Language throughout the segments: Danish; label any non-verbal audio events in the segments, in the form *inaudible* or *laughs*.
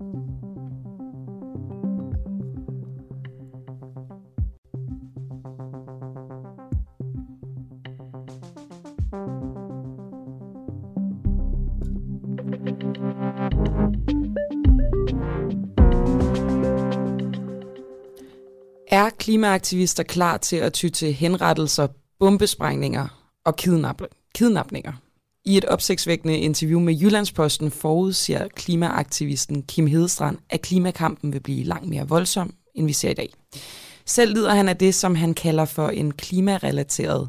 Er klimaaktivister klar til at ty til henrettelser, bombesprængninger og kidnap- kidnapninger? I et opsigtsvækkende interview med Jyllandsposten forudsiger klimaaktivisten Kim Hedestrand, at klimakampen vil blive langt mere voldsom, end vi ser i dag. Selv lider han af det, som han kalder for en klimarelateret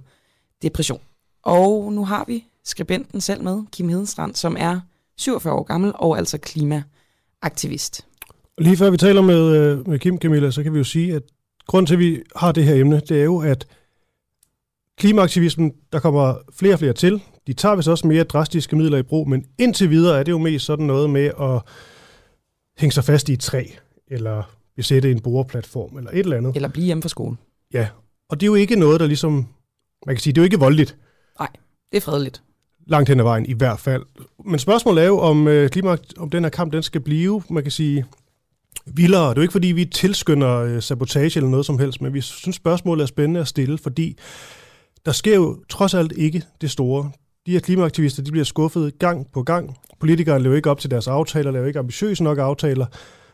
depression. Og nu har vi skribenten selv med, Kim Hedestrand, som er 47 år gammel og altså klimaaktivist. Lige før vi taler med, øh, med Kim Camilla, så kan vi jo sige, at grund til, at vi har det her emne, det er jo, at klimaaktivismen, der kommer flere og flere til. De tager vist også mere drastiske midler i brug, men indtil videre er det jo mest sådan noget med at hænge sig fast i et træ, eller besætte en boreplatform, eller et eller andet. Eller blive hjemme fra skole. Ja, og det er jo ikke noget, der ligesom, man kan sige, det er jo ikke voldeligt. Nej, det er fredeligt. Langt hen ad vejen i hvert fald. Men spørgsmålet er jo, om, øh, klima, om den her kamp, den skal blive, man kan sige, vildere. Det er jo ikke, fordi vi tilskynder øh, sabotage eller noget som helst, men vi synes, spørgsmålet er spændende at stille, fordi der sker jo trods alt ikke det store. De her klimaaktivister, de bliver skuffet gang på gang. Politikere lever ikke op til deres aftaler, laver ikke ambitiøse nok aftaler.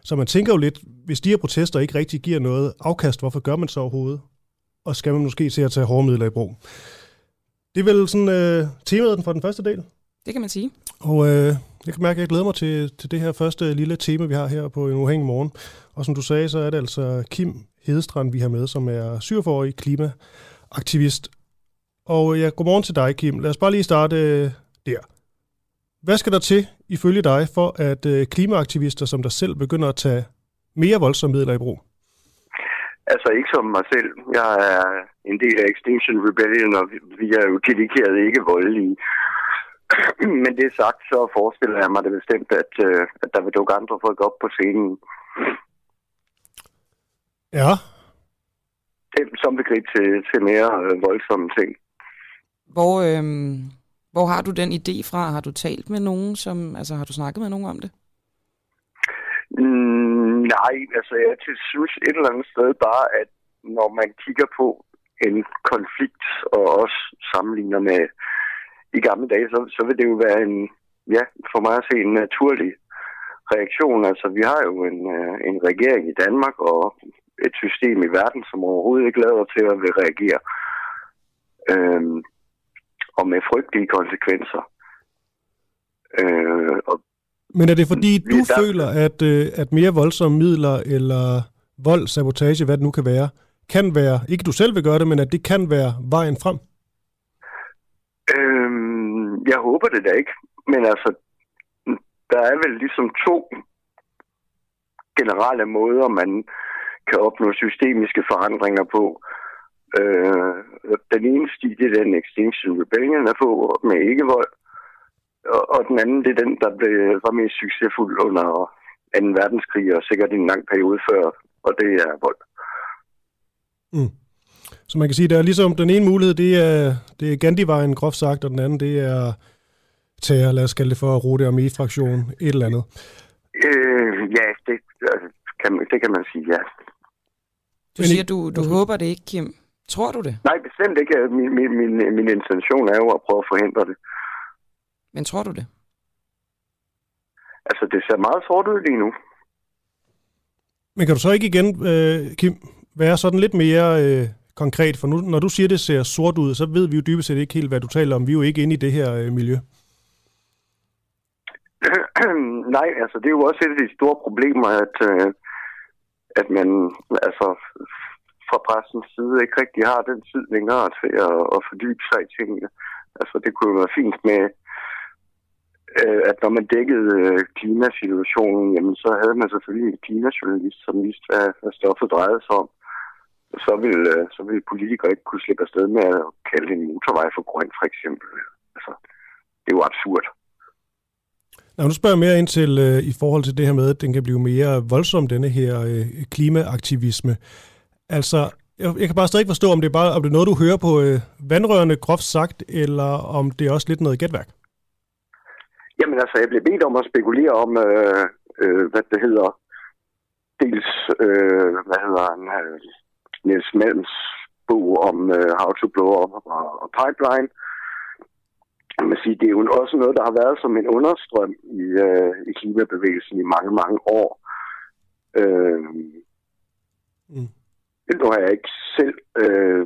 Så man tænker jo lidt, hvis de her protester ikke rigtig giver noget afkast, hvorfor gør man så overhovedet? Og skal man måske se at tage hårde midler i brug? Det er vel sådan øh, temaet for den første del. Det kan man sige. Og øh, jeg kan mærke, at jeg glæder mig til, til det her første lille tema, vi har her på en uafhængig morgen. Og som du sagde, så er det altså Kim Hedestrand, vi har med, som er 47-årig klimaaktivist. Og ja, godmorgen til dig, Kim. Lad os bare lige starte øh, der. Hvad skal der til, ifølge dig, for at øh, klimaaktivister som dig selv begynder at tage mere voldsomme midler i brug? Altså ikke som mig selv. Jeg er en del af Extinction Rebellion, og vi er jo dedikeret ikke voldelige. *clears throat* Men det sagt, så forestiller jeg mig det bestemt, at, øh, at der vil dukke andre folk op på scenen. Ja. Som begreb til, til mere øh, voldsomme ting. Hvor, øhm, hvor har du den idé fra? Har du talt med nogen, som, altså har du snakket med nogen om det? Mm, nej, altså jeg synes et eller andet sted bare, at når man kigger på en konflikt og også sammenligner med i gamle dage, så, så vil det jo være en, ja, for mig at se en naturlig reaktion. Altså vi har jo en, øh, en regering i Danmark og et system i verden, som overhovedet ikke lader til at vil reagere. Øhm, og med frygtelige konsekvenser. Øh, og Men er det fordi, du der... føler, at, øh, at mere voldsomme midler eller vold, sabotage, hvad det nu kan være, kan være, ikke du selv vil gøre det, men at det kan være vejen frem? Øhm, jeg håber det da ikke. Men altså, der er vel ligesom to generelle måder, man kan opnå systemiske forandringer på. Øh, den ene sti, det er den Extinction Rebellion er på med ikke-vold. Og, og den anden, det er den, der blev, var mest succesfuld under 2. verdenskrig, og sikkert en lang periode før, og det er vold. Mm. Så man kan sige, der er ligesom den ene mulighed, det er, det er Gandhi-vejen, groft sagt, og den anden, det er terror, lad os kalde det for Rode Armee-fraktion, et eller andet. Øh, ja, det, altså, kan, det kan man sige, ja. Du siger, du, du håber det ikke, Kim. Tror du det? Nej, bestemt ikke. Min, min, min, min intention er jo at prøve at forhindre det. Men tror du det? Altså, det ser meget sort ud lige nu. Men kan du så ikke igen, øh, Kim, være sådan lidt mere øh, konkret? For nu, når du siger, det ser sort ud, så ved vi jo dybest set ikke helt, hvad du taler om. Vi er jo ikke inde i det her øh, miljø. *clears throat* Nej, altså det er jo også et af de store problemer, at, øh, at man altså fra pressens side ikke rigtig har den tid længere til at, at fordybe sig i tingene. Altså det kunne jo være fint med, øh, at når man dækkede øh, klimasituationen, jamen så havde man selvfølgelig en klimajournalist, som viste, hvad, hvad stoffet drejede sig om. Så ville, øh, så ville politikere ikke kunne slippe afsted med at kalde en motorvej for grøn, for eksempel. Altså, det er jo absurd. Nå, nu spørger jeg mere ind til, øh, i forhold til det her med, at den kan blive mere voldsom, denne her øh, klimaaktivisme. Altså, jeg, jeg kan bare stadig ikke forstå, om det er bare om det er noget, du hører på øh, vandrørene, groft sagt, eller om det er også lidt noget gætværk. Jamen altså, jeg blev bedt om at spekulere om, øh, øh, hvad det hedder, dels, øh, hvad hedder han, øh, Niels Melms bog om øh, How to Blow Up og, og Pipeline. Man kan sige, det er jo også noget, der har været som en understrøm i, øh, i klimabevægelsen i mange, mange år. Øh, mm. Nu har jeg ikke selv øh,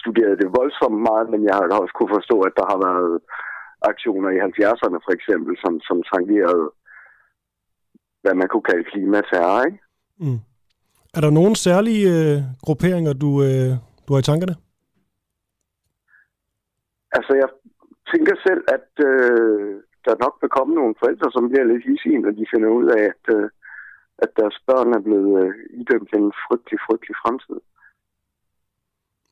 studeret det voldsomt meget, men jeg har også kunne forstå, at der har været aktioner i 70'erne for eksempel, som, som tangerede, hvad man kunne kalde klimaterror, ikke? Mm. Er der nogle særlige øh, grupperinger, du, øh, du har i tankerne? Altså, jeg tænker selv, at øh, der nok vil komme nogle forældre, som bliver lidt hissige, når de finder ud af, at, øh, at deres børn er blevet øh, idømt en frygtelig, frygtelig fremtid.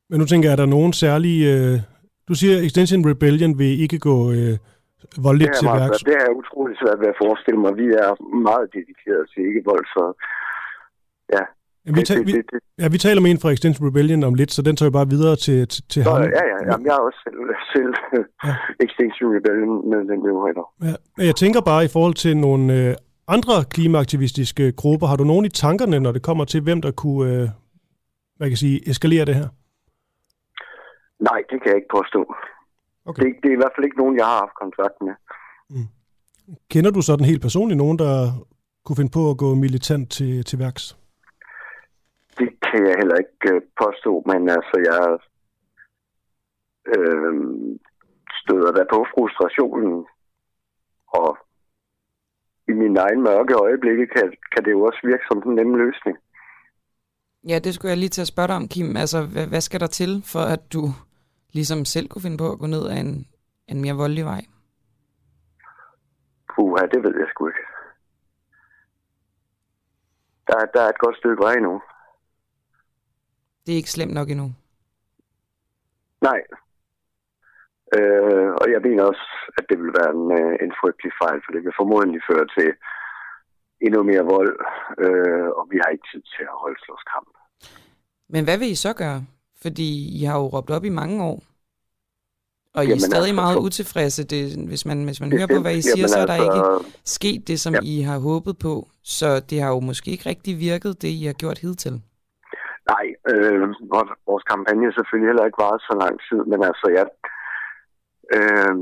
Men nu tænker jeg, er der nogen særlige... Øh, du siger, Extension Rebellion vil ikke gå øh, voldeligt til værks. Det er utroligt svært ved at forestille mig. Vi er meget dedikeret til ikke vold, så ja. Vi, ta- det, det, det, ja, vi taler med en fra Extension Rebellion om lidt, så den tager vi bare videre til, til, til Nå, ham. Ja, ja, ja. Jamen, jeg er også selv, selv ja. Extinction Rebellion med den jo Ja, jeg tænker bare i forhold til nogle øh, andre klimaaktivistiske grupper, har du nogen i tankerne, når det kommer til, hvem der kunne, øh, hvad kan sige, eskalere det her? Nej, det kan jeg ikke påstå. Okay. Det, det er i hvert fald ikke nogen, jeg har haft kontakt med. Mm. Kender du sådan helt personligt nogen, der kunne finde på at gå militant til, til værks? Det kan jeg heller ikke øh, påstå, men altså, jeg øh, støder der på frustrationen, og i min egen mørke øjeblikke kan, kan det jo også virke som den nemme løsning. Ja, det skulle jeg lige til at spørge dig om, Kim. Altså, hvad, hvad skal der til, for at du ligesom selv kunne finde på at gå ned ad en, en mere voldelig vej? Puh, det ved jeg sgu ikke. Der, der er et godt stykke vej nu. Det er ikke slemt nok endnu? Nej. Øh, og jeg mener også, at det vil være en, øh, en frygtelig fejl, for det vil formodentlig føre til endnu mere vold, øh, og vi har ikke tid til at holde slåskamp. Men hvad vil I så gøre? Fordi I har jo råbt op i mange år. Og I er stadig altså, meget utilfredse. Det, hvis man, hvis man hører på, hvad I siger, så er der altså, ikke sket det, som ja. I har håbet på. Så det har jo måske ikke rigtig virket, det I har gjort hidtil. Nej, øh, vores kampagne er selvfølgelig heller ikke varet så lang tid, men altså, ja, øh,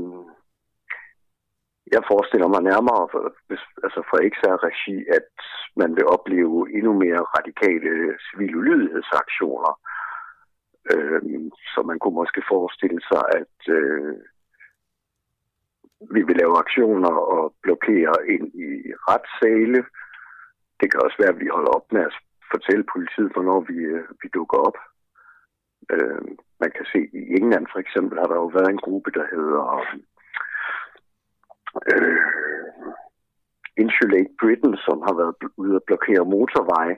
jeg forestiller mig nærmere for, altså for XR regi, at man vil opleve endnu mere radikale civil ulydighedsaktioner. Øh, så man kunne måske forestille sig, at øh, vi vil lave aktioner og blokere ind i retssale. Det kan også være, at vi holder op med at fortælle politiet, hvornår vi, øh, vi dukker op. Øh, man kan se, i England for eksempel har der jo været en gruppe, der hedder øh, Insulate Britain, som har været ude at blokere motorveje.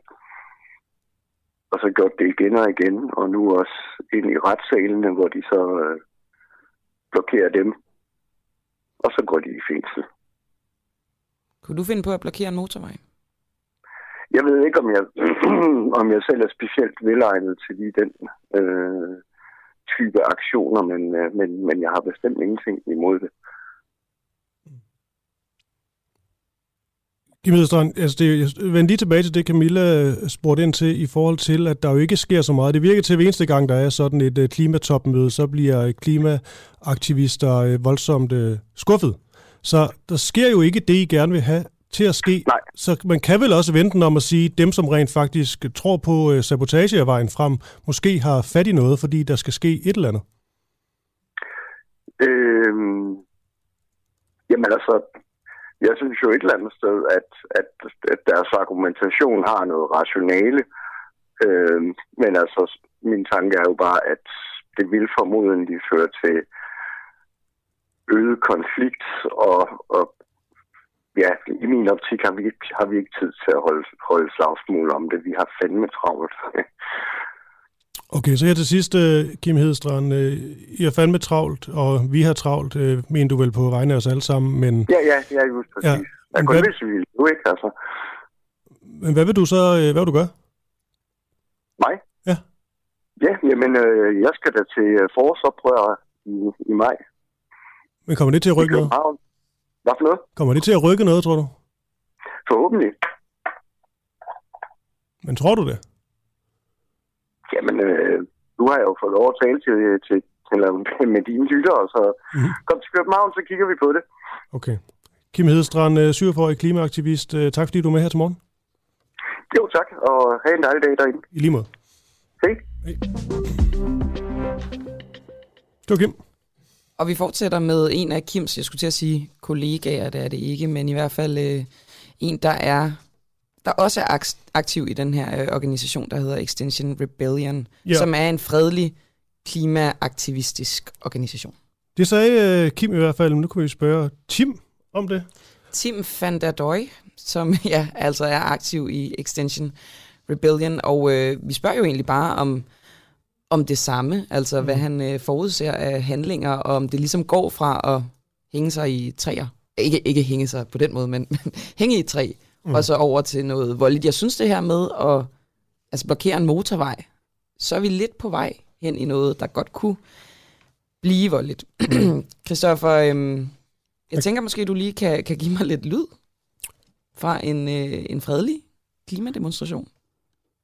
Og så gjort det igen og igen, og nu også ind i retssalene, hvor de så øh, blokerer dem. Og så går de i fængsel. Kunne du finde på at blokere en motorvej? Jeg ved ikke, om jeg, *clears throat* om jeg selv er specielt velegnet til lige den øh, type aktioner, men, øh, men, men jeg har bestemt ingenting imod det. Kim Hedstrand, altså det, jeg vender lige tilbage til det, Camilla spurgte ind til, i forhold til, at der jo ikke sker så meget. Det virker til, at hver eneste gang, der er sådan et uh, klimatopmøde, så bliver klimaaktivister voldsomt skuffet. Så der sker jo ikke det, I gerne vil have til at ske. Nej. Så man kan vel også vente om at sige, dem som rent faktisk tror på øh, sabotage af vejen frem, måske har fat i noget, fordi der skal ske et eller andet. Øhm, jamen altså, jeg synes jo et eller andet sted, at, at, at deres argumentation har noget rationale. Øhm, men altså, min tanke er jo bare, at det vil formodentlig føre til øget konflikt, og, og ja, i min optik har vi, ikke, har vi ikke tid til at holde, holde slagsmål om det. Vi har fandme travlt. *laughs* Okay, så her til sidst, øh, Kim Hedstrand, øh, I har fandme travlt, og vi har travlt, øh, mener du vel på vegne af os alle sammen, men... Ja, ja, er just præcis. Ja. Jeg kunne hvad... vi nu ikke, altså. Men hvad vil du så, hvad vil du gøre? Mig? Ja. Ja, jamen, øh, jeg skal da til forårsoprør i, i maj. Men kommer det til at rykke noget? Hvad for noget? Kommer det til at rykke noget, tror du? Forhåbentlig. Men tror du det? Jamen, øh, nu har jeg jo fået lov at tale til, til, eller med dine lyttere, så mm-hmm. kom til København, så kigger vi på det. Okay. Kim Hedestrand, 47-årig klimaaktivist. Tak fordi du er med her til morgen. Jo, tak, og have en dejlig dag derinde. I lige måde. Hej. Hej. Det var Kim. Og vi fortsætter med en af Kims, jeg skulle til at sige kollegaer, det er det ikke, men i hvert fald øh, en, der er der også er aktiv i den her øh, organisation, der hedder Extinction Rebellion, ja. som er en fredelig klimaaktivistisk organisation. Det sagde øh, Kim i hvert fald, men nu kan vi spørge Tim om det. Tim van der Døj, som *laughs* ja, altså er aktiv i Extinction Rebellion, og øh, vi spørger jo egentlig bare om, om det samme, altså mm. hvad han øh, forudser af handlinger, og om det ligesom går fra at hænge sig i træer, ikke, ikke hænge sig på den måde, men, men *laughs* hænge i træ, mm. og så over til noget voldeligt. Jeg synes det her med at altså blokere en motorvej, så er vi lidt på vej hen i noget, der godt kunne blive voldeligt. *clears throat* Christoffer, øhm, jeg tænker måske, du lige kan, kan give mig lidt lyd fra en, øh, en fredelig klimademonstration.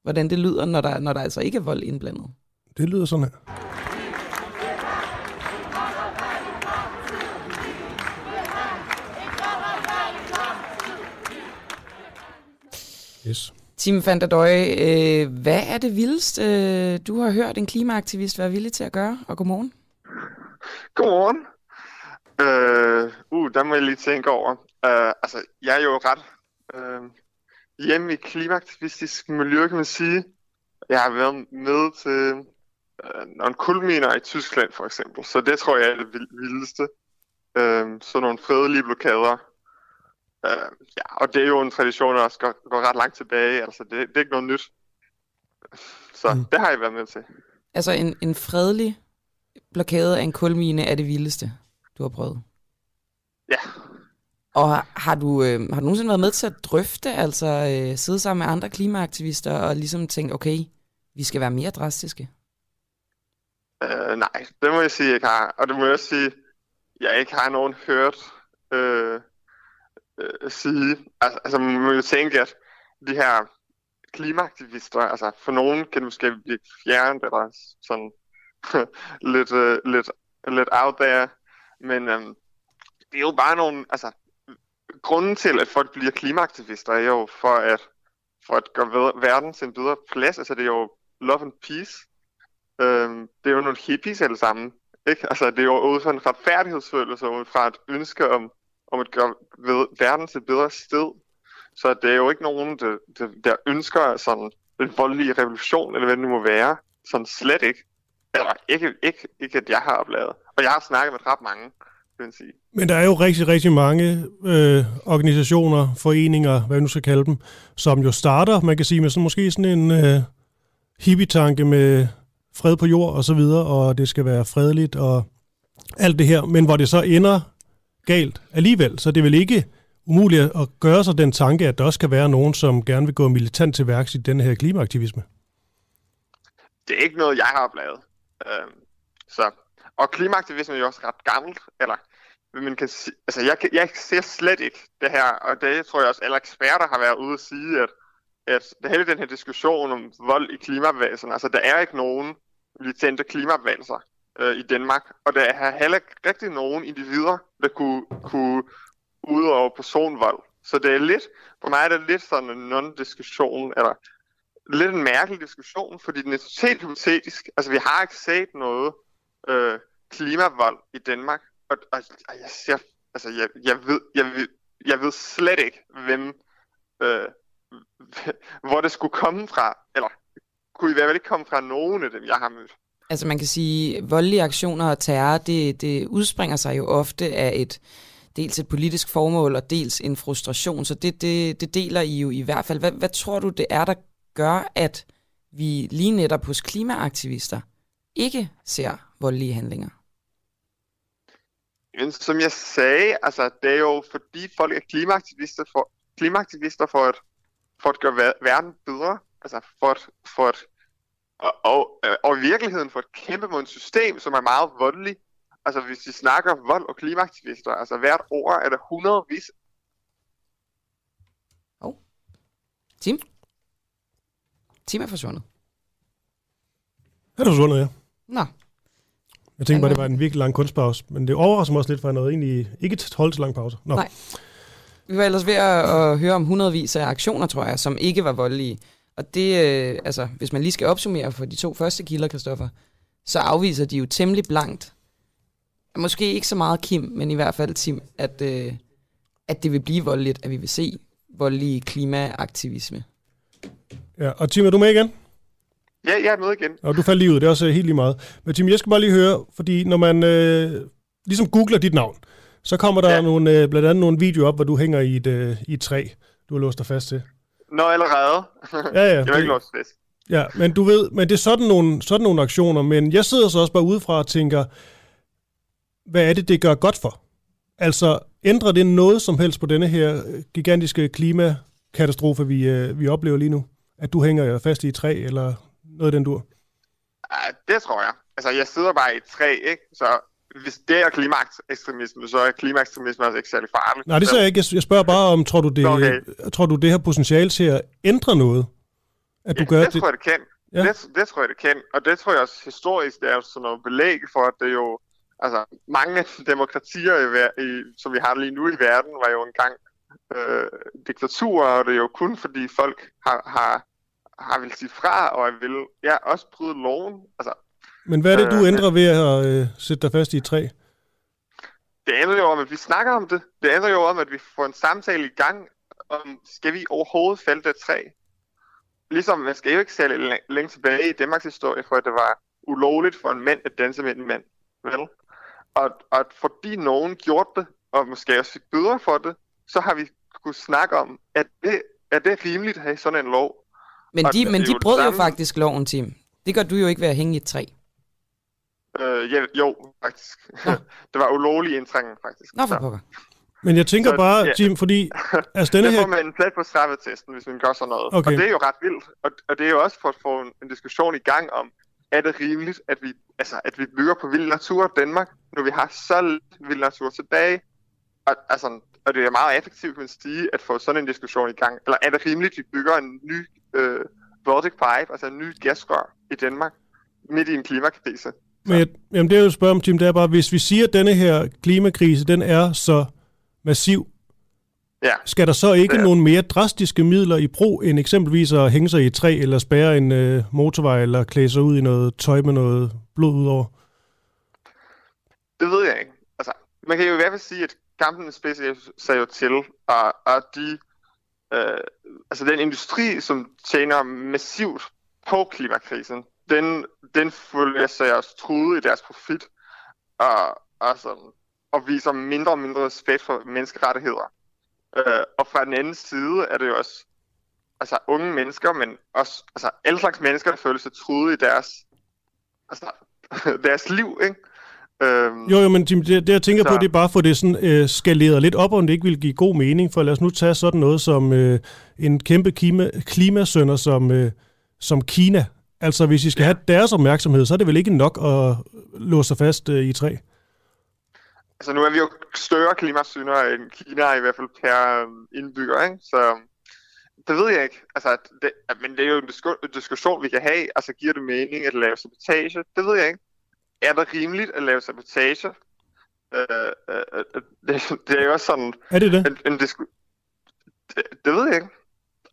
Hvordan det lyder, når der, når der altså ikke er vold indblandet. Det lyder sådan her. Yes. Tim van der Døje, øh, hvad er det vildeste, øh, du har hørt en klimaaktivist være villig til at gøre? Og godmorgen. Godmorgen. Øh, uh, der må jeg lige tænke over. Uh, altså, jeg er jo ret uh, hjemme i klimaaktivistisk miljø, kan man sige. Jeg har været med til uh, nogle kulminer i Tyskland, for eksempel. Så det tror jeg er det vildeste. Uh, sådan nogle fredelige blokader Uh, ja, og det er jo en tradition, der også går, går ret langt tilbage. Altså, det, det er ikke noget nyt. Så mm. det har jeg været med til. Altså en, en fredelig blokade af en kulmine er det vildeste, du har prøvet? Ja. Og har du, øh, har du nogensinde været med til at drøfte, altså øh, sidde sammen med andre klimaaktivister og ligesom tænke, okay, vi skal være mere drastiske? Øh, nej, det må jeg sige, jeg ikke har. Og det må jeg også sige, jeg ikke har nogen hørt øh, øh, sige. Altså, altså man må jo tænke, at de her klimaaktivister, altså for nogen kan det måske blive fjernet eller sådan *laughs* lidt, øh, lidt, lidt out there, men øh, det er jo bare nogle, altså grunden til, at folk bliver klimaaktivister, er jo for at, for at gøre verden til en bedre plads, altså det er jo love and peace. Øh, det er jo nogle hippies alle sammen, ikke? Altså det er jo ud fra en retfærdighedsfølelse, ud fra et ønske om om at gøre verden til et bedre sted. Så det er jo ikke nogen, der, der, der ønsker sådan en voldelig revolution, eller hvad det nu må være. Sådan slet ikke. Eller ikke, ikke, ikke at jeg har oplevet. Og jeg har snakket med ret mange, vil jeg sige. Men der er jo rigtig, rigtig mange øh, organisationer, foreninger, hvad vi nu skal kalde dem, som jo starter, man kan sige, med sådan, måske sådan en øh, hippie-tanke med fred på jord og så videre, og det skal være fredeligt og alt det her, men hvor det så ender galt alligevel, så det er vel ikke umuligt at gøre sig den tanke, at der også kan være nogen, som gerne vil gå militant til værks i den her klimaaktivisme. Det er ikke noget, jeg har oplevet. Øh, så. Og klimaaktivisme er jo også ret gammelt, eller man kan sige, altså jeg, jeg ser slet ikke det her, og det tror jeg også alle eksperter har været ude at sige, at, at det hele den her diskussion om vold i klimabevægelsen, altså der er ikke nogen militante klimabevægelser øh, i Danmark, og der er heller ikke rigtig nogen individer, der kunne, kunne udøve personvold. Så det er lidt, for mig er det lidt sådan en non-diskussion, eller lidt en mærkelig diskussion, fordi den er totalt hypotetisk. Altså, vi har ikke set noget øh, klimavold i Danmark, og, og, og jeg ser, altså, jeg, jeg, ved, jeg, ved, jeg ved slet ikke, hvem, øh, hvor det skulle komme fra, eller kunne i hvert fald ikke komme fra nogen af dem, jeg har mødt. Altså man kan sige, voldelige aktioner og terror, det, det udspringer sig jo ofte af et dels et politisk formål og dels en frustration, så det, det, det deler I jo i hvert fald. Hvad, hvad tror du, det er, der gør, at vi lige netop hos klimaaktivister ikke ser voldelige handlinger? Men som jeg sagde, altså det er jo fordi folk er klimaaktivister for, klimaaktivister for at, for at gøre verden bedre, altså for at, for at og, og, øh, og i virkeligheden for at kæmpe mod et system, som er meget voldelig. Altså hvis vi snakker vold og klimaaktivister, altså hvert år er der hundredvis Tim? Tim er forsvundet. Er du forsvundet, ja? Nå, Jeg tænkte Han bare, det var- en virkelig lang kunstpause, men det overrasker mig også lidt, for jeg nåede egentlig ikke et holdt så lang pause. Nå. Nej. Vi var ellers ved at, at høre om hundredvis af aktioner, tror jeg, som ikke var voldelige. Og det, øh, altså, hvis man lige skal opsummere for de to første kilder, Kristoffer, så afviser de jo temmelig blankt, måske ikke så meget Kim, men i hvert fald Tim, at, øh, at det vil blive voldeligt, at vi vil se voldelig klimaaktivisme. Ja, og Tim, er du med igen? Ja, jeg er med igen. Og du faldt lige ud, det er også øh, helt lige meget. Men Tim, jeg skal bare lige høre, fordi når man øh, ligesom googler dit navn, så kommer der ja. Nogle, øh, blandt andet nogle videoer op, hvor du hænger i et, øh, i et træ, du har låst dig fast til. Nå, allerede. Ja, ja. *laughs* Jeg var ikke låst fast. Ja, men du ved, men det er sådan nogle, sådan nogle aktioner, men jeg sidder så også bare udefra og tænker, hvad er det, det gør godt for? Altså, ændrer det noget som helst på denne her øh, gigantiske klimakatastrofe, vi, øh, vi oplever lige nu? At du hænger fast i et træ, eller noget af den dur? Ja, det tror jeg. Altså, jeg sidder bare i et træ, ikke? Så hvis det er klimaekstremisme, så er klimaekstremisme altså ikke særlig farligt. Nej, det Så- sagde jeg ikke. Jeg- spørger bare om, tror du, det, Okay. tror du, det har potentiale til at ændre noget? At du ja, gør det, tror jeg, det kan. Ja. Det, det tror jeg, det kan. Og det tror jeg også historisk, det er jo sådan noget belæg for, at det jo... Altså, mange *laughs* demokratier, i, i, som vi har lige nu i verden, var jo engang øh, diktaturer, og det er jo kun fordi folk har, har, har vil sige fra, og vil ja, også bryde loven. Altså, Men hvad er det, du Øh, ændrer ved at øh, sætte dig fast i et træ? Det handler jo om, at vi snakker om det. Det handler jo om, at vi får en samtale i gang om, skal vi overhovedet fælde det træ? Ligesom, man skal jo ikke særlig læ- længe tilbage i Danmarks historie, for at det var ulovligt for en mand at danse med en mand. Vel? Og, og at fordi nogen gjorde det, og måske også fik bøder for det, så har vi kunne snakke om, at det, er det rimeligt at have sådan en lov? Men Og de, er men jo de brød jo faktisk loven, Tim. Det gør du jo ikke ved at hænge i et træ. Øh, ja, jo, faktisk. *laughs* det var ulovlig indtrængen, faktisk. Nå for Så- pokker. Men jeg tænker Så, bare, ja. Jim, fordi *laughs* altså denne det her... får man en plet på straffetesten, hvis man gør sådan noget. Okay. Og det er jo ret vildt. Og, og det er jo også for at få en, en diskussion i gang om, er det rimeligt, at vi, altså, at vi bygger på vild natur i Danmark, når vi har så lidt vild natur tilbage? Og, altså, og det er meget effektivt, kan man sige, at få sådan en diskussion i gang. Eller er det rimeligt, at vi bygger en ny øh, Baltic Pipe, altså en ny gasrør i Danmark, midt i en klimakrise? Men jeg, jamen det jeg vil spørge om, Tim, det er bare, hvis vi siger, at denne her klimakrise, den er så massiv, Ja. skal der så ikke er- nogle mere drastiske midler i brug, end eksempelvis at hænge sig i et træ, eller spærre en øh, motorvej, eller klæde sig ud i noget tøj med noget blod udover? Det ved jeg ikke. Altså, man kan jo i hvert fald sige, at kampen spidser jo til, og, og de, øh, altså den industri, som tjener massivt på klimakrisen, den, den føler sig også truet i deres profit, og, og, sådan, og viser mindre og mindre respekt for menneskerettigheder. Øh, og fra den anden side er det jo også altså, unge mennesker, men også altså, alle slags mennesker, der føler sig truet i deres, altså, *laughs* deres liv, ikke? Øhm, Jo, jo, men Tim, det, det jeg tænker Så- på, det er bare få det sådan øh, skaleret lidt op, om det ikke vil give god mening, for lad os nu tage sådan noget som øh, en kæmpe klima, klimasønder som, øh, som Kina. Altså, hvis I skal have deres opmærksomhed, så er det vel ikke nok at låse sig fast øh, i træ? Altså nu er vi jo større klimasyndere end Kina, i hvert fald per øhm, indbygger, ikke? Så det ved jeg ikke. Altså, det, men det er jo en disku- en diskussion, vi kan have. Altså, giver det mening at lave sabotage? Det ved jeg ikke. Er det rimeligt at lave sabotage? Øh, øh, øh, det, det er jo også sådan Er det det? en, en disku... Det, det ved jeg ikke.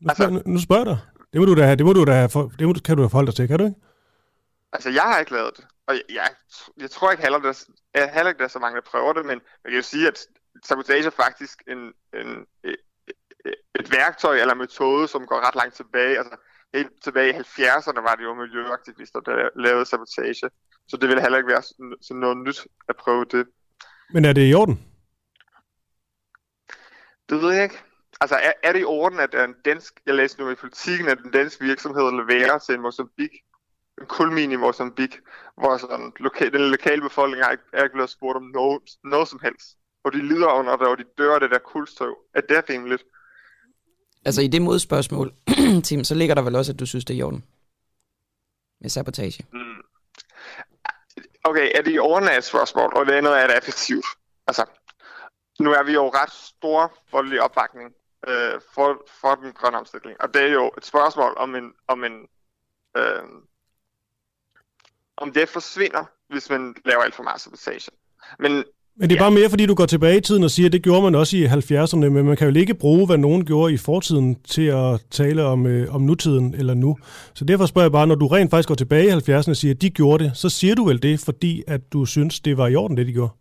Nu, altså- spørger, nu spørger jeg dig. Det må du da have, det må du da have, for, det må, kan du have forholdt dig til, kan du ikke? Altså, jeg har ikke lavet det. Og jeg, jeg, jeg tror ikke heller, der, jeg heller ikke, der er så mange, der prøver det, men jeg kan jo sige, at sabotage er faktisk en, en, et, et værktøj eller metode, som går ret langt tilbage. Altså, helt tilbage i 70'erne var det jo miljøaktivister, der lavede sabotage. Så det vil heller ikke være sådan noget nyt at prøve det. Men er det i orden? Det ved jeg ikke. Altså, er, er det i orden, at en dansk, jeg læste nu i politikken, at en dansk virksomhed leverer til en Mozambique, en kulmin i Mozambique, hvor sådan, loka- den lokale befolkning er ikke, er ikke blevet spurgt om noget, noget som helst. Og de lider under det, og de dør af det der kulstøv. Er det rimeligt? Altså i det modspørgsmål, *clears throat* Tim, så ligger der vel også, at du synes, det er i orden. Med sabotage. Mm. Okay, er det i orden af et spørgsmål, og det andet er det effektivt? Altså, nu er vi jo ret stor voldelig opbakning øh, for, for den grønne omstilling. Og det er jo et spørgsmål om en, om en øh, om det forsvinder, hvis man laver alt for meget sabotage. Men men det er ja. bare mere, fordi du går tilbage i tiden og siger, at det gjorde man også i 70'erne, men man kan jo ikke bruge, hvad nogen gjorde i fortiden til at tale om, øh, om nutiden eller nu. Så derfor spørger jeg bare, når du rent faktisk går tilbage i 70'erne og siger, at de gjorde det, så siger du vel det, fordi at du synes, det var i orden, det de gjorde?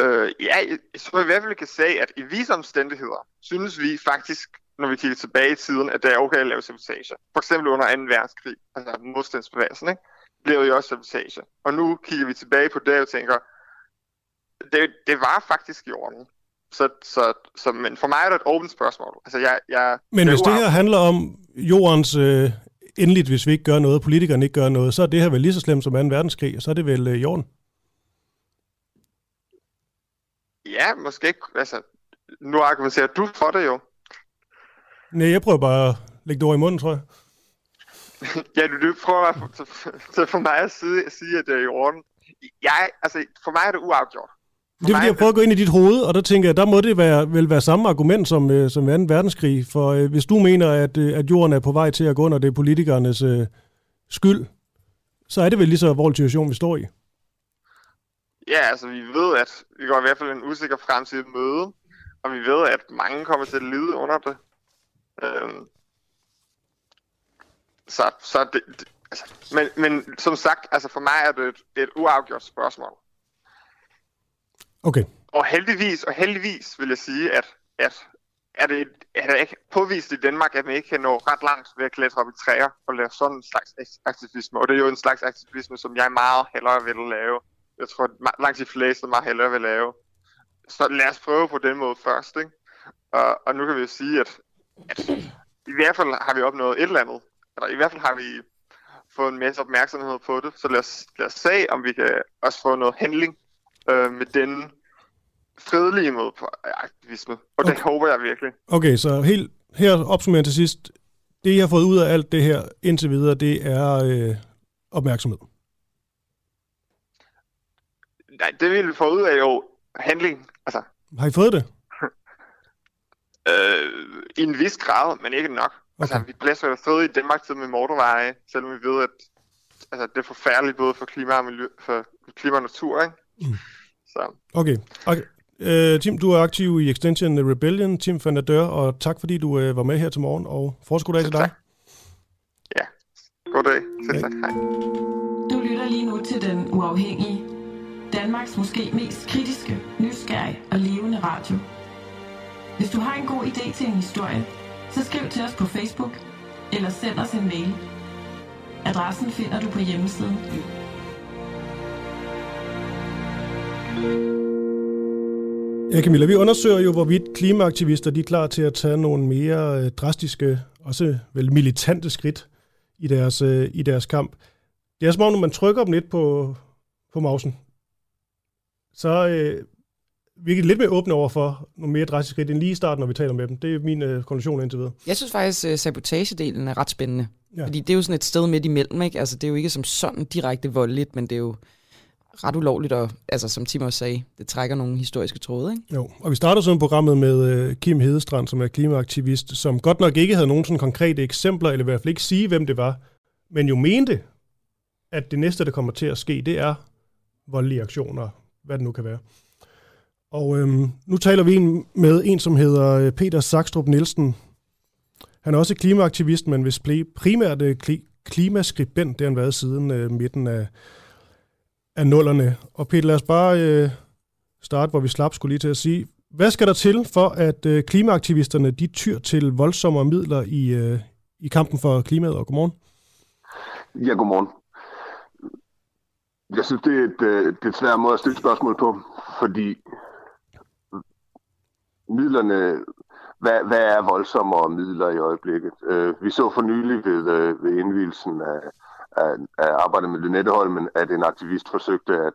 Øh, ja, jeg tror i hvert fald, kan sige, at i visse omstændigheder, synes vi faktisk, når vi kigger tilbage i tiden, at det er okay at lave sabotage. For eksempel under 2. verdenskrig, altså modstandsbevægelsen, ikke? blev jo også sabotage. Og nu kigger vi tilbage på det og tænker, det, det var faktisk i orden. Så, så, så, men for mig er det et åbent spørgsmål. Altså, jeg, jeg, men det hvis det her handler om jordens øh, endeligt, hvis vi ikke gør noget, politikerne ikke gør noget, så er det her vel lige så slemt som 2. verdenskrig, og så er det vel øh, i orden? Ja, måske ikke. Altså, nu argumenterer du for det jo. Nej, jeg prøver bare at lægge det over i munden, tror jeg. *laughs* ja, du, du prøver at for mig at sige, at sige, at det er i orden. Jeg, altså, for mig er det uafgjort. For det er fordi, jeg prøver at gå ind i dit hoved, og der tænker jeg, der må det være, vel være samme argument som, øh, som 2. verdenskrig. For øh, hvis du mener, at, øh, at jorden er på vej til at gå under, det er politikernes øh, skyld, så er det vel lige så alvorlig situation, vi står i. Ja, altså vi ved, at vi går i hvert fald en usikker fremtid møde, og vi ved, at mange kommer til at lide under det. Øhm, så så det, det altså, men, men som sagt, altså for mig er det et, et uafgjort spørgsmål. Okay. Og heldigvis, og heldigvis vil jeg sige, at, at er det, er det ikke påvist i Danmark, at man ikke kan nå ret langt ved at klatre op i træer og lave sådan en slags aktivisme. Og det er jo en slags aktivisme, som jeg meget hellere vil lave. Jeg tror, at langt de fleste meget hellere vil lave. Så lad os prøve på den måde først, ikke? Og, og nu kan vi jo sige, at, at i hvert fald har vi opnået et eller andet. Eller i hvert fald har vi fået en masse opmærksomhed på det. Så lad os, lad os se, om vi kan også få noget handling øh, med den fredelige måde på aktivisme. Og okay. det håber jeg virkelig. Okay, så helt her opsummerende til sidst. Det, jeg har fået ud af alt det her indtil videre, det er øh, opmærksomhed. Nej, det vi få ud af jo handling. Altså, har I fået det? *laughs* øh, I en vis grad, men ikke nok. Altså, okay. Altså, vi blæser jo stadig i Danmark til med motorveje, selvom vi ved, at altså, det er forfærdeligt både for klima og, miljø, for klima og natur, ikke? Mm. Så. Okay. okay. Uh, Tim, du er aktiv i Extension Rebellion, Tim van der Dør, og tak fordi du uh, var med her til morgen, og forskud dag til dig. Ja, god dag. Selv tak. Hej. Du lytter lige nu til Den Uafhængige. Danmarks måske mest kritiske, nysgerrige og levende radio. Hvis du har en god idé til en historie, så skriv til os på Facebook eller send os en mail. Adressen finder du på hjemmesiden. Ja, Camilla, vi undersøger jo, hvorvidt klimaaktivister de er klar til at tage nogle mere øh, drastiske, også vel militante skridt i deres, øh, i deres kamp. Det er som om, når man trykker dem lidt på, på mausen, så øh, virker lidt mere åbne over for nogle mere drastiske skridt end lige i starten, når vi taler med dem. Det er min øh, konklusion indtil videre. Jeg synes faktisk, at øh, sabotagedelen er ret spændende. Ja. Fordi det er jo sådan et sted midt imellem. Ikke? Altså, det er jo ikke som sådan direkte voldeligt, men det er jo ret ulovligt, og altså, som Tim også sagde, det trækker nogle historiske tråde. Ikke? Jo, og vi starter sådan programmet med øh, Kim Hedestrand, som er klimaaktivist, som godt nok ikke havde nogen sådan konkrete eksempler, eller i hvert fald ikke sige, hvem det var, men jo mente, at det næste, der kommer til at ske, det er voldelige aktioner, hvad det nu kan være. Og øhm, nu taler vi med en, som hedder øh, Peter Sakstrup Nielsen. Han er også klimaaktivist, men hvis primært øh, kli- klimaskribent, det har han været siden øh, midten af, af nullerne. Og Peter, lad os bare øh, starte, hvor vi slap skulle lige til at sige. Hvad skal der til for, at øh, klimaaktivisterne de tyr til voldsomme midler i, øh, i kampen for klimaet? Og godmorgen. Ja, godmorgen. Jeg synes, det er et, øh, det er et svært måde at stille spørgsmål på, fordi midlerne, hvad, hvad er voldsommere midler i øjeblikket? Øh, vi så for nylig ved, øh, ved indvielsen af, af, af arbejdet med Lynetteholmen, at en aktivist forsøgte at,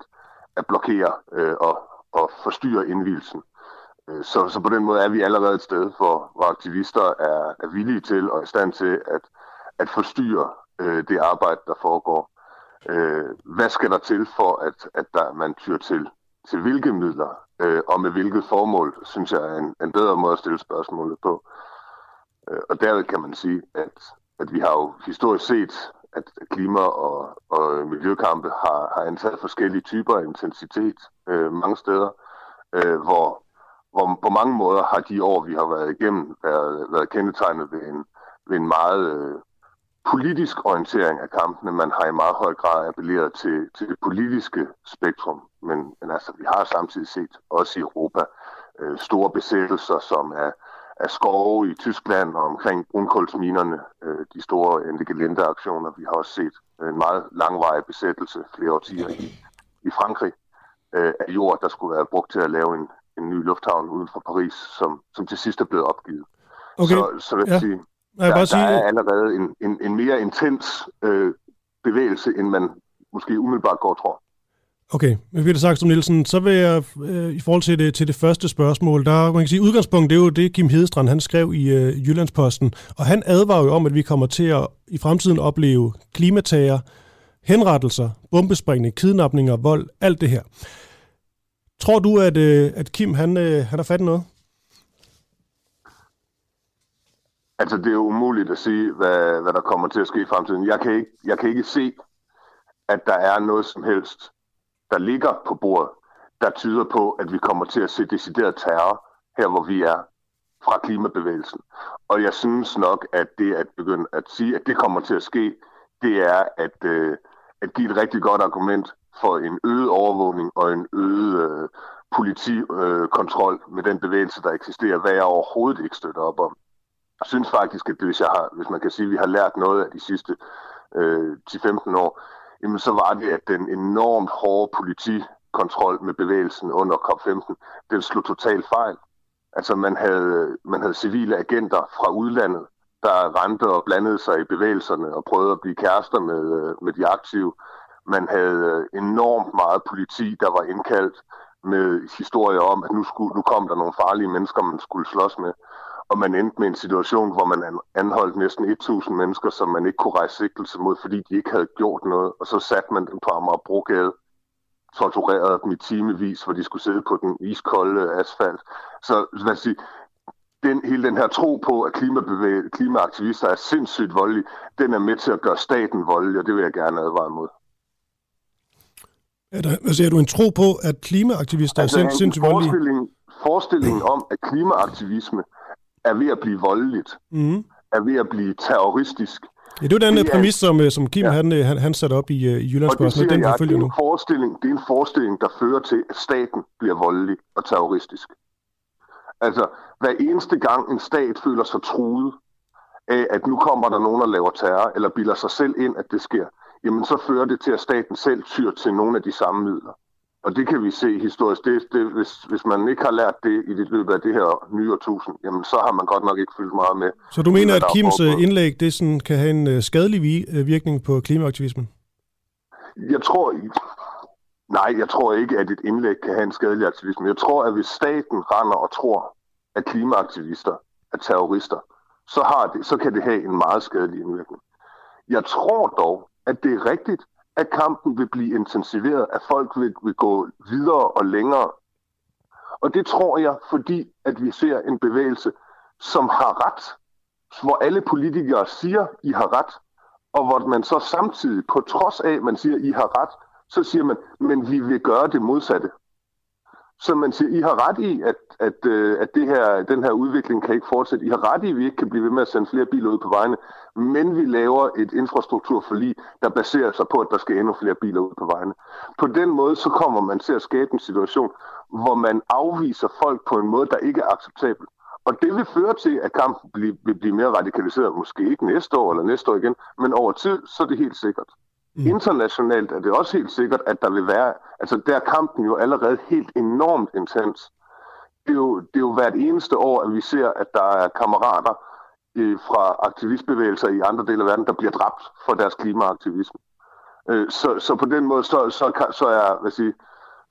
at blokere øh, og, og forstyrre indvielsen. Øh, så, så på den måde er vi allerede et sted, hvor, hvor aktivister er, er villige til og i stand til at, at forstyrre øh, det arbejde, der foregår. Øh, hvad skal der til for, at, at der, man tyr til til hvilke midler øh, og med hvilket formål, synes jeg er en, en bedre måde at stille spørgsmålet på. Øh, og derved kan man sige, at, at vi har jo historisk set, at klima- og, og miljøkampe har, har antaget forskellige typer af intensitet øh, mange steder, øh, hvor, hvor på mange måder har de år, vi har været igennem, været, været kendetegnet ved en, ved en meget øh, politisk orientering af kampene. Man har i meget høj grad appelleret til, til det politiske spektrum. Men, men altså, vi har samtidig set, også i Europa, øh, store besættelser, som er, er skove i Tyskland og omkring brunkulsminerne, øh, de store Endegelinde-aktioner. Vi har også set en meget langvarig besættelse flere årtier i, i Frankrig øh, af jord, der skulle være brugt til at lave en, en ny lufthavn uden for Paris, som, som til sidst er blevet opgivet. Okay. Så, så vil jeg Ja. sige, Jeg der, bare sige, der er allerede en, en, en mere intens øh, bevægelse, end man måske umiddelbart går tror. Okay, men Peter Saxton Nielsen, så vil jeg øh, i forhold til det, til det første spørgsmål, der man kan sige, udgangspunkt det er jo det, Kim Hedestrand han skrev i øh, Jyllandsposten, og han advarer jo om, at vi kommer til at i fremtiden opleve klimatager, henrettelser, bombesprængning, kidnapninger, vold, alt det her. Tror du, at, øh, at Kim han, øh, han har fat i noget? Altså, det er umuligt at sige, hvad, hvad der kommer til at ske i fremtiden. Jeg kan, ikke, jeg kan ikke se, at der er noget som helst, der ligger på bordet, der tyder på, at vi kommer til at se decideret terror her, hvor vi er fra klimabevægelsen. Og jeg synes nok, at det at begynde at sige, at det kommer til at ske, det er at, øh, at give et rigtig godt argument for en øget overvågning og en øget øh, politikontrol øh, med den bevægelse, der eksisterer, hvad jeg overhovedet ikke støtter op om. Jeg synes faktisk, at hvis, jeg har, hvis man kan sige, at vi har lært noget af de sidste øh, 10-15 år, jamen så var det, at den enormt hårde politikontrol med bevægelsen under COP15, den slog totalt fejl. Altså man havde, man havde civile agenter fra udlandet, der rendte og blandede sig i bevægelserne og prøvede at blive kærester med, øh, med de aktive. Man havde øh, enormt meget politi, der var indkaldt med historier om, at nu, skulle, nu kom der nogle farlige mennesker, man skulle slås med. Og man endte med en situation, hvor man an- anholdt næsten 1000 mennesker, som man ikke kunne rejse sigtelse mod, fordi de ikke havde gjort noget. Og så satte man dem på Amagerbrogade, torturerede dem i timevis, hvor de skulle sidde på den iskolde asfalt. Så hvad sige, den, hele den her tro på, at klimaaktivister er sindssygt voldelige, den er med til at gøre staten voldelig, og det vil jeg gerne advare mod. Er der, altså, er du en tro på, at klimaaktivister altså, er sind, sindssygt voldelige? forestilling, forestillingen om, at klimaaktivisme er ved at blive voldeligt, Mm. er ved at blive terroristisk, Ja, det er den Det er- præmis, som, øh, som Kim Ja. han, øh, han, han satte op i, øh, i Og det siger den jeg, det er, en forestilling, det er en forestilling, der fører til, at staten bliver voldelig og terroristisk. Altså, hver eneste gang en stat føler sig truet af, at nu kommer der nogen, der laver terror, eller bilder sig selv ind, at det sker, jamen så fører det til, at staten selv tyr til nogle af de samme midler. Og det kan vi se historisk. Det, det, hvis, hvis man ikke har lært det i det løbet af det her nye årtusind, jamen så har man godt nok ikke fyldt meget med. Så du mener, at Kims øh, indlæg det sådan, kan have en øh, skadelig øh, virkning på klimaaktivismen? Jeg tror ikke... Nej, jeg tror ikke, at et indlæg kan have en skadelig aktivisme. Jeg tror, at hvis staten render og tror, at klimaaktivister er terrorister, så, har det, så kan det have en meget skadelig indvirkning. Jeg tror dog, at det er rigtigt, at kampen vil blive intensiveret, at folk vil, vil gå videre og længere. Og det tror jeg, fordi at vi ser en bevægelse, som har ret, hvor alle politikere siger, I har ret, og hvor man så samtidig, på trods af, at man siger, I har ret, så siger man, men vi vil gøre det modsatte. Så man siger, I har ret i, at, at, øh, at det her, den her udvikling kan ikke fortsætte. I har ret i, at vi ikke kan blive ved med at sende flere biler ud på vejene, men vi laver et infrastrukturforlig, der baserer sig på, at der skal endnu flere biler ud på vejene. På den måde, så kommer man til at skabe en situation, hvor man afviser folk på en måde, der ikke er acceptabel. Og det vil føre til, at kampen vil, vil blive mere radikaliseret. Måske ikke næste år eller næste år igen, men over tid, så er det helt sikkert. Mm. Internationalt er det også helt sikkert, at der vil være, altså der er kampen jo allerede helt enormt intens. Det er jo, det er jo hvert eneste år, at vi ser, at der er kammerater øh, fra aktivistbevægelser i andre dele af verden, der bliver dræbt for deres klimaaktivisme. Øh, så, så på den måde, så, så, så er, hvad sige,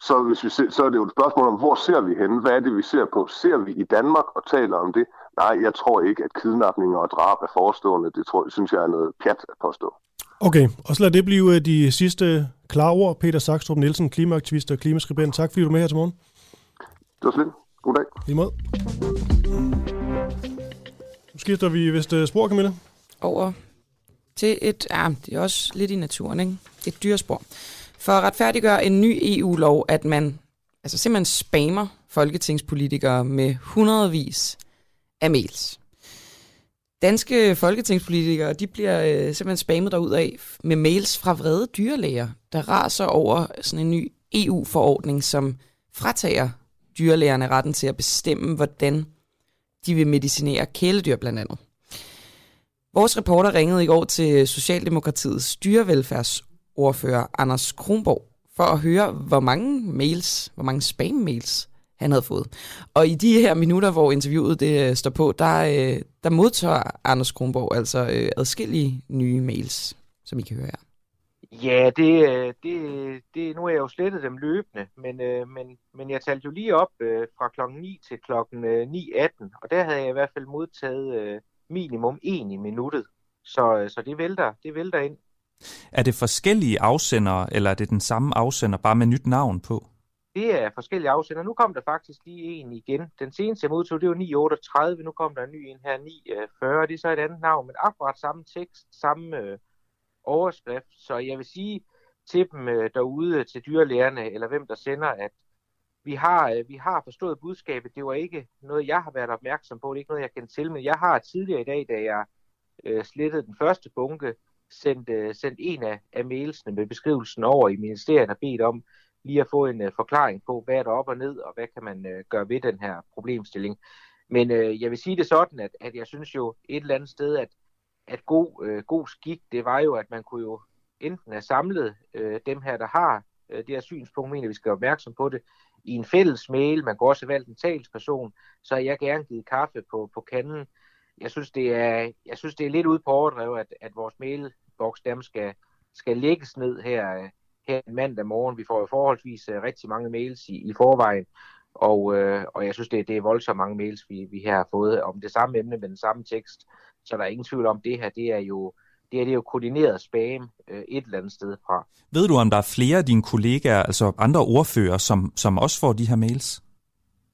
så, hvis vi ser, så er det jo et spørgsmål om, hvor ser vi henne? Hvad er det, vi ser på? Ser vi i Danmark og taler om det? Nej, jeg tror ikke, at kidnapninger og drab er forestående. Det tror, synes jeg er noget pjat at påstå. Okay, og så lad det blive øh, de sidste klare ord. Peter Saxtrup Nielsen, klimaaktivist og klimaskribent. Tak fordi du er med her til morgen. Det var slet. God dag. I måde. Nu skifter vi vist uh, spor, Camilla. Over til et, ja, det er også lidt i naturen, ikke? Et dyrespor. For at retfærdiggøre en ny EU-lov, at man altså simpelthen spammer folketingspolitikere med hundredvis af mails. Danske folketingspolitikere, de bliver øh, simpelthen spammet derud af med mails fra vrede dyrlæger, der raser over sådan en ny EU-forordning, som fratager dyrlægerne retten til at bestemme, hvordan de vil medicinere kæledyr blandt andet. Vores reporter ringede i går til Socialdemokratiets dyrevelfærdsordfører Anders Kronborg for at høre, hvor mange mails, hvor mange spam-mails han havde fået. Og i de her minutter, hvor interviewet det øh, står på, der, øh, der modtager Anders Kronborg altså øh, adskillige nye mails, som I kan høre her. Ja, det, det, det, nu er jeg jo slettet dem løbende, men, men, men jeg talte jo lige op fra klokken 9 til klokken 9.18, og der havde jeg i hvert fald modtaget minimum en i minuttet. Så, så det, vælter, det vælter ind. Er det forskellige afsendere, eller er det den samme afsender, bare med nyt navn på? Det er forskellige afsender. Nu kom der faktisk lige en igen. Den seneste jeg modtog, det var 938. Nu kom der en ny en her, 940. Øh, det er så et andet navn, men akkurat samme tekst, samme øh, overskrift. Så jeg vil sige til dem øh, derude, øh, til dyrlægerne, eller hvem der sender, at vi har, øh, vi har forstået budskabet. Det var ikke noget, jeg har været opmærksom på. Det er ikke noget, jeg kendte til, men jeg har tidligere i dag, da jeg øh, slettede den første bunke, sendt, øh, sendt en af, af mailsene med beskrivelsen over i ministeriet og bedt om lige at få en øh, forklaring på, hvad er der op og ned, og hvad kan man øh, gøre ved den her problemstilling. Men øh, jeg vil sige det sådan, at, at jeg synes jo et eller andet sted, at, at god, øh, god skik, det var jo, at man kunne jo enten have samlet øh, dem her, der har øh, det her synspunkt, mener vi skal være opmærksom på det, i en fælles mail, man kan også have valgt en talsperson, så har jeg gerne givet kaffe på, på kanden. Jeg synes, det er, jeg synes, det er lidt ude på overdrevet, at, at vores mailboks dem skal, skal lægges ned her, øh, her mandag morgen. Vi får jo forholdsvis uh, rigtig mange mails i, i forvejen, og, uh, og jeg synes, det, det er voldsomt mange mails, vi, vi her har fået om det samme emne med den samme tekst. Så der er ingen tvivl om, det her det er jo det er, det er jo koordineret spam øh, et eller andet sted fra. Ved du, om der er flere af dine kollegaer, altså andre ordfører, som, som også får de her mails?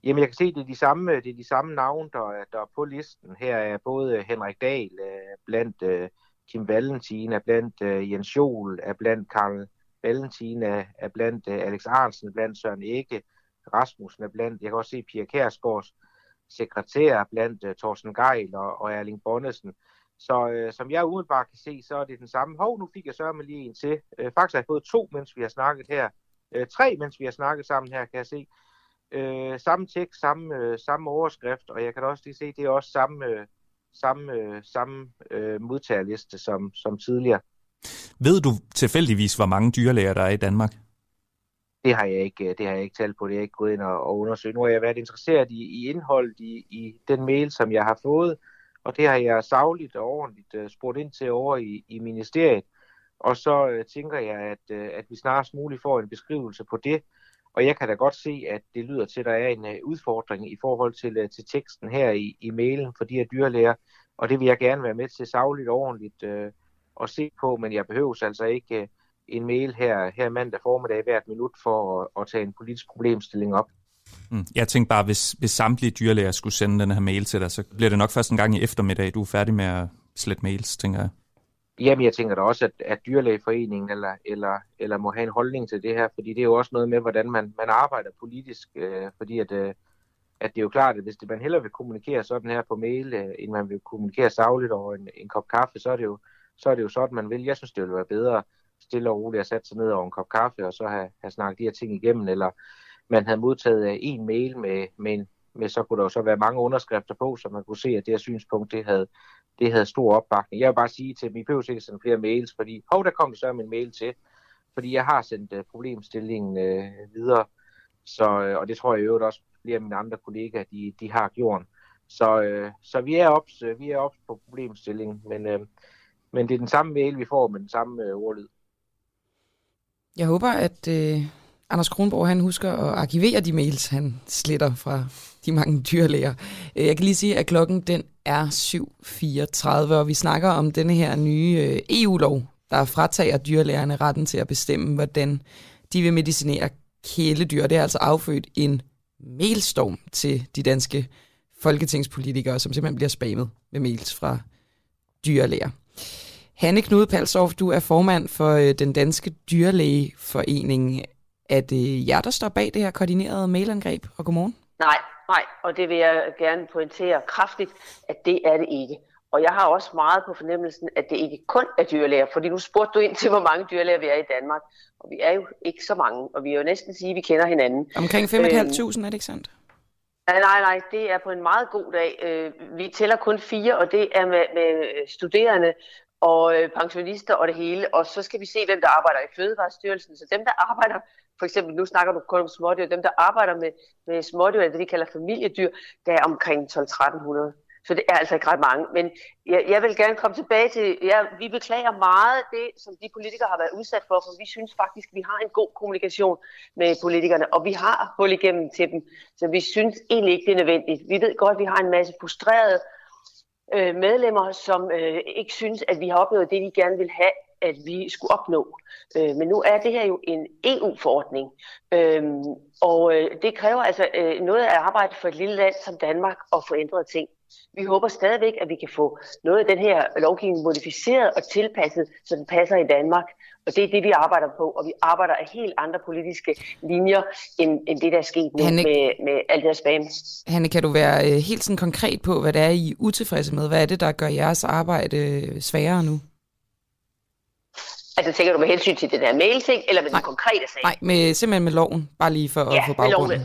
Jamen, jeg kan se, det er de samme, det er de samme navne, der, der er på listen. Her er både Henrik Dahl øh, blandt øh, Kim Valentin, er blandt øh, Jens Jol, er blandt Karl Valentin, er, er blandt øh, Alex Arnsen, blandt Søren Ikke, Rasmussen er blandt, jeg kan også se Pia Kærsgaards sekretær blandt øh, uh, Thorsten Geil og, og Erling Bonnesen. Så øh, som jeg umiddelbart kan se, så er det den samme. Hov, nu fik jeg sørge med lige en til. Øh, faktisk har jeg fået to, mens vi har snakket her. Øh, tre, mens vi har snakket sammen her, kan jeg se. Øh, samme tekst, samme, øh, samme overskrift, og jeg kan også lige se, det er også samme, øh, samme, øh, samme øh, modtagerliste som, som tidligere. Ved du tilfældigvis, hvor mange dyrlæger der er i Danmark? Det har jeg ikke, øh, det har jeg ikke talt på. Det har jeg ikke gået ind og, og undersøgt. Nu har jeg været interesseret i, i indholdet i, i den mail, som jeg har fået, og det har jeg savligt og ordentligt uh, spurgt ind til over i, i ministeriet. Og så uh, tænker jeg, at, uh, at vi snarest muligt får en beskrivelse på det. Og jeg kan da godt se, at det lyder til, at der er en uh, udfordring i forhold til, uh, til teksten her i, i mailen for de her dyrlæger. Og det vil jeg gerne være med til savligt og ordentligt uh, at se på, men jeg behøver altså ikke uh, en mail her, her mandag formiddag hvert minut for at, at tage en politisk problemstilling op. Mm. Jeg tænkte bare, hvis, hvis samtlige dyrlæger skulle sende den her mail til dig, så bliver det nok først en gang i eftermiddag, du er færdig med at slette mails, tænker jeg. Jamen, jeg tænker da også, at, at dyrlægeforeningen eller, eller, eller må have en holdning til det her, fordi det er jo også noget med, hvordan man, man arbejder politisk, øh, fordi at, øh, at det er jo klart, at hvis det, man hellere vil kommunikere sådan her på mail, øh, end man vil kommunikere savligt over en, en kop kaffe, så er, det jo, så er det jo sådan, man vil. Jeg synes, det ville være bedre stille og roligt at sætte sig ned over en kop kaffe, og så have, have snakket de her ting igennem, eller man havde modtaget en mail med, med, en, med, så kunne der jo så være mange underskrifter på, så man kunne se, at det her synspunkt, det havde, det havde stor opbakning. Jeg vil bare sige til dem, I behøver ikke sende flere mails, fordi, hov, der kom så en mail til, fordi jeg har sendt uh, problemstillingen uh, videre, så, uh, og det tror jeg i øvrigt også flere af mine andre kollegaer, de, de har gjort. Så, uh, så vi er ops, uh, vi er ops på problemstillingen, men, uh, men det er den samme mail, vi får med den samme øh, ordlyd. Jeg håber, at øh, Anders Kronborg han husker at arkivere de mails, han sletter fra de mange dyrlæger. Øh, jeg kan lige sige, at klokken den er 7.34, og vi snakker om denne her nye øh, EU-lov, der fratager dyrlægerne retten til at bestemme, hvordan de vil medicinere kæledyr. Det er altså affødt en mailstorm til de danske folketingspolitikere, som simpelthen bliver spammet med mails fra dyrlæger. Hanne Knude Palsov, du er formand for øh, den danske dyrlægeforening. Er det jer, der står bag det her koordinerede mailangreb? Og godmorgen. Nej, nej, og det vil jeg gerne pointere kraftigt, at det er det ikke. Og jeg har også meget på fornemmelsen, at det ikke kun er dyrlæger, fordi nu spurgte du ind til, hvor mange dyrlæger vi er i Danmark. Og vi er jo ikke så mange, og vi er jo næsten sige, at vi kender hinanden. Omkring 5.500 øhm, er det ikke sandt? Nej, nej, nej, det er på en meget god dag. Øh, vi tæller kun fire, og det er med, med studerende og øh, pensionister og det hele. Og så skal vi se, hvem der arbejder i Fødevarestyrelsen. Så dem, der arbejder, for eksempel nu snakker du kun om smådyr, dem, der arbejder med, med smådyr, det de kalder familiedyr, der er omkring 12-1300. Så det er altså ikke ret mange. Men jeg, jeg vil gerne komme tilbage til, ja, vi beklager meget det, som de politikere har været udsat for, for vi synes faktisk, vi har en god kommunikation med politikerne, og vi har hul igennem til dem. Så vi synes egentlig ikke, det er nødvendigt. Vi ved godt, at vi har en masse frustrerede øh, medlemmer, som øh, ikke synes, at vi har opnået det, vi gerne vil have, at vi skulle opnå. Øh, men nu er det her jo en EU-forordning, øh, og øh, det kræver altså øh, noget af arbejde for et lille land som Danmark at få ændret ting. Vi håber stadigvæk, at vi kan få noget af den her lovgivning modificeret og tilpasset, så den passer i Danmark. Og det er det, vi arbejder på, og vi arbejder af helt andre politiske linjer, end, end det, der er sket nu Hanne, med, med alt det her spam. Hanne, kan du være øh, helt sådan konkret på, hvad det er, I er utilfredse med? Hvad er det, der gør jeres arbejde øh, sværere nu? Altså tænker du med hensyn til den her mail-ting, eller med nej, den konkrete sag? Nej, med, simpelthen med loven, bare lige for ja, at få baggrunden.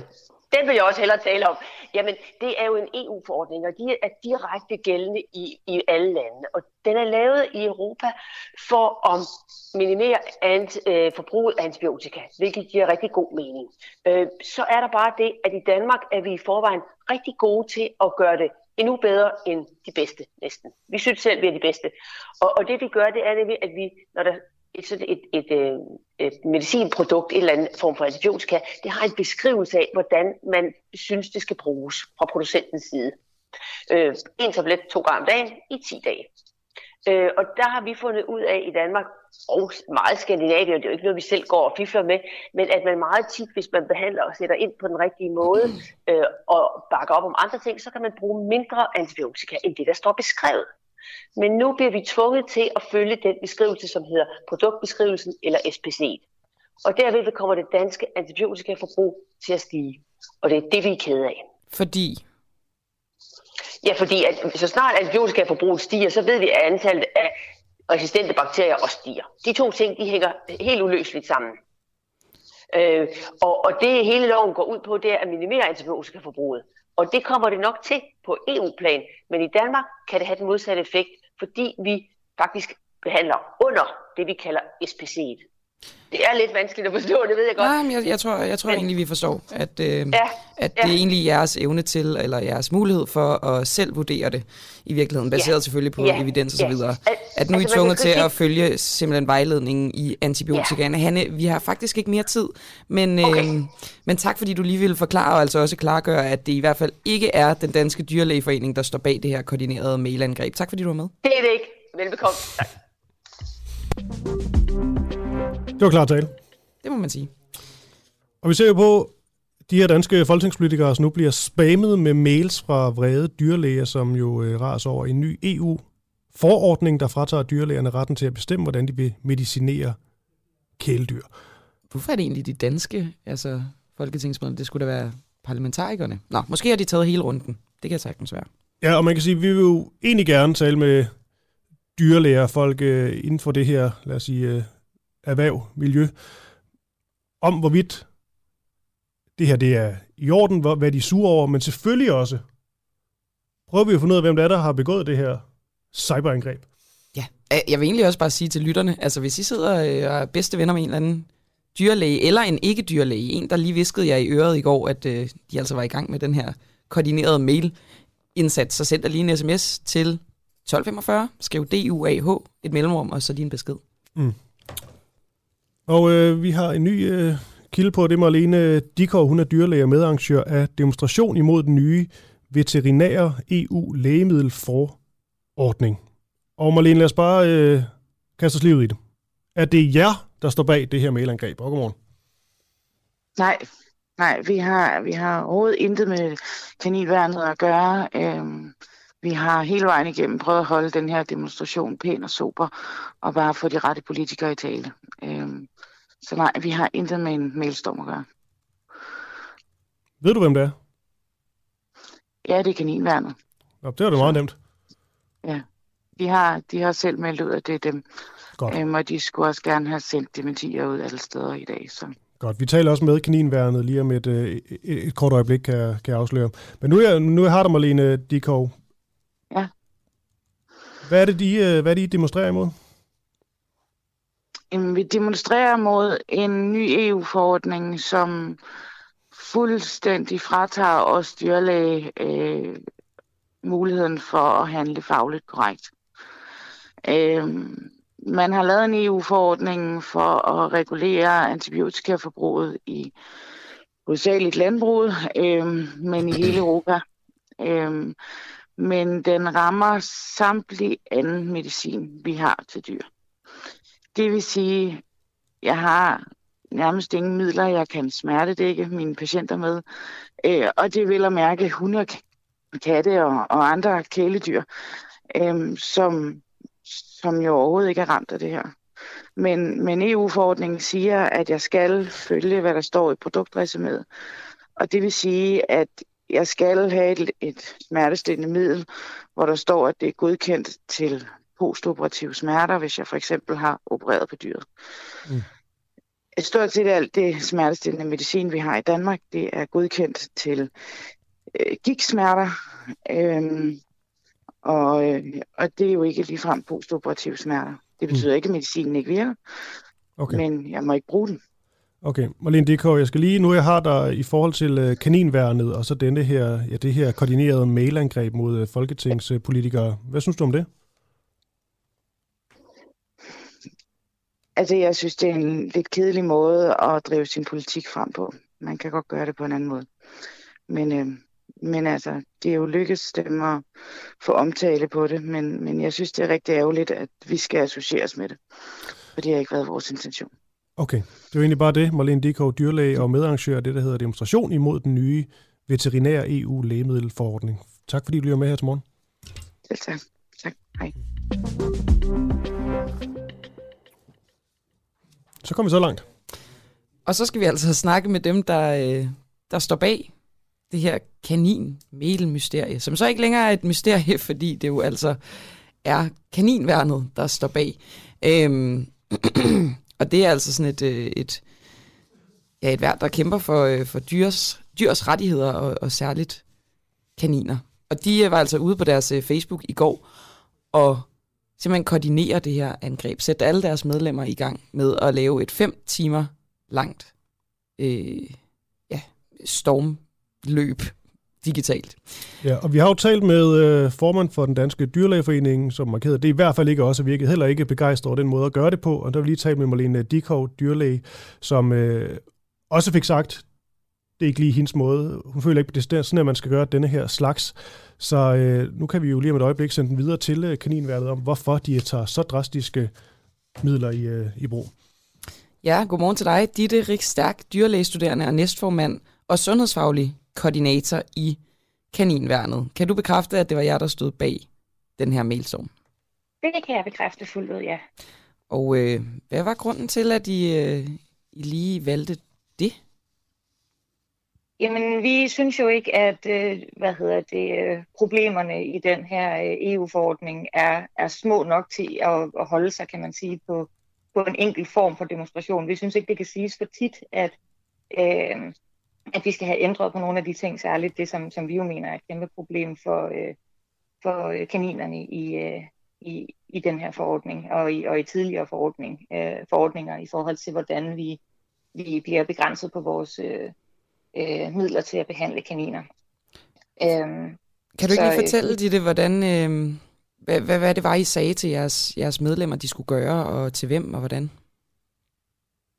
Den vil jeg også hellere tale om. Jamen, det er jo en EU-forordning, og de er direkte gældende i, i alle lande. Og den er lavet i Europa for at minimere ant, øh, forbruget af antibiotika, hvilket giver rigtig god mening. Øh, så er der bare det, at i Danmark er vi i forvejen rigtig gode til at gøre det endnu bedre end de bedste næsten. Vi synes selv, vi er de bedste. Og, og det vi gør, det er nemlig, at vi, når der et, sådan et, et, et, øh, et medicinprodukt, en eller anden form for antibiotika, det har en beskrivelse af, hvordan man synes, det skal bruges fra producentens side. Øh, en tablet to gange om dagen i 10 dage. Øh, og der har vi fundet ud af i Danmark, og meget Skandinavien, det er jo ikke noget, vi selv går og fifler med, men at man meget tit, hvis man behandler og sætter ind på den rigtige måde, øh, og bakker op om andre ting, så kan man bruge mindre antibiotika, end det, der står beskrevet. Men nu bliver vi tvunget til at følge den beskrivelse, som hedder produktbeskrivelsen eller SPC. Og derved kommer det danske antibiotikaforbrug til at stige. Og det er det, vi er kede af. Fordi? Ja, fordi at så snart antibiotikaforbruget stiger, så ved vi, at antallet af resistente bakterier også stiger. De to ting, de hænger helt uløseligt sammen. Øh, og, og det hele loven går ud på, det er at minimere antibiotikaforbruget. Og det kommer det nok til på EU-plan, men i Danmark kan det have den modsatte effekt, fordi vi faktisk behandler under det, vi kalder SPC'et. Det er lidt vanskeligt at forstå, det ved jeg godt. Nej, men jeg, jeg tror, jeg tror men, egentlig, vi forstår, at, øh, ja, at ja. det er egentlig jeres evne til, eller jeres mulighed for at selv vurdere det i virkeligheden, baseret ja. selvfølgelig på ja. evidens og så videre. Ja. At nu altså, er I tvunget til at følge simpelthen vejledningen i antibiotika. Ja. Hanne, vi har faktisk ikke mere tid, men, øh, okay. men tak fordi du lige ville forklare, og altså også klargøre, at det i hvert fald ikke er den danske dyrlægeforening, der står bag det her koordinerede mailangreb. Tak fordi du var med. Det er det ikke. Velbekomme. Tak. Det var klart tale. Det må man sige. Og vi ser jo på, de her danske folketingspolitikere nu bliver spammet med mails fra vrede dyrlæger, som jo øh, raser over en ny EU-forordning, der fratager dyrlægerne retten til at bestemme, hvordan de vil medicinere kæledyr. Hvorfor er det egentlig de danske altså, folketingsmedlemmer? Det skulle da være parlamentarikerne. Nå, måske har de taget hele runden. Det kan sagtens være. Ja, og man kan sige, at vi vil jo egentlig gerne tale med dyrlæger, folk øh, inden for det her, lad os sige, øh, erhverv, miljø, om hvorvidt det her det er i orden, hvad de er sure over, men selvfølgelig også prøver vi at finde ud af, hvem det er, der har begået det her cyberangreb. Ja, jeg vil egentlig også bare sige til lytterne, altså hvis I sidder og er bedste venner med en eller anden dyrlæge, eller en ikke-dyrlæge, en der lige viskede jer i øret i går, at øh, de altså var i gang med den her koordinerede mail-indsats, så send dig lige en sms til 1245, skriv DUAH, et mellemrum, og så din besked. Mm. Og øh, vi har en ny øh, kilde på, det er Marlene Dikov, hun er dyrlæge og medarrangør af demonstration imod den nye veterinære EU-lægemiddelforordning. Og Marlene, lad os bare øh, kaste os livet i det. Er det jer, der står bag det her mailangreb? Og godmorgen. Nej, nej, vi har, vi har overhovedet intet med kaninværnet at gøre. Øhm, vi har hele vejen igennem prøvet at holde den her demonstration pæn og sober, og bare få de rette politikere i tale. Øhm, så nej, vi har intet med en mailstorm at gøre. Ved du, hvem det er? Ja, det er kaninværnet. Nå, det var det meget nemt. Ja, de har, de har selv meldt ud, at det er dem. Godt. Øhm, og de skulle også gerne have sendt dementier ud alle steder i dag. Så. Godt, vi taler også med kaninværnet lige om et, øh, et, et kort øjeblik, kan, jeg- kan jeg afsløre. Men nu er, nu har dig, Marlene Dikov. Ja. Hvad er det, de, øh, hvad er det, I demonstrerer imod? Jamen, vi demonstrerer mod en ny EU-forordning, som fuldstændig fratager os dyrlæge øh, muligheden for at handle fagligt korrekt. Øh, man har lavet en EU-forordning for at regulere antibiotikaforbruget i hovedsageligt landbruget, øh, men i hele Europa. Øh, men den rammer samtlig anden medicin, vi har til dyr. Det vil sige, jeg har nærmest ingen midler, jeg kan smertedække mine patienter med. Øh, og det vil at mærke hunde og katte og, og andre kæledyr, øh, som, som jo overhovedet ikke er ramt af det her. Men, men EU-forordningen siger, at jeg skal følge, hvad der står i produktresumet. Og det vil sige, at jeg skal have et, et smertestillende middel, hvor der står, at det er godkendt til postoperative smerter, hvis jeg for eksempel har opereret på dyret. Mm. Stort set alt det smertestillende medicin, vi har i Danmark, det er godkendt til øh, gigtsmerter, øhm, og, øh, og det er jo ikke ligefrem postoperative smerter. Det betyder mm. ikke, at medicinen ikke virker, Okay. men jeg må ikke bruge den. Okay, Marlene Dikov, jeg skal lige, nu jeg har dig i forhold til øh, kaninværnet, og så denne her, ja, det her koordinerede mailangreb mod øh, folketingspolitikere. Hvad synes du om det? Altså, jeg synes, det er en lidt kedelig måde at drive sin politik frem på. Man kan godt gøre det på en anden måde. Men, øh, men altså, det er jo lykkedes dem at få omtale på det, men, men jeg synes, det er rigtig ærgerligt, at vi skal associeres med det. For det har ikke været vores intention. Okay, det var egentlig bare det. Marlene Dikov, dyrlæge og medarrangør af det, der hedder demonstration imod den nye veterinær EU-lægemiddelforordning. Tak fordi du lytter med her til morgen. Selv tak. Tak. Hej. Så kom vi så langt. Og så skal vi altså snakke med dem, der, øh, der står bag det her kanin-mail-mysterie, som så ikke længere er et mysterie, *laughs* fordi det jo altså er kaninværnet, der står bag. Øhm, *clears throat* og det er altså sådan et, øh, et, ja, et værn, der kæmper for, øh, for dyrs, dyrs rettigheder og, og særligt kaniner. Og de var altså ude på deres øh, Facebook i går og simpelthen koordinere det her angreb. Sætte alle deres medlemmer i gang med at lave et fem timer langt øh, ja, stormløb digitalt. Ja, og vi har jo talt med øh, formand for den danske dyrlægeforening, som markerede, det i hvert fald ikke også virket heller ikke begejstret over den måde at gøre det på. Og der har vi lige talt med Marlene Dikov, dyrlæge, som øh, også fik sagt, det er ikke lige hendes måde. Hun føler ikke, det er sådan, at man skal gøre denne her slags. Så øh, nu kan vi jo lige om et øjeblik sende den videre til øh, kaninværdet om, hvorfor de tager så drastiske midler i, øh, i brug. Ja, godmorgen til dig, Ditte Rik Stærk, dyrlægestuderende og næstformand og sundhedsfaglig koordinator i Kaninværnet. Kan du bekræfte, at det var jer, der stod bag den her mailstorm? Det kan jeg bekræfte fuldt ud, ja. Og øh, hvad var grunden til, at I, øh, I lige valgte det? Jamen, vi synes jo ikke, at øh, hvad hedder det, øh, problemerne i den her øh, EU-forordning er, er små nok til at, at holde sig, kan man sige, på, på en enkelt form for demonstration. Vi synes ikke, det kan siges for tit, at, øh, at vi skal have ændret på nogle af de ting, særligt det, som, som vi jo mener er et kæmpe problem for, øh, for øh, kaninerne i, øh, i, i den her forordning, og i, og i tidligere forordning, øh, forordninger i forhold til, hvordan vi, vi bliver begrænset på vores øh, øh, midler til at behandle kaniner. Øhm, Kan du ikke så, lige øh, fortælle, Ditte, hvordan, øh, hvad, hvad, hvad det var, I sagde til jeres, jeres medlemmer, de skulle gøre, og til hvem og hvordan?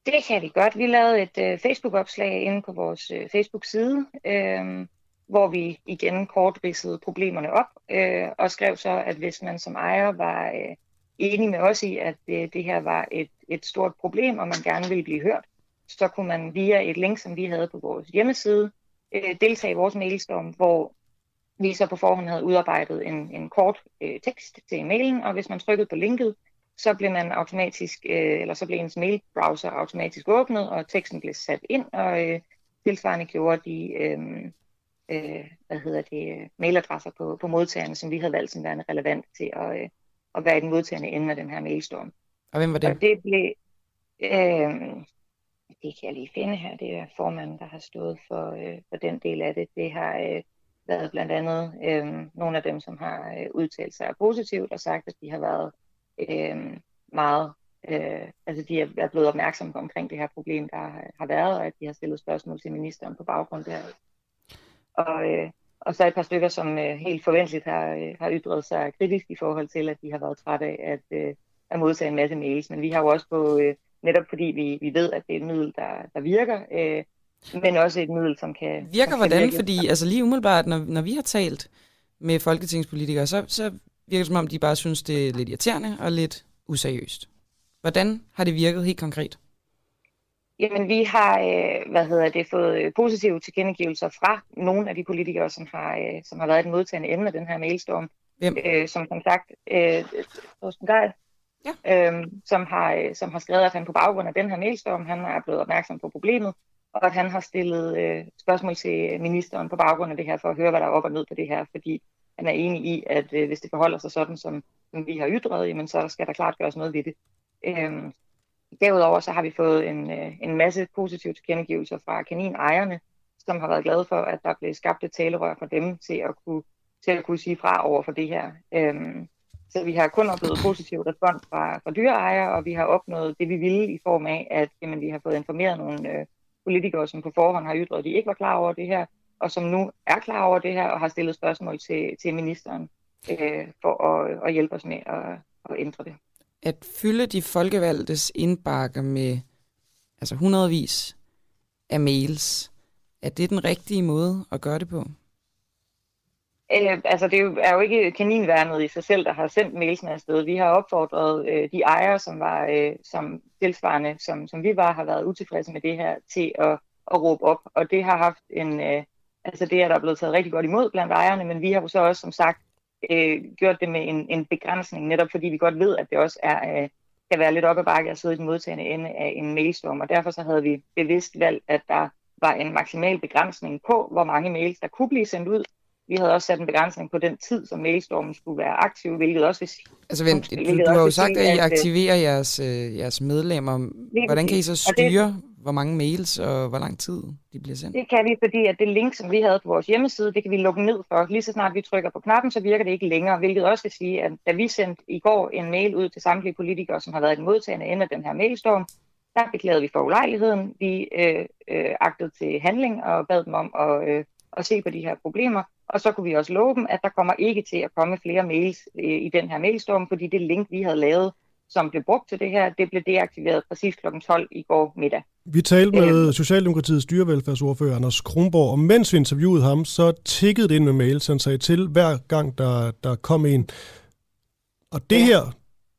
Det kan vi godt. Vi lavede et øh, Facebook-opslag inde på vores øh, Facebook-side, øh, hvor vi igen kort ridsede problemerne op, øh, og skrev så, at hvis man som ejer var, øh, enige med os i, at det, det her var et, et stort problem, og man gerne ville blive hørt, så kunne man via et link, som vi havde på vores hjemmeside, øh, deltage i vores mailstorm, hvor vi så på forhånd havde udarbejdet en, en kort øh, tekst til mailen, og hvis man trykkede på linket, så blev man automatisk, øh, eller så blev ens mailbrowser automatisk åbnet, og teksten blev sat ind, og øh, tilsvarende gjorde de øh, øh, hvad hedder det, mailadresser på, på modtagerne, som vi havde valgt som værende relevant til at, øh, at være i den modtagende ende af den her mailstorm. Og hvem var det? Og det blev, øh, det kan jeg lige finde her, det er formanden, der har stået for, øh, for den del af det. Det har øh, været blandt andet øh, nogle af dem, som har øh, udtalt sig positivt og sagt, at de har været øh, meget, øh, altså de er blevet opmærksomme på omkring det her problem, der øh, har været, og at de har stillet spørgsmål til ministeren på baggrund der. Og, øh, og så et par stykker, som øh, helt forventeligt har, øh, har ytret sig kritisk i forhold til, at de har været trætte af at, øh, at modtage en masse mails. Men vi har jo også på, øh, netop fordi vi, vi ved, at det er et middel, der, der virker, øh, men også et middel, som kan... Virker som hvordan? Kan virke. Fordi altså lige umiddelbart, når, når vi har talt med folketingspolitikere, så, så virker det som om, de bare synes, det er lidt irriterende og lidt useriøst. Hvordan har det virket helt konkret? Jamen, vi har øh, hvad hedder det, fået positive tilkendegivelser fra nogle af de politikere, som har, øh, som har været et modtagende emne af den her mailstorm. Hvem? Øh, som som sagt, øh, Thorsten Geil, ja. øh, som, har, øh, som har skrevet, at han på baggrund af den her mailstorm, han er blevet opmærksom på problemet, og at han har stillet øh, spørgsmål til ministeren på baggrund af det her, for at høre, hvad der er op og ned på det her, fordi han er enig i, at øh, hvis det forholder sig sådan, som, som vi har ytret, jamen, så skal der klart gøres noget ved det. Øhm, Derudover så har vi fået en, øh, en masse positive tilkendegivelser fra kaninejerne, som har været glade for, at der blev skabt et talerør for dem til at kunne, til at kunne sige fra over for det her. Øhm, så vi har kun oplevet positiv respons fra, fra dyreejere, og vi har opnået det, vi ville i form af, at jamen, vi har fået informeret nogle øh, politikere, som på forhånd har ytret, at de ikke var klar over det her, og som nu er klar over det her og har stillet spørgsmål til, til ministeren øh, for at, at hjælpe os med at, at ændre det at fylde de folkevalgtes indbakker med altså hundredvis af mails, er det den rigtige måde at gøre det på? Øh, altså det er jo, er jo ikke kaninværnet i sig selv, der har sendt mailsene afsted. Vi har opfordret øh, de ejere, som var øh, som tilsvarende, som, som vi var, har været utilfredse med det her, til at, at råbe op. Og det har haft en, øh, altså det er der blevet taget rigtig godt imod blandt ejerne, men vi har jo så også som sagt øh, gjort det med en, en begrænsning, netop fordi vi godt ved, at det også er, øh, kan være lidt op ad bakke at sidde i den modtagende ende af en mailstorm, og derfor så havde vi bevidst valgt, at der var en maksimal begrænsning på, hvor mange mails, der kunne blive sendt ud. Vi havde også sat en begrænsning på den tid, som mailstormen skulle være aktiv, hvilket også vil sige... Altså vent, du, du har jo sagt, at I øh, aktiverer jeres, øh, jeres medlemmer. Hvordan kan I så styre, det, hvor mange mails og hvor lang tid de bliver sendt? Det kan vi, fordi at det link, som vi havde på vores hjemmeside, det kan vi lukke ned for. Lige så snart vi trykker på knappen, så virker det ikke længere, hvilket også vil sige, at da vi sendte i går en mail ud til samtlige politikere, som har været i den modtagende ende af den her mailstorm, der beklagede vi for ulejligheden. Vi øh, øh, agtede til handling og bad dem om at, øh, at se på de her problemer. Og så kunne vi også love dem, at der kommer ikke til at komme flere mails øh, i den her mailstorm, fordi det link, vi havde lavet, som blev brugt til det her, det blev deaktiveret præcis kl. 12 i går middag. Vi talte med Socialdemokratiets dyrevelfærdsordfører Anders Kronborg, og mens vi interviewede ham, så tikkede det ind med mails, han sagde til hver gang, der, der kom en. Og det ja. her,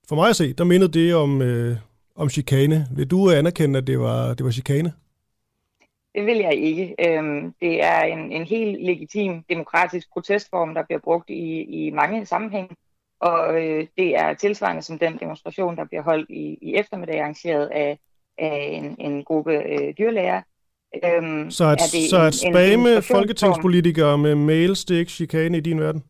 for mig at se, der mindede det om, øh, om chikane. Vil du anerkende, at det var, det var chikane? Det vil jeg ikke. Øhm, det er en, en helt legitim demokratisk protestform, der bliver brugt i, i mange sammenhænge. Og øh, det er tilsvarende som den demonstration, der bliver holdt i, i eftermiddag, arrangeret af, af en, en gruppe øh, dyrlæger. Øhm, så at, så at spamme folketingspolitikere med mails, det er ikke chikane i din verden?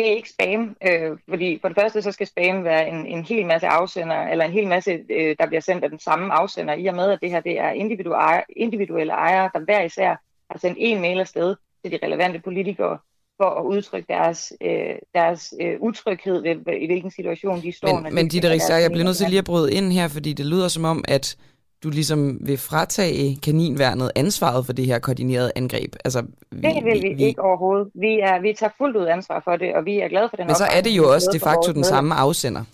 Det er ikke spam, øh, fordi for det første så skal spam være en, en hel masse afsender, eller en hel masse, øh, der bliver sendt af den samme afsender, i og med at det her det er individuelle, individuelle ejere, der hver især har sendt en mail afsted til de relevante politikere, for at udtrykke deres, øh, deres øh, utryghed ved, i hvilken situation de står. Men, men Ditte Richter, jeg bliver nødt til lige at bryde ind her, fordi det lyder som om, at du ligesom vil fratage kaninværnet ansvaret for det her koordinerede angreb. Altså, vi, det vil vi, vi ikke overhovedet. Vi, er, vi tager fuldt ud ansvar for det, og vi er glade for den Men så er det jo også de facto den samme afsender.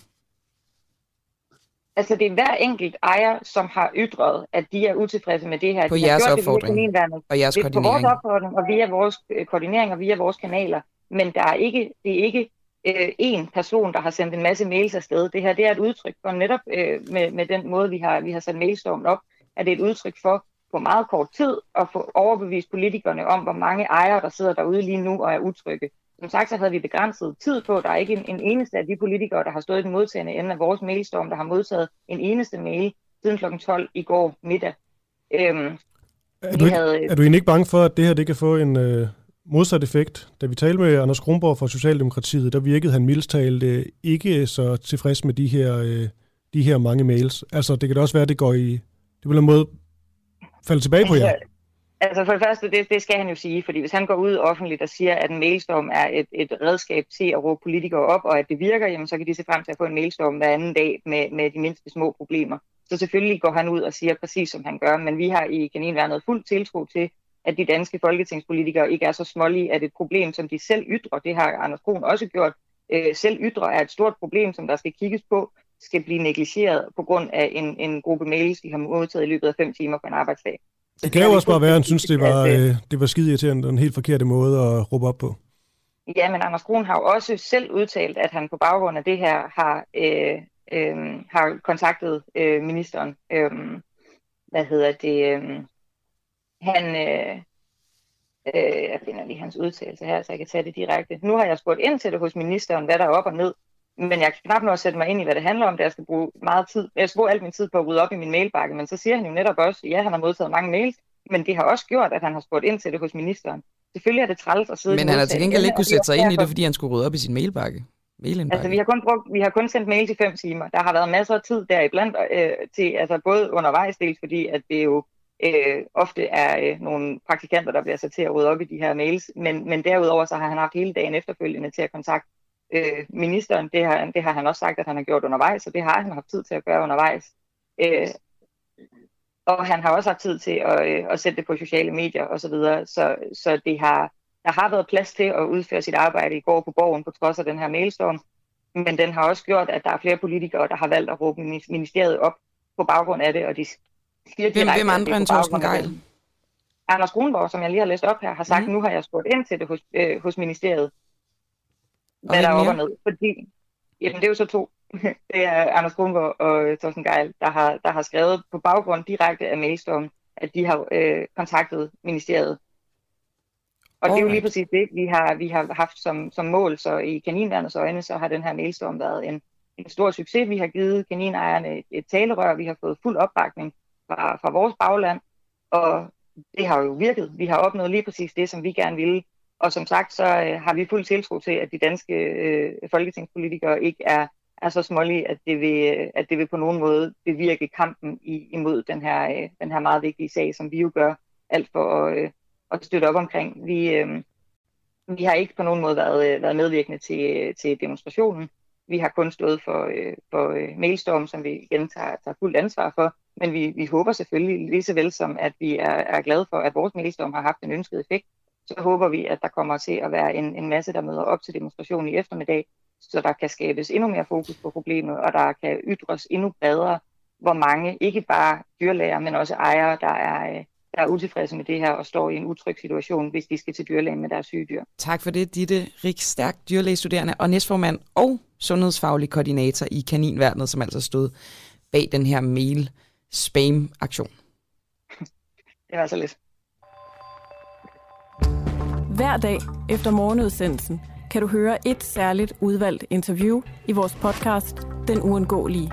Altså det er hver enkelt ejer, som har ytret, at de er utilfredse med det her. På de jeres opfordring og jeres det koordinering. på vores opfordring og via vores øh, koordinering og via vores kanaler. Men der er ikke, det er ikke øh, en person, der har sendt en masse mails afsted. Det her det er et udtryk for netop øh, med, med den måde, vi har, vi har sat mailstormen op, at det er et udtryk for på meget kort tid at få overbevist politikerne om, hvor mange ejere, der sidder derude lige nu og er utrygge. Som sagt, så havde vi begrænset tid på. Der er ikke en, en eneste af de politikere, der har stået i den modtagende ende af vores mailstorm, der har modtaget en eneste mail siden kl. 12 i går middag. Øhm, er, du ikke, havde... er du egentlig ikke bange for, at det her det kan få en øh, modsat effekt? Da vi talte med Anders Kronborg fra Socialdemokratiet, der virkede han mildstalt øh, ikke så tilfreds med de her, øh, de her mange mails. Altså, det kan da også være, at det går i... Det vil en måde falde tilbage på jer. Altså, altså for det første, det, det skal han jo sige, fordi hvis han går ud offentligt og siger, at en mailstorm er et, et redskab til at råbe politikere op, og at det virker, jamen så kan de se frem til at få en mailstorm hver anden dag med, med de mindste små problemer. Så selvfølgelig går han ud og siger præcis, som han gør, men vi har i kaninværnet fuld tiltro til, at de danske folketingspolitikere ikke er så smålige, at et problem, som de selv ytrer, det har Anders Kron også gjort, øh, selv ytrer er et stort problem, som der skal kigges på, skal blive negligeret på grund af en, en gruppe mails, de har modtaget i løbet af fem timer på en arbejdsdag. Så det kan jo også bare være, at han synes, det var, at, øh, det var skide irriterende, den helt forkerte måde at råbe op på. Ja, men Anders Kron har jo også selv udtalt, at han på baggrund af det her har øh, øh, har kontaktet øh, ministeren. Øh, hvad hedder det? Øh, han, øh, øh, jeg finder lige hans udtalelse her, så jeg kan tage det direkte. Nu har jeg spurgt ind til det hos ministeren, hvad der er op og ned, men jeg kan knap nå at sætte mig ind i, hvad det handler om, det jeg skal bruge meget tid. Jeg skal bruge al min tid på at rydde op i min mailbakke, men så siger han jo netop også, ja, han har modtaget mange mails, men det har også gjort, at han har spurgt ind til det hos ministeren. Selvfølgelig er det træls at sidde Men han har til gengæld ikke kunne sætte sig ind i det, fordi han skulle rydde op i sin mailbakke. Altså, vi har kun brugt, vi har kun sendt mail til fem timer. Der har været masser af tid deriblandt øh, til, altså både undervejs dels, fordi at det jo øh, ofte er øh, nogle praktikanter, der bliver sat til at rydde op i de her mails, men, men derudover så har han haft hele dagen efterfølgende til at kontakte øh, ministeren. Det har, det har han også sagt, at han har gjort undervejs, og det har han haft tid til at gøre undervejs. Øh, og han har også haft tid til at, øh, at sætte det på sociale medier osv., så, videre. så, så det har, der har været plads til at udføre sit arbejde i går på borgen på trods af den her mailstorm, men den har også gjort, at der er flere politikere, der har valgt at råbe ministeriet op på baggrund af det, og de siger hvem, hvem andre end Torsten Geil? Anders Grunborg, som jeg lige har læst op her, har sagt, mm. nu har jeg spurgt ind til det hos, øh, hos ministeriet, hvad der er op og ned. Fordi, jamen det er jo så to. *laughs* det er Anders Grunborg og Torsten Geil, der har, der har skrevet på baggrund direkte af mailstorm, at de har øh, kontaktet ministeriet og det er jo lige præcis det, vi har, vi har haft som, som mål. Så i kaninværnets øjne, så har den her mailstorm været en, en stor succes. Vi har givet kaninejerne et talerør, vi har fået fuld opbakning fra, fra vores bagland, og det har jo virket. Vi har opnået lige præcis det, som vi gerne ville. Og som sagt, så øh, har vi fuld tiltro til, at de danske øh, folketingspolitikere ikke er, er så smålige, at det, vil, at det vil på nogen måde bevirke kampen i, imod den her, øh, den her meget vigtige sag, som vi jo gør alt for at, øh, at støtte op omkring. Vi, øh, vi har ikke på nogen måde været, øh, været medvirkende til, til demonstrationen. Vi har kun stået for, øh, for øh, mailstorm, som vi igen tager, tager fuldt ansvar for. Men vi, vi håber selvfølgelig, lige så vel som at vi er, er glade for, at vores mailstorm har haft en ønsket effekt, så håber vi, at der kommer til at være en, en masse, der møder op til demonstrationen i eftermiddag, så der kan skabes endnu mere fokus på problemet, og der kan ytres endnu bredere, hvor mange, ikke bare dyrlæger, men også ejere, der er, øh, der er utilfredse med det her og står i en utryg situation, hvis de skal til dyrlægen med deres syge dyr. Tak for det, Ditte Rik Stærk, dyrlægestuderende og næstformand og sundhedsfaglig koordinator i Kaninværnet, som altså stod bag den her mail mail-spam-aktion. *laughs* det var så lidt. Hver dag efter morgenudsendelsen kan du høre et særligt udvalgt interview i vores podcast Den Uundgåelige.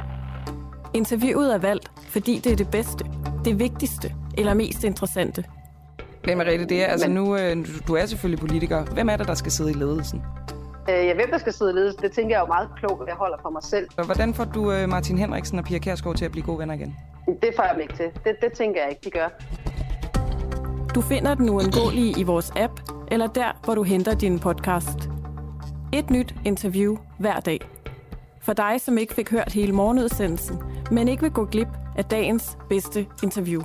Interviewet er valgt, fordi det er det bedste, det vigtigste eller mest interessante. Men Mariette, det er, altså nu, øh, du er selvfølgelig politiker. Hvem er det, der skal sidde i ledelsen? Øh, ja, hvem der skal sidde i ledelsen, det tænker jeg jo meget klogt, at jeg holder for mig selv. Og hvordan får du øh, Martin Henriksen og Pia Kærsgaard til at blive gode venner igen? Det får jeg dem ikke til. Det, det tænker jeg ikke, de gør. Du finder den uundgåelige i vores app, eller der, hvor du henter din podcast. Et nyt interview hver dag. For dig, som ikke fik hørt hele morgenudsendelsen, men ikke vil gå glip af dagens bedste interview.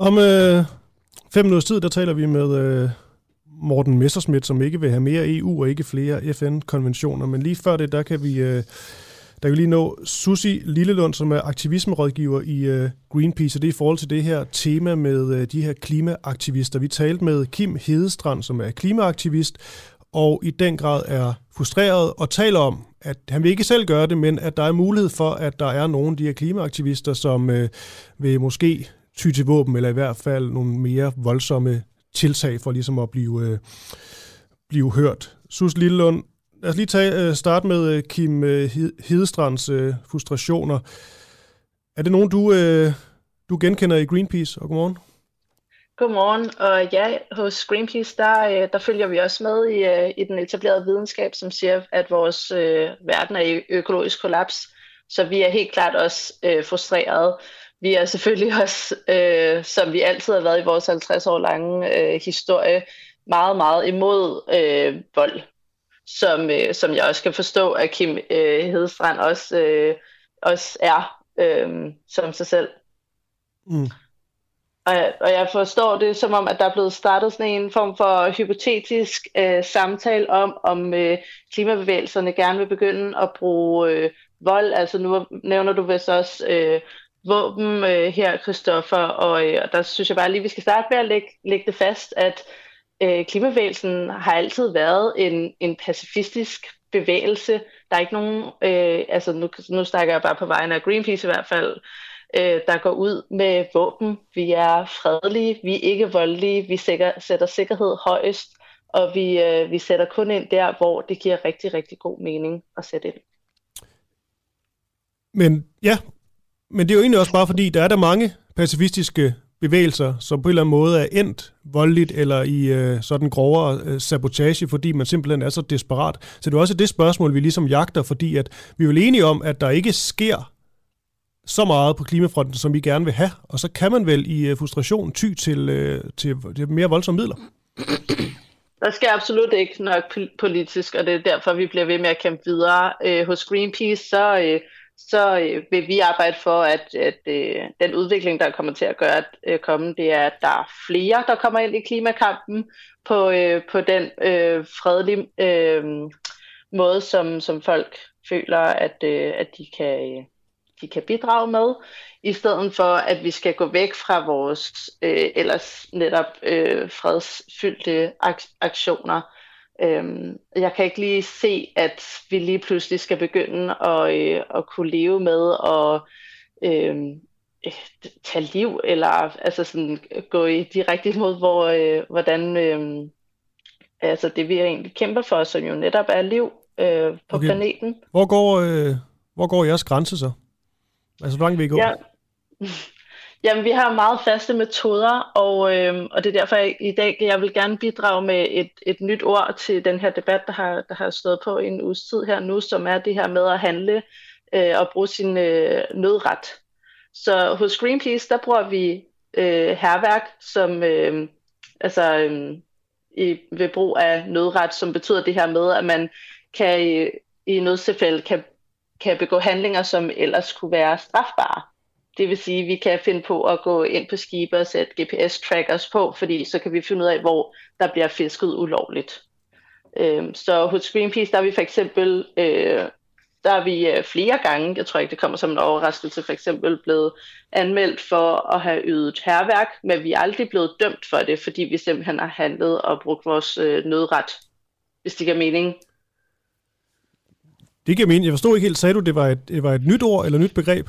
Om øh, fem minutters tid, der taler vi med øh, Morten Messerschmidt, som ikke vil have mere EU og ikke flere FN-konventioner. Men lige før det, der kan vi... Øh, Der kan vi lige nå Susi Lillelund, som er aktivismerådgiver i øh, Greenpeace, og det er i forhold til det her tema med øh, de her klimaaktivister. Vi talte med Kim Hedestrand, som er klimaaktivist, og i den grad er frustreret og taler om, at han vil ikke selv gøre det, men at der er mulighed for, at der er nogle af de her klimaaktivister, som øh, vil måske ty til våben, eller i hvert fald nogle mere voldsomme tiltag for ligesom at blive, øh, blive hørt. Sus Lillelund, lad os lige tage, øh, starte med øh, Kim øh, Hedestrands øh, frustrationer. Er det nogen, du, øh, du genkender i Greenpeace? Og godmorgen. Godmorgen, og ja, hos Greenpeace, der, øh, der følger vi også med i, øh, i den etablerede videnskab, som siger, at vores øh, verden er i økologisk kollaps. Så vi er helt klart også øh, frustrerede. Vi er selvfølgelig også, øh, som vi altid har været i vores 50 år lange øh, historie, meget, meget imod øh, vold, som, øh, som jeg også kan forstå, at Kim øh, Hedestrand også, øh, også er øh, som sig selv. Mm. Og, og jeg forstår det som om, at der er blevet startet sådan en form for hypotetisk øh, samtale om, om øh, klimabevægelserne gerne vil begynde at bruge øh, vold. Altså nu nævner du vist også øh, våben øh, her, Christoffer, og, øh, og der synes jeg bare lige, vi skal starte med at lægge, lægge det fast, at øh, klimabevægelsen har altid været en, en pacifistisk bevægelse. Der er ikke nogen, øh, altså nu, nu snakker jeg bare på vegne af Greenpeace i hvert fald, øh, der går ud med våben. Vi er fredelige, vi er ikke voldelige, vi sikker, sætter sikkerhed højest, og vi, øh, vi sætter kun ind der, hvor det giver rigtig, rigtig god mening at sætte ind. Men ja, men det er jo egentlig også bare fordi, der er der mange pacifistiske bevægelser, som på en eller anden måde er endt voldeligt eller i øh, sådan grovere øh, sabotage, fordi man simpelthen er så desperat. Så det er også det spørgsmål, vi ligesom jagter, fordi at vi er vel enige om, at der ikke sker så meget på klimafronten, som vi gerne vil have, og så kan man vel i øh, frustration ty til, øh, til, til mere voldsomme midler. Der sker absolut ikke nok politisk, og det er derfor, vi bliver ved med at kæmpe videre. Øh, hos Greenpeace, så, øh, så øh, vil vi arbejde for, at, at øh, den udvikling, der kommer til at gøre at øh, komme, det er, at der er flere, der kommer ind i klimakampen på, øh, på den øh, fredelige øh, måde, som, som folk føler, at, øh, at de kan øh, de kan bidrage med, i stedet for at vi skal gå væk fra vores øh, ellers netop øh, fredsfyldte ak- aktioner. Øhm, jeg kan ikke lige se, at vi lige pludselig skal begynde at, øh, at kunne leve med at øh, tage liv, eller altså sådan, gå i direkte mod, hvor, øh, hvordan øh, altså det vi egentlig kæmper for, som jo netop er liv øh, på okay. planeten. Hvor går, øh, hvor går jeres grænse så? Altså, hvor langt vil I gå? Ja. Jamen, vi har meget faste metoder, og, øh, og det er derfor, jeg i dag jeg vil gerne bidrage med et, et nyt ord til den her debat, der har, der har stået på en uges tid her nu, som er det her med at handle øh, og bruge sin øh, nødret. Så hos Greenpeace, der bruger vi øh, herværk, som øh, altså, øh, i, ved brug af nødret, som betyder det her med, at man kan i, i nødstilfælde kan kan begå handlinger, som ellers kunne være strafbare. Det vil sige, at vi kan finde på at gå ind på skibe og sætte GPS-trackers på, fordi så kan vi finde ud af, hvor der bliver fisket ulovligt. Øhm, så hos Greenpeace, der er vi for eksempel, øh, der er vi øh, flere gange, jeg tror ikke, det kommer som en overraskelse, for eksempel blevet anmeldt for at have ydet herværk, men vi er aldrig blevet dømt for det, fordi vi simpelthen har handlet og brugt vores øh, nødret, hvis det giver mening. Det giver mening. Jeg forstod ikke helt, sagde du, det var et, det var et nyt ord eller nyt begreb?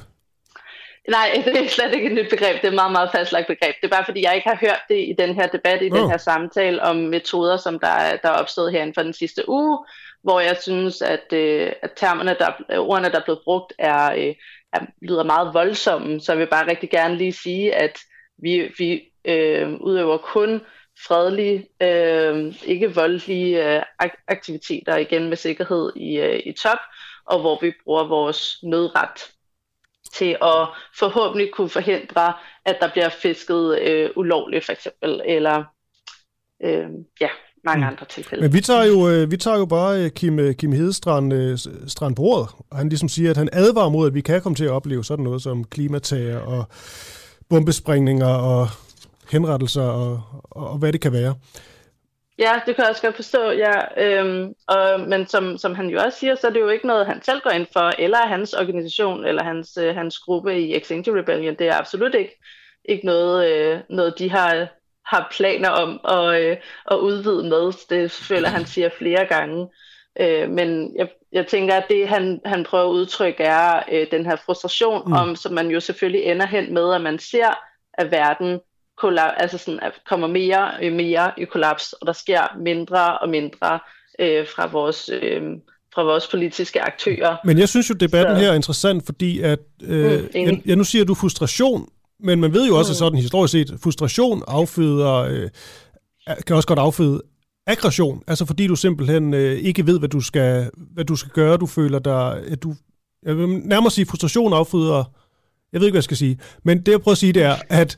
Nej, *laughs* det er slet ikke et nyt begreb. Det er et meget, meget fastlagt begreb. Det er bare, fordi jeg ikke har hørt det i den her debat, i oh. den her samtale om metoder, som der, der er opstået herinde for den sidste uge, hvor jeg synes, at, øh, at termerne, der, ordene, der er blevet brugt, er, øh, er, lyder meget voldsomme. Så jeg vil bare rigtig gerne lige sige, at vi, vi øh, udøver kun fredelige, øh, ikke voldelige øh, aktiviteter, igen med sikkerhed i, øh, i top, og hvor vi bruger vores nødret til at forhåbentlig kunne forhindre, at der bliver fisket øh, ulovligt for eksempel, eller øh, ja, mange mm. andre tilfælde. Men vi tager jo, øh, vi tager jo bare øh, Kim, øh, Kim Hedestrand strand på ordet, og han ligesom siger, at han advarer mod, at vi kan komme til at opleve sådan noget som klimatager og bombesprængninger og henrettelser og, og, og hvad det kan være. Ja, det kan jeg også godt forstå, ja. Øhm, og, men som, som han jo også siger, så er det jo ikke noget, han selv går ind for, eller hans organisation, eller hans, øh, hans gruppe i Extinction Rebellion. Det er absolut ikke, ikke noget, øh, noget, de har, har planer om at, øh, at udvide med. Det føler han siger flere gange. Øh, men jeg, jeg tænker, at det han, han prøver at udtrykke er øh, den her frustration mm. om, som man jo selvfølgelig ender hen med, at man ser, at verden kollap, altså sådan, at kommer mere og mere i kollaps, og der sker mindre og mindre øh, fra vores øh, fra vores politiske aktører. Men jeg synes jo, debatten Så. her er interessant, fordi at, øh, mm, jeg, ja, nu siger du frustration, men man ved jo også, mm. sådan historisk set, frustration afføder, øh, kan også godt afføde aggression, altså fordi du simpelthen øh, ikke ved, hvad du skal, hvad du skal gøre, du føler dig, at du, jeg vil nærmere sige, frustration afføder, jeg ved ikke, hvad jeg skal sige, men det jeg prøver at sige, det er, at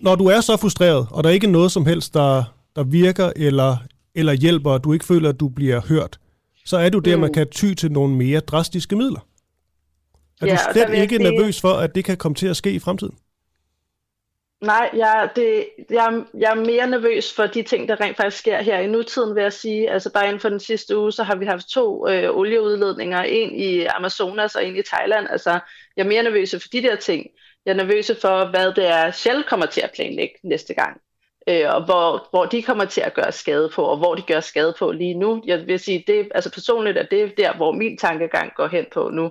når du er så frustreret, og der er ikke noget som helst, der, der virker eller, eller hjælper, og du ikke føler, at du bliver hørt, så er du der, mm. man kan ty til nogle mere drastiske midler. Er ja, du slet ikke sige... nervøs for, at det kan komme til at ske i fremtiden? Nej, jeg, det, jeg, jeg er mere nervøs for de ting, der rent faktisk sker her i nutiden, vil jeg sige. Altså bare inden for den sidste uge, så har vi haft to øh, olieudledninger, en i Amazonas og en i Thailand. Altså, jeg er mere nervøs for de der ting. Jeg er nervøs for, hvad det er, Shell kommer til at planlægge næste gang. Øh, og hvor, hvor de kommer til at gøre skade på, og hvor de gør skade på lige nu. Jeg vil sige, det, altså personligt er det der, hvor min tankegang går hen på nu.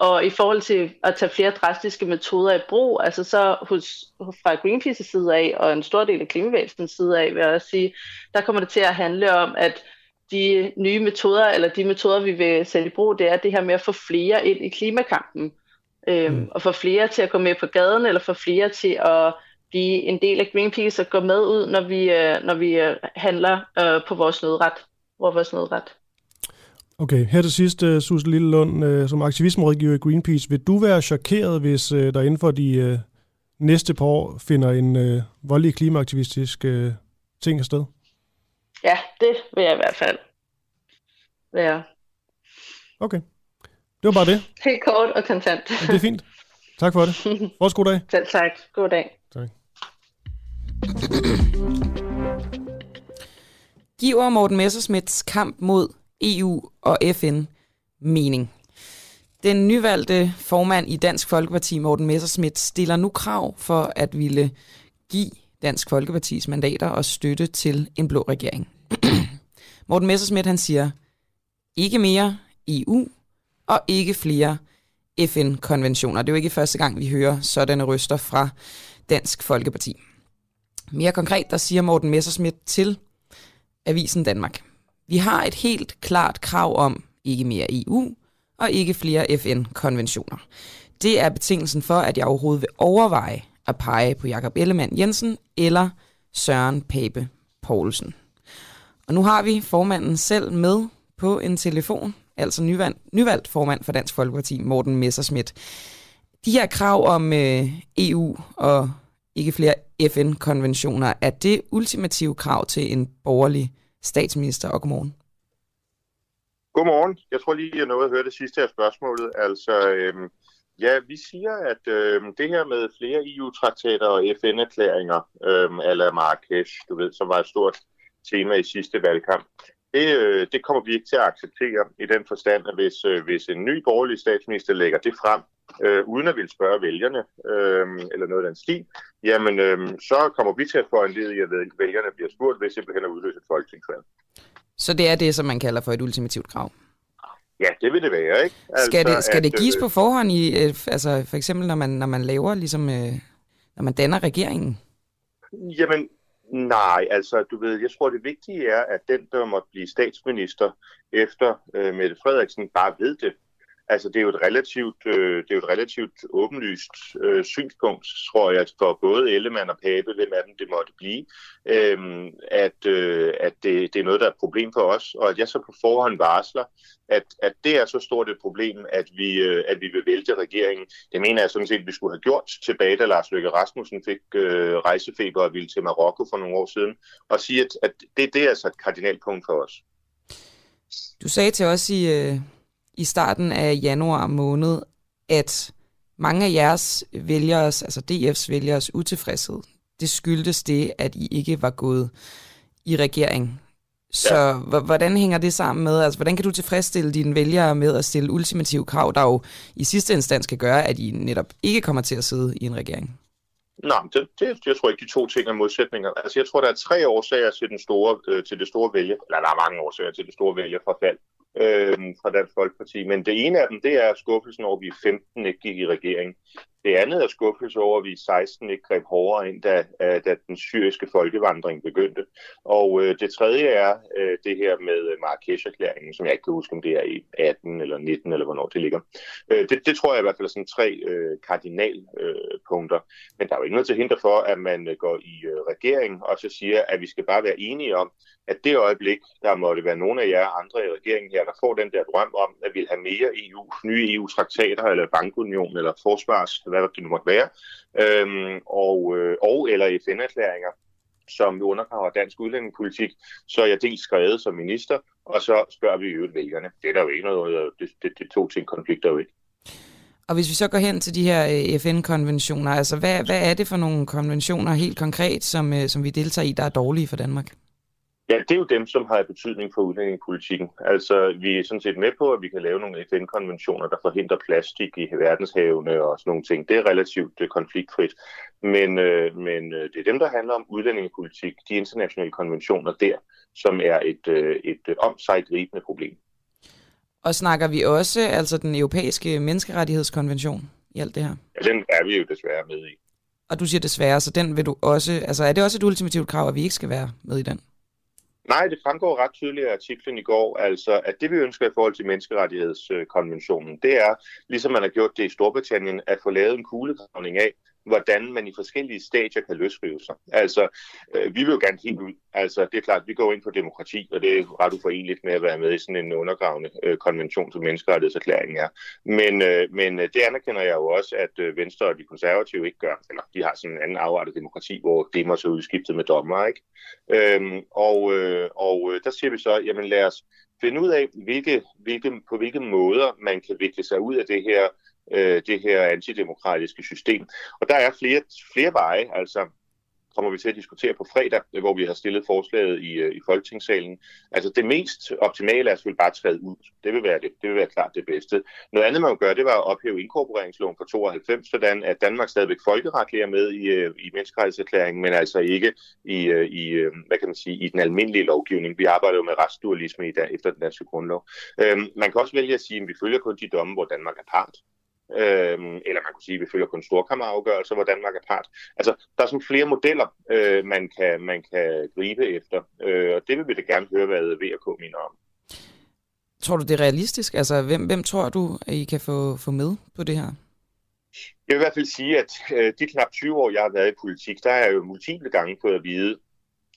Og i forhold til at tage flere drastiske metoder i brug, altså så hos, fra Greenpeace side af, og en stor del af klimavæsenens side af, vil jeg også sige, der kommer det til at handle om, at de nye metoder, eller de metoder, vi vil sætte i brug, det er det her med at få flere ind i klimakampen. Øhm, mm. Og få flere til at gå med på gaden, eller få flere til at blive en del af Greenpeace og gå med ud, når vi, øh, når vi øh, handler øh, på vores nødret. Vores nødret. Okay, her til sidst, uh, Susse Lillelund, uh, som aktivismerådgiver i Greenpeace, vil du være chokeret, hvis uh, der inden for de uh, næste par år finder en uh, voldelig klimaaktivistisk uh, ting sted? Ja, det vil jeg i hvert fald være. Okay, det var bare det. *laughs* Helt kort og kontant. Ja, det er fint. Tak for det. *laughs* Vores god dag. Selv tak. God dag. Tak. Giver Morten Messersmiths kamp mod EU og FN mening. Den nyvalgte formand i Dansk Folkeparti, Morten Messerschmidt, stiller nu krav for at ville give Dansk Folkepartis mandater og støtte til en blå regering. *clears throat* Morten Messerschmidt han siger, ikke mere EU og ikke flere FN-konventioner. Det er jo ikke første gang, vi hører sådanne røster fra Dansk Folkeparti. Mere konkret, der siger Morten Messerschmidt til Avisen Danmark. Vi har et helt klart krav om ikke mere EU og ikke flere FN-konventioner. Det er betingelsen for, at jeg overhovedet vil overveje at pege på Jakob Ellemann Jensen eller Søren Pape Poulsen. Og nu har vi formanden selv med på en telefon, altså nyvalgt, nyvalgt formand for Dansk Folkeparti, Morten Messerschmidt. De her krav om øh, EU og ikke flere FN-konventioner, er det ultimative krav til en borgerlig statsminister, og godmorgen. Godmorgen. Jeg tror lige, jeg nåede at høre det sidste af spørgsmålet. Altså, øhm, ja, vi siger, at øhm, det her med flere EU-traktater og FN-erklæringer, øhm, eller Marrakesh, du ved, som var et stort tema i sidste valgkamp, det, øh, det kommer vi ikke til at acceptere i den forstand, at hvis, øh, hvis en ny borgerlig statsminister lægger det frem, øh, uden at ville spørge vælgerne, øh, eller noget af den stil, jamen øh, så kommer vi til at få en led i, at vælgerne bliver spurgt ved simpelthen at udløse et folketingsvalg. Så det er det, som man kalder for et ultimativt krav? Ja, det vil det være, ikke? Altså, skal det, skal at, det gives øh, på forhånd, i, øh, altså for eksempel når man, når man laver, ligesom, øh, når man danner regeringen? Jamen, nej, altså du ved, jeg tror det vigtige er, at den, der måtte blive statsminister efter øh, Mette Frederiksen, bare ved det. Altså, det er jo et relativt, øh, det er jo et relativt åbenlyst øh, synspunkt, tror jeg, for både Ellemann og Pape, hvem af dem det måtte blive, øh, at, øh, at det, det er noget, der er et problem for os, og at jeg så på forhånd varsler, at, at det er så stort et problem, at vi, øh, at vi vil vælte regeringen. Det mener jeg sådan set, at vi skulle have gjort tilbage, da Lars Løkke Rasmussen fik øh, rejsefeber og ville til Marokko for nogle år siden, og sige, at, at det, det er altså et kardinalpunkt for os. Du sagde til os i... Øh i starten af januar måned, at mange af jeres vælgers, altså DF's vælgers utilfredshed, det skyldtes det, at I ikke var gået i regering. Så ja. hvordan hænger det sammen med, altså hvordan kan du tilfredsstille dine vælgere med at stille ultimative krav, der jo i sidste instans kan gøre, at I netop ikke kommer til at sidde i en regering? Nej, det, det, jeg tror ikke, de to ting er modsætninger. Altså, jeg tror, der er tre årsager til, den store, øh, til det store vælge, eller der er mange årsager til det store vælgerforfald øh, fra Dansk Folkeparti. Men det ene af dem, det er skuffelsen over, at vi 15 ikke gik i regering. Det andet er skuffelse over, at vi i 16 ikke greb hårdere ind, da, øh, da den syriske folkevandring begyndte. Og øh, det tredje er øh, det her med Marrakesh-erklæringen, som jeg ikke kan huske, om det er i 18 eller 19, eller hvornår det ligger. Øh, det, det tror jeg i hvert fald er sådan tre øh, kardinalpunkter. Øh, Men der er jo ikke noget til hinder for, at man øh, går i øh, regering og så siger, at vi skal bare være enige om, at det øjeblik, der måtte være nogle af jer andre i regeringen her, der får den der drøm om, at vi vil have mere EU, nye EU-traktater, eller bankunion, eller forsvars hvad det nu måtte være, øhm, og, øh, og eller FN-erklæringer, som undergraver dansk udlændingepolitik, så er jeg dels skrevet som minister, og så spørger vi jo vælgerne. Det er der jo ikke noget, øh, det, det, det to ting konflikter jo ikke. Og hvis vi så går hen til de her øh, FN-konventioner, altså hvad, hvad er det for nogle konventioner helt konkret, som, øh, som vi deltager i, der er dårlige for Danmark? Ja, det er jo dem, som har betydning for udlændingepolitikken. Altså, vi er sådan set med på, at vi kan lave nogle FN-konventioner, der forhindrer plastik i verdenshavene og sådan nogle ting. Det er relativt uh, konfliktfrit. Men, uh, men uh, det er dem, der handler om udlændingepolitik, de internationale konventioner der, som er et, uh, et om sig gribende problem. Og snakker vi også altså den europæiske menneskerettighedskonvention i alt det her? Ja, den er vi jo desværre med i. Og du siger desværre, så den vil du også... Altså, er det også et ultimativt krav, at vi ikke skal være med i den? Nej, det fremgår ret tydeligt af artiklen i går, altså at det vi ønsker i forhold til menneskerettighedskonventionen, det er, ligesom man har gjort det i Storbritannien, at få lavet en kuglegravning af, hvordan man i forskellige stadier kan løsrive sig. Altså, øh, vi vil jo gerne helt ud. Altså, det er klart, vi går ind på demokrati, og det er ret uforeneligt med at være med i sådan en undergravende øh, konvention, som menneskerettighedserklæringen er. Men, øh, men øh, det anerkender jeg jo også, at øh, Venstre og de konservative ikke gør. Eller de har sådan en anden afart af demokrati, hvor det må så udskiftet med dommer, ikke? Øhm, og øh, og øh, der siger vi så, jamen lad os finde ud af, hvilke, hvilke, på hvilke måder man kan vikle sig ud af det her øh, det her antidemokratiske system. Og der er flere, flere veje, altså kommer vi til at diskutere på fredag, hvor vi har stillet forslaget i, øh, i Folketingssalen. Altså det mest optimale er selvfølgelig bare at træde ud. Det vil være det. Det vil være klart det bedste. Noget andet, man kan gøre, det var at ophæve inkorporeringsloven fra 92, sådan at Danmark stadigvæk folkeretligt er med i, øh, i menneskerettighedserklæringen, men altså ikke i, øh, i, hvad kan man sige, i den almindelige lovgivning. Vi arbejder jo med retsdualisme i dag efter den danske grundlov. Øhm, man kan også vælge at sige, at vi følger kun de domme, hvor Danmark er part. Øhm, eller man kunne sige, at vi følger kun storkammerafgørelser, hvor Danmark er part. Altså, der er sådan flere modeller, øh, man, kan, man kan gribe efter, øh, og det vil vi da gerne høre, hvad VK mener om. Tror du, det er realistisk? Altså, hvem, hvem tror du, at I kan få, få med på det her? Jeg vil i hvert fald sige, at øh, de knap 20 år, jeg har været i politik, der er jeg jo multiple gange fået at vide,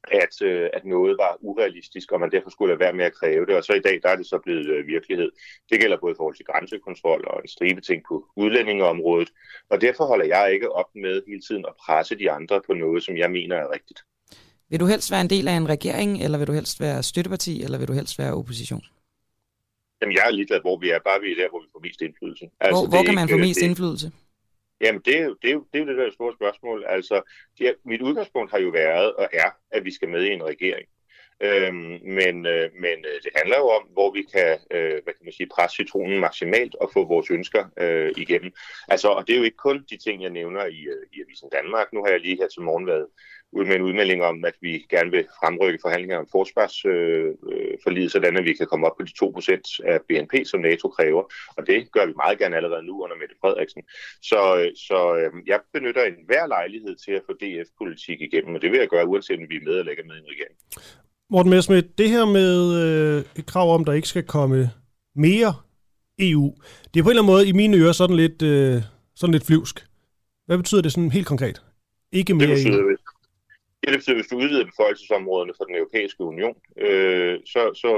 at, øh, at noget var urealistisk, og man derfor skulle lade være med at kræve det. Og så i dag, der er det så blevet øh, virkelighed. Det gælder både i forhold til grænsekontrol og en stribe ting på udlændingeområdet. Og derfor holder jeg ikke op med hele tiden at presse de andre på noget, som jeg mener er rigtigt. Vil du helst være en del af en regering, eller vil du helst være støtteparti, eller vil du helst være opposition? Jamen, jeg er ligeglad, hvor vi er. Bare vi er der, hvor vi får mest indflydelse. Altså, hvor, hvor kan man få mest det, indflydelse? Jamen, det er, jo, det, er jo, det er jo det der store spørgsmål. Altså, det, mit udgangspunkt har jo været og er, at vi skal med i en regering. Øhm, men øh, men øh, det handler jo om, hvor vi kan, øh, hvad kan man sige, presse citronen maksimalt og få vores ønsker øh, igennem. Altså, og det er jo ikke kun de ting, jeg nævner i, øh, i Avisen Danmark. Nu har jeg lige her til morgen været ud med en udmelding om, at vi gerne vil fremrykke forhandlinger om forsvarsforliget, øh, øh sådan at vi kan komme op på de 2% af BNP, som NATO kræver. Og det gør vi meget gerne allerede nu under Mette Frederiksen. Så, øh, så øh, jeg benytter enhver lejlighed til at få DF-politik igennem, og det vil jeg gøre, uanset om vi er med eller ikke med i en regering. Morten Messmith, det her med øh, et krav om, der ikke skal komme mere EU, det er på en eller anden måde i mine ører sådan lidt, øh, sådan lidt flyvsk. Hvad betyder det sådan helt konkret? Ikke mere det betyder, EU? Det betyder, hvis du udvider beføjelsesområderne for den europæiske union, øh, så, så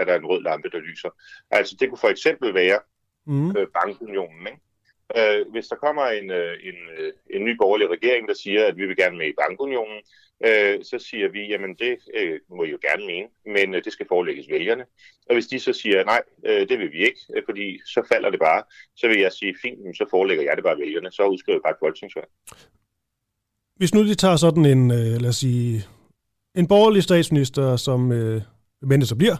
er der en rød lampe, der lyser. Altså det kunne for eksempel være mm. øh, bankunionen. Ikke? Øh, hvis der kommer en, øh, en, øh, en ny borgerlig regering, der siger, at vi vil gerne med i bankunionen, øh, så siger vi, jamen det øh, må I jo gerne mene, men øh, det skal forelægges vælgerne. Og hvis de så siger, nej, øh, det vil vi ikke, øh, fordi så falder det bare, så vil jeg sige, fint, så forelægger jeg det bare vælgerne, så udskriver jeg bare et folketingsvalg. Hvis nu de tager sådan en, øh, lad os sige, en borgerlig statsminister, som øh, men så bliver,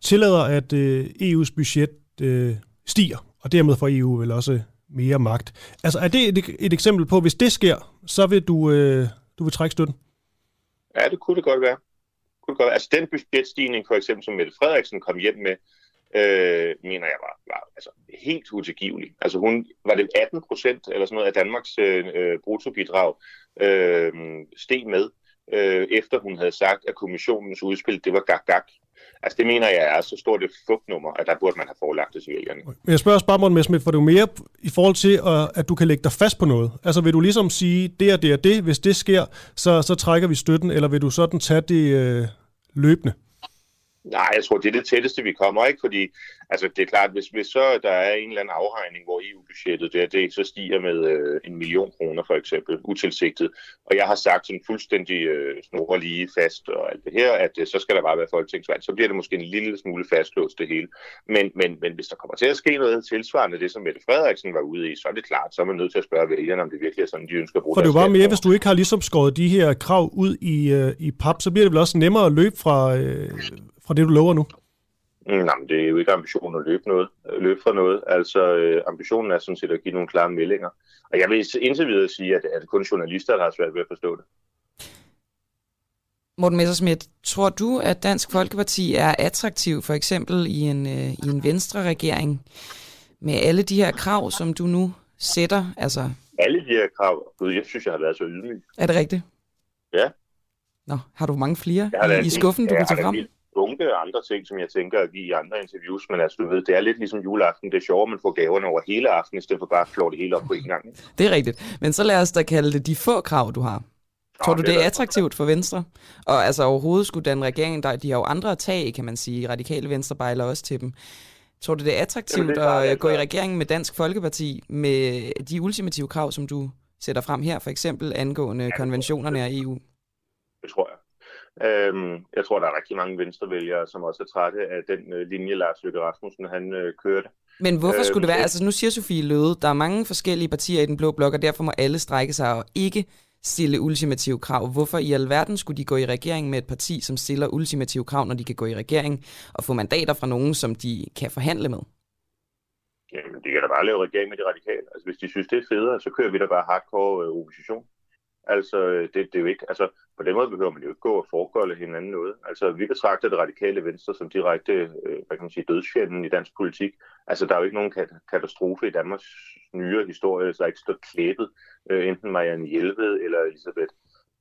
tillader, at øh, EU's budget øh, stiger, og dermed får EU vel også mere magt. Altså er det et, et eksempel på, hvis det sker, så vil du, øh, du vil trække støtten? Ja, det kunne det godt være. Kunne det godt være. Altså den budgetstigning, for eksempel, som Mette Frederiksen kom hjem med, øh, mener jeg var, var altså, helt utilgivelig. Altså hun, var det 18 procent eller sådan noget af Danmarks øh, øh, bruttobidrag øh, steg med, øh, efter hun havde sagt, at kommissionens udspil, det var gag-gag. Altså det mener jeg er så stort et fugtnummer, at der burde man have forelagt det til vælgerne. Men jeg spørger også bare, Morten Messmith, for det er mere i forhold til, øh, at du kan lægge dig fast på noget. Altså vil du ligesom sige, det er det og det, hvis det sker, så, så trækker vi støtten, eller vil du sådan tage det øh, løbende? Nej, jeg tror, det er det tætteste, vi kommer, ikke? Fordi altså, det er klart, hvis, hvis så der er en eller anden afregning, hvor EU-budgettet det, det så stiger med øh, en million kroner for eksempel, utilsigtet, og jeg har sagt sådan fuldstændig øh, snor lige fast og alt det her, at øh, så skal der bare være folketingsvalg, så bliver det måske en lille smule fastlåst det hele. Men, men, men hvis der kommer til at ske noget tilsvarende det, som Mette Frederiksen var ude i, så er det klart, så er man nødt til at spørge vælgerne, om det virkelig er sådan, de ønsker at bruge For det bare mere, hvis du ikke har ligesom skåret de her krav ud i, øh, i pap, så bliver det vel også nemmere at løbe fra, øh, fra det, du lover nu? Mm, nej, men det er jo ikke ambitionen at løbe, noget, løbe fra noget. Altså, øh, ambitionen er sådan set at give nogle klare meldinger. Og jeg vil indtil videre sige, at, at det kun journalister, der har svært ved at forstå det. Morten Messersmith, tror du, at Dansk Folkeparti er attraktiv for eksempel i en, øh, i en venstre-regering med alle de her krav, som du nu sætter? Altså... Alle de her krav? Gud, jeg synes, jeg har været så ydmyg. Er det rigtigt? Ja. Nå, har du mange flere i, i skuffen, du kan tage frem? Bunke andre ting, som jeg tænker at give i andre interviews, men altså, du ved, det er lidt ligesom juleaften. Det er sjovere, at man får gaverne over hele aftenen, i stedet for bare at flå det hele op på en gang. Det er rigtigt. Men så lad os da kalde det de få krav, du har. Tror du, det er attraktivt for Venstre? Og altså overhovedet skulle den regering, der, de har jo andre tag, kan man sige. Radikale Venstre bejler også til dem. Tror du, det er attraktivt Jamen, det er at gå i regering med Dansk Folkeparti med de ultimative krav, som du sætter frem her, for eksempel angående ja, konventionerne af EU? Det tror jeg. Øhm, jeg tror, der er rigtig mange venstrevælgere, som også er trætte af den øh, linje, Lars Løkke Rasmussen han øh, kørte. Men hvorfor skulle det være? Øhm, altså nu siger Sofie Løde, der er mange forskellige partier i den blå blok, og derfor må alle strække sig og ikke stille ultimative krav. Hvorfor i alverden skulle de gå i regering med et parti, som stiller ultimative krav, når de kan gå i regering og få mandater fra nogen, som de kan forhandle med? Jamen, de kan da bare lave regering med de radikale. Altså, hvis de synes, det er federe, så kører vi da bare hardcore øh, opposition. Altså, det, det er jo ikke, altså, på den måde behøver man jo ikke gå og foregolde hinanden noget. Altså, vi betragter det radikale venstre som direkte, øh, hvad kan man sige, dødsfjenden i dansk politik. Altså, der er jo ikke nogen katastrofe i Danmarks nyere historie, så er ikke stået klæbet, øh, enten Marianne Hjelved eller Elisabeth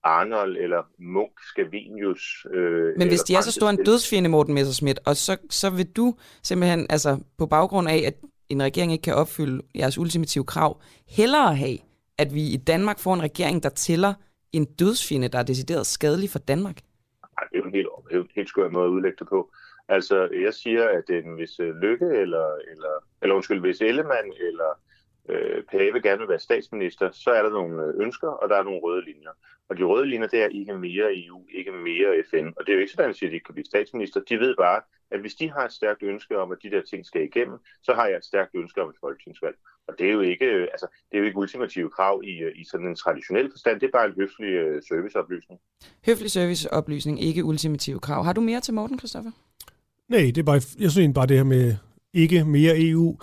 Arnold eller Munk Scavenius. Øh, Men hvis de er så stor en dødsfjende, Morten Messersmith, og så, så vil du simpelthen, altså på baggrund af, at en regering ikke kan opfylde jeres ultimative krav, hellere have, at vi i Danmark får en regering, der tæller en dødsfinde, der er decideret skadelig for Danmark? Ej, det er jo en helt, helt, helt skør måde at udlægge det på. Altså, jeg siger, at hvis øh, Lykke eller, eller, eller undskyld, hvis Ellemann eller øh, Pave gerne vil være statsminister, så er der nogle øh, ønsker, og der er nogle røde linjer. Og de røde linjer, det er ikke mere EU, ikke mere FN. Og det er jo ikke sådan, at de siger, at de ikke kan blive statsminister. De ved bare, at hvis de har et stærkt ønske om, at de der ting skal igennem, så har jeg et stærkt ønske om et folketingsvalg. Og det er jo ikke, øh, altså, det er jo ikke ultimative krav i, øh, i sådan en traditionel forstand. Det er bare en høflig serviceoplysning. Høflig serviceoplysning, ikke ultimative krav. Har du mere til Morten, Kristoffer? Nej, det er bare, jeg synes bare det her med ikke mere EU.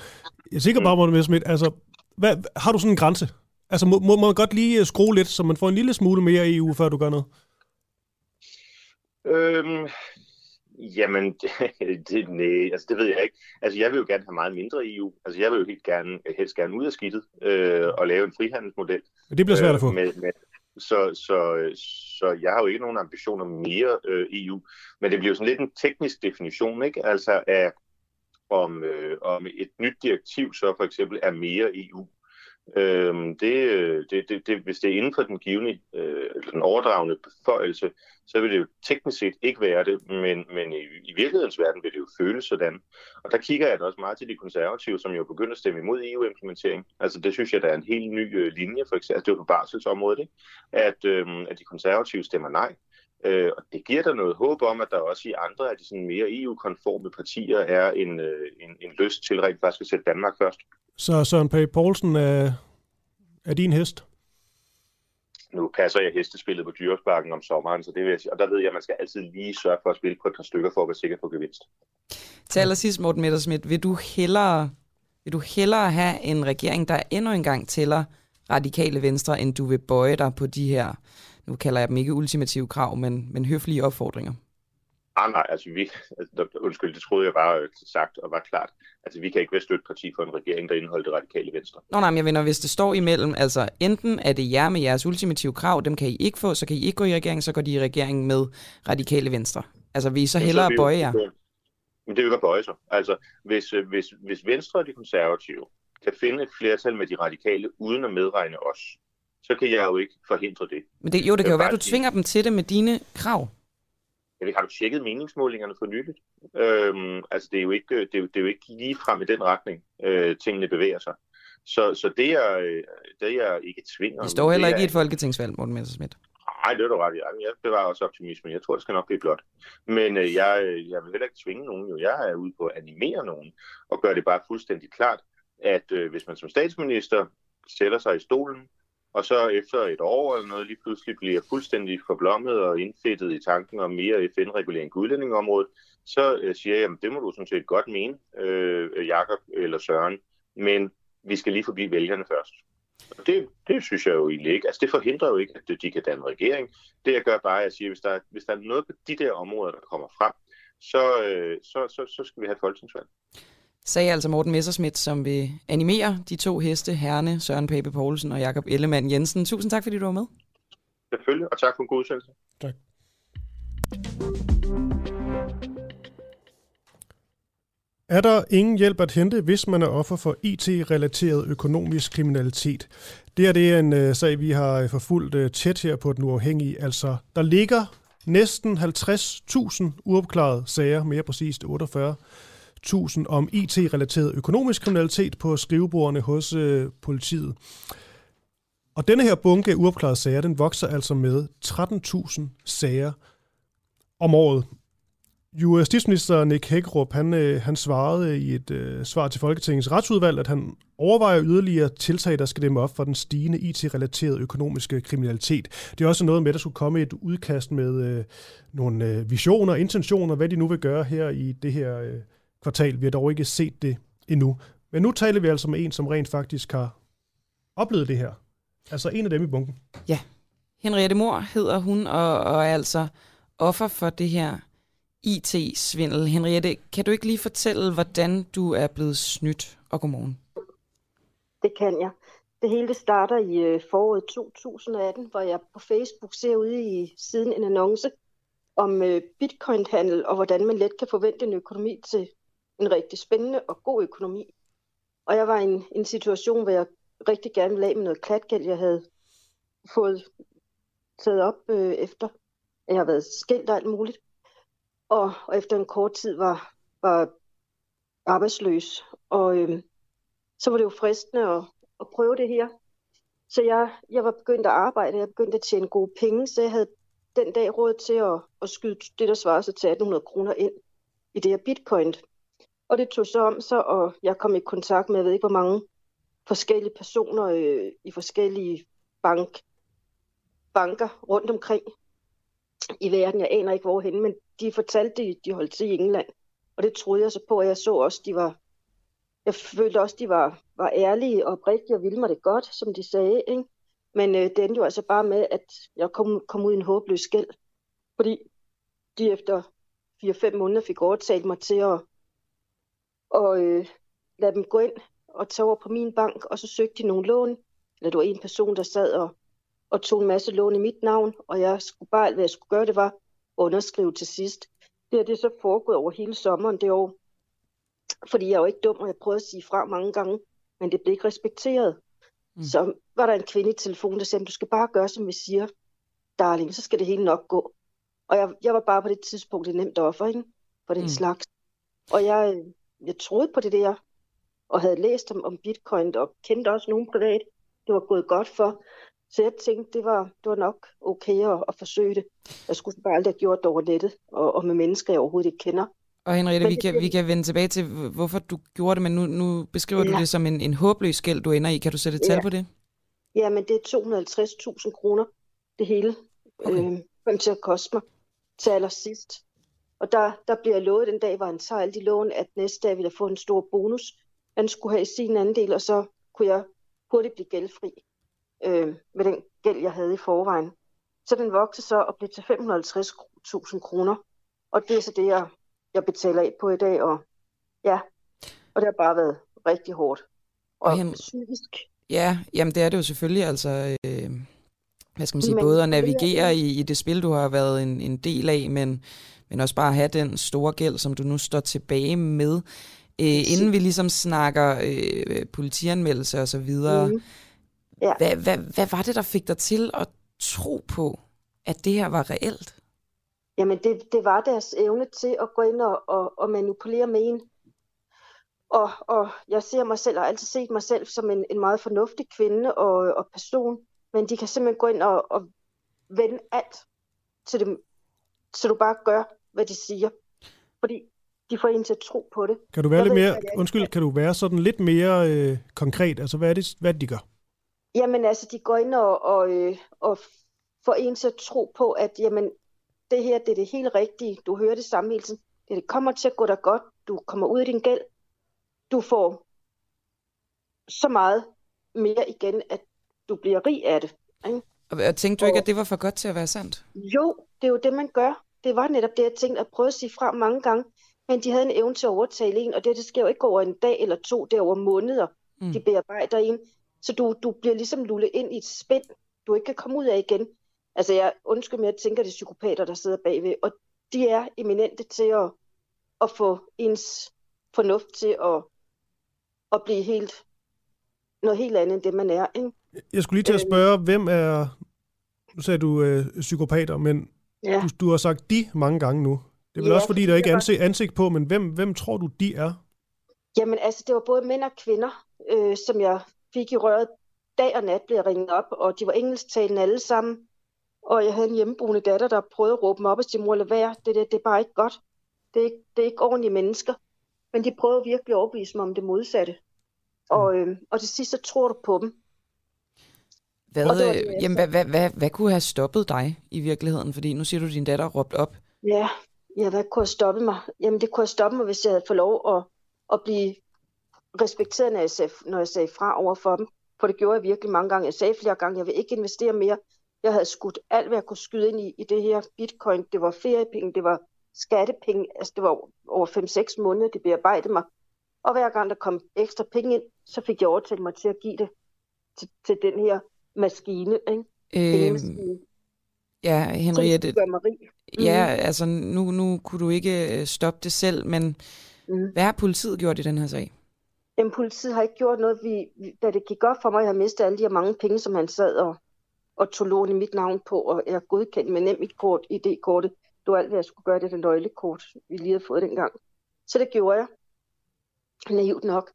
Jeg er sikker bare, Morten Messerschmidt, altså, hvad, har du sådan en grænse? Altså, må, må man godt lige skrue lidt, så man får en lille smule mere EU, før du gør noget? Øhm, Jamen, *laughs* det, det, nej, altså det ved jeg ikke. Altså jeg vil jo gerne have meget mindre EU. Altså jeg vil jo helt gerne, helst gerne ud af skidtet øh, og lave en frihandelsmodel. Det bliver svært at få. Øh, med, med, så, så, så jeg har jo ikke nogen ambitioner mere øh, EU. Men det bliver jo sådan lidt en teknisk definition, ikke? Altså af, om, øh, om et nyt direktiv så for eksempel er mere EU. Øhm, øh, det, det, det, det, hvis det er inden for den givende, øh, den overdragende beføjelse, så vil det jo teknisk set ikke være det, men, men i, i virkelighedens verden vil det jo føles sådan. Og der kigger jeg da også meget til de konservative, som jo begynder at stemme imod EU-implementering. Altså det synes jeg, der er en helt ny øh, linje, for eksempel, altså, det er jo på barselsområdet, ikke? At, øh, at de konservative stemmer nej. Øh, og det giver der noget håb om, at der også i andre af de sådan mere EU-konforme partier er en, øh, en, en lyst til rent faktisk at sætte Danmark først. Så Søren Page Poulsen er, er din hest? nu passer jeg hestespillet på dyresparken om sommeren, så det vil jeg sige. Og der ved jeg, at man skal altid lige sørge for at spille på et par stykker for at være sikker på gevinst. Til allersidst, Morten Messersmith, vil du hellere, vil du hellere have en regering, der endnu engang tæller radikale venstre, end du vil bøje dig på de her, nu kalder jeg dem ikke ultimative krav, men, men høflige opfordringer? Ah, nej, altså vi, altså, undskyld, det troede jeg bare øh, sagt og var klart. Altså vi kan ikke være støtteparti for en regering, der indeholder det radikale venstre. Nå nej, men jeg mener, hvis det står imellem, altså enten er det jer med jeres ultimative krav, dem kan I ikke få, så kan I ikke gå i regering, så går de i regering med radikale venstre. Altså vil I så hellere bøje jer? Men det er jo ikke at bøje sig. Altså hvis, øh, hvis, hvis Venstre og de konservative kan finde et flertal med de radikale, uden at medregne os, så kan jeg jo ikke forhindre det. Men det, jo, det kan jo være, at du tvinger dem til det med dine krav. Jeg ved, har du tjekket meningsmålingerne for nyligt? Øhm, altså, det er, jo ikke, det, er, det er jo ikke lige frem i den retning, øh, tingene bevæger sig. Så, så det, er, det er ikke tvinger. Det står heller ikke i et folketingsvalg, Morten Messersmith. Nej, det er du ret i. Jeg bevarer også optimismen. Jeg tror, det skal nok blive blot. Men øh, jeg, jeg vil heller ikke tvinge nogen. Jo. Jeg er ude på at animere nogen og gøre det bare fuldstændig klart, at øh, hvis man som statsminister sætter sig i stolen og så efter et år eller noget lige pludselig bliver fuldstændig forblommet og indfættet i tanken om mere FN-regulering på udlændingområdet, så øh, siger jeg, at det må du sådan set godt mene, øh, Jakob eller Søren, men vi skal lige forbi vælgerne først. Og det, det synes jeg jo egentlig ikke. Altså det forhindrer jo ikke, at de kan danne regering. Det jeg gør bare, at jeg siger, at hvis der, hvis der er noget på de der områder, der kommer frem, så, øh, så, så, så skal vi have et folketingsvalg sagde altså Morten Messerschmidt, som vil animere de to heste, Herne, Søren Pape Poulsen og Jakob Ellemann Jensen. Tusind tak, fordi du var med. Selvfølgelig, og tak for en god udsendelse. Tak. Er der ingen hjælp at hente, hvis man er offer for IT-relateret økonomisk kriminalitet? Det er det en uh, sag, vi har øh, forfulgt uh, tæt her på den uafhængige. Altså, der ligger næsten 50.000 uopklarede sager, mere præcist 48 1000 om IT-relateret økonomisk kriminalitet på skrivebordene hos øh, politiet. Og denne her bunke af uopklarede sager, den vokser altså med 13.000 sager om året. Justitsminister Nick Hækkerup, han, øh, han svarede i et øh, svar til Folketingets retsudvalg, at han overvejer yderligere tiltag, der skal dæmme op for den stigende IT-relaterede økonomiske kriminalitet. Det er også noget med, at der skulle komme et udkast med øh, nogle øh, visioner intentioner, hvad de nu vil gøre her i det her øh, kvartal. Vi har dog ikke set det endnu. Men nu taler vi altså med en, som rent faktisk har oplevet det her. Altså en af dem i bunken. Ja. Henriette Mor hedder hun, og, og er altså offer for det her IT-svindel. Henriette, kan du ikke lige fortælle, hvordan du er blevet snydt? Og godmorgen. Det kan jeg. Det hele starter i øh, foråret 2018, hvor jeg på Facebook ser ude i siden en annonce om øh, bitcoin-handel, og hvordan man let kan forvente en økonomi til en rigtig spændende og god økonomi. Og jeg var i en, en situation, hvor jeg rigtig gerne ville af med noget klatgæld, jeg havde fået taget op øh, efter, jeg har været skilt og alt muligt. Og, og efter en kort tid var, var arbejdsløs. Og øh, så var det jo fristende at, at prøve det her. Så jeg, jeg var begyndt at arbejde, jeg begyndte at tjene gode penge, så jeg havde den dag råd til at, at skyde det, der svarer sig til 1800 kroner ind i det her bitcoin. Og det tog så om sig, og jeg kom i kontakt med, jeg ved ikke hvor mange forskellige personer øh, i forskellige bank, banker rundt omkring i verden. Jeg aner ikke hvorhen, men de fortalte, de, de holdt til i England. Og det troede jeg så på, og jeg så også, de var, jeg følte også, de var, var ærlige og oprigtige og ville mig det godt, som de sagde. Ikke? Men øh, det endte jo altså bare med, at jeg kom, kom ud i en håbløs skæld. Fordi de efter 4-5 måneder fik overtalt mig til at og øh, lade dem gå ind og tage over på min bank, og så søgte de nogle lån. Eller det var en person, der sad og, og tog en masse lån i mit navn, og jeg skulle bare, hvad jeg skulle gøre, det var underskrive til sidst. Det er det så foregået over hele sommeren det år. Fordi jeg er jo ikke dum, og jeg prøvede at sige fra mange gange, men det blev ikke respekteret. Mm. Så var der en kvinde i telefonen, der sagde, du skal bare gøre, som vi siger, darling, så skal det hele nok gå. Og jeg, jeg var bare på det tidspunkt et nemt offer, ikke? For den mm. slags. Og jeg, jeg troede på det der, og havde læst om, om bitcoin, og kendte også nogen privat, det var gået godt for. Så jeg tænkte, det var, det var nok okay at, at forsøge det. Jeg skulle bare aldrig have gjort det over nettet, og, og med mennesker, jeg overhovedet ikke kender. Og Henriette, vi kan, vi kan vende tilbage til, hvorfor du gjorde det, men nu, nu beskriver ja. du det som en, en håbløs gæld, du ender i. Kan du sætte et tal ja. på det? Ja, men det er 250.000 kroner, det hele. Okay. Øh, kom til at koste mig til allersidst. Og der, der bliver jeg lovet den dag, hvor han tager alle de lån, at næste dag ville jeg få en stor bonus. Han skulle have sin andel, og så kunne jeg hurtigt blive gældfri øh, med den gæld, jeg havde i forvejen. Så den voksede så og blev til 550.000 kroner. Og det er så det, jeg, jeg betaler af på i dag. Og ja, og det har bare været rigtig hårdt. Og, og hen... psykisk. Ja, jamen det er det jo selvfølgelig. Altså, øh, hvad skal man sige, men, både at navigere i, i det spil, du har været en, en del af, men, men også bare have den store gæld, som du nu står tilbage med. Øh, inden vi ligesom snakker øh, politianmeldelse og så videre, mm. ja. hvad, hvad, hvad var det, der fik dig til at tro på, at det her var reelt? Jamen, det, det var deres evne til at gå ind og, og, og manipulere med en. Og, og jeg ser mig selv, og har altid set mig selv som en, en meget fornuftig kvinde og, og person, men de kan simpelthen gå ind og, og vende alt til dem, så du bare gør, hvad de siger. Fordi de får en til at tro på det. Kan du være jeg lidt ved, mere, undskyld, kan du være sådan lidt mere øh, konkret? Altså, hvad er, det, hvad de gør? Jamen, altså, de går ind og, og, øh, og får en til at tro på, at jamen, det her, det er det helt rigtige. Du hører det samme hele tiden. Det kommer til at gå dig godt. Du kommer ud i din gæld. Du får så meget mere igen, at du bliver rig af det. Ikke? Og tænkte du ikke, at det var for godt til at være sandt? Jo, det er jo det, man gør. Det var netop det, jeg tænkte at prøve at sige fra mange gange. Men de havde en evne til at overtale en, og det, det sker jo ikke over en dag eller to, det er over måneder, mm. de bearbejder en. Så du, du bliver ligesom lullet ind i et spænd, du ikke kan komme ud af igen. Altså jeg undskyld, men jeg tænker, det er psykopater, der sidder bagved, og de er eminente til at, at få ens fornuft til at, at blive helt noget helt andet end det, man er. Ikke? Jeg skulle lige til at øh. spørge, hvem er, nu sagde du øh, psykopater, men ja. du, du har sagt de mange gange nu. Det er vel ja, også fordi, der ikke er ansigt, ansigt på, men hvem, hvem tror du, de er? Jamen altså, det var både mænd og kvinder, øh, som jeg fik i røret. Dag og nat blev jeg ringet op, og de var engelsktalende alle sammen. Og jeg havde en hjemmeboende datter, der prøvede at råbe mig op og sige, mor, lad være, det, det, det er bare ikke godt. Det er ikke, det er ikke ordentlige mennesker. Men de prøvede virkelig at overbevise mig om det modsatte. Og, øh, og til sidst så tror du på dem. Hvad, det det, jamen, hvad, hvad, hvad, hvad kunne have stoppet dig i virkeligheden? Fordi nu siger du, at din datter råbt op. Ja, ja, hvad kunne have stoppet mig? Jamen, det kunne have stoppet mig, hvis jeg havde fået lov at, at blive respekteret, når jeg, sagde, når jeg sagde fra over for dem. For det gjorde jeg virkelig mange gange. Jeg sagde flere gange, jeg vil ikke investere mere. Jeg havde skudt alt, hvad jeg kunne skyde ind i, i det her bitcoin. Det var feriepenge, det var skattepenge. Altså, det var over 5-6 måneder, det bearbejdede mig. Og hver gang der kom ekstra penge ind, så fik jeg overtalt mig til at give det til, til den her maskine. Ikke? Øhm, ja, Henriette. Ja, mm. altså nu, nu kunne du ikke øh, stoppe det selv, men mm. hvad har politiet gjort i den her sag? Jamen, politiet har ikke gjort noget. Vi, da det gik op for mig, at jeg mistet alle de her mange penge, som han sad og, og tog lån i mit navn på, og jeg godkendt med nem kort, ID-kortet. Det var alt, hvad jeg skulle gøre, det den nøglekort, vi lige havde fået dengang. Så det gjorde jeg naivt nok.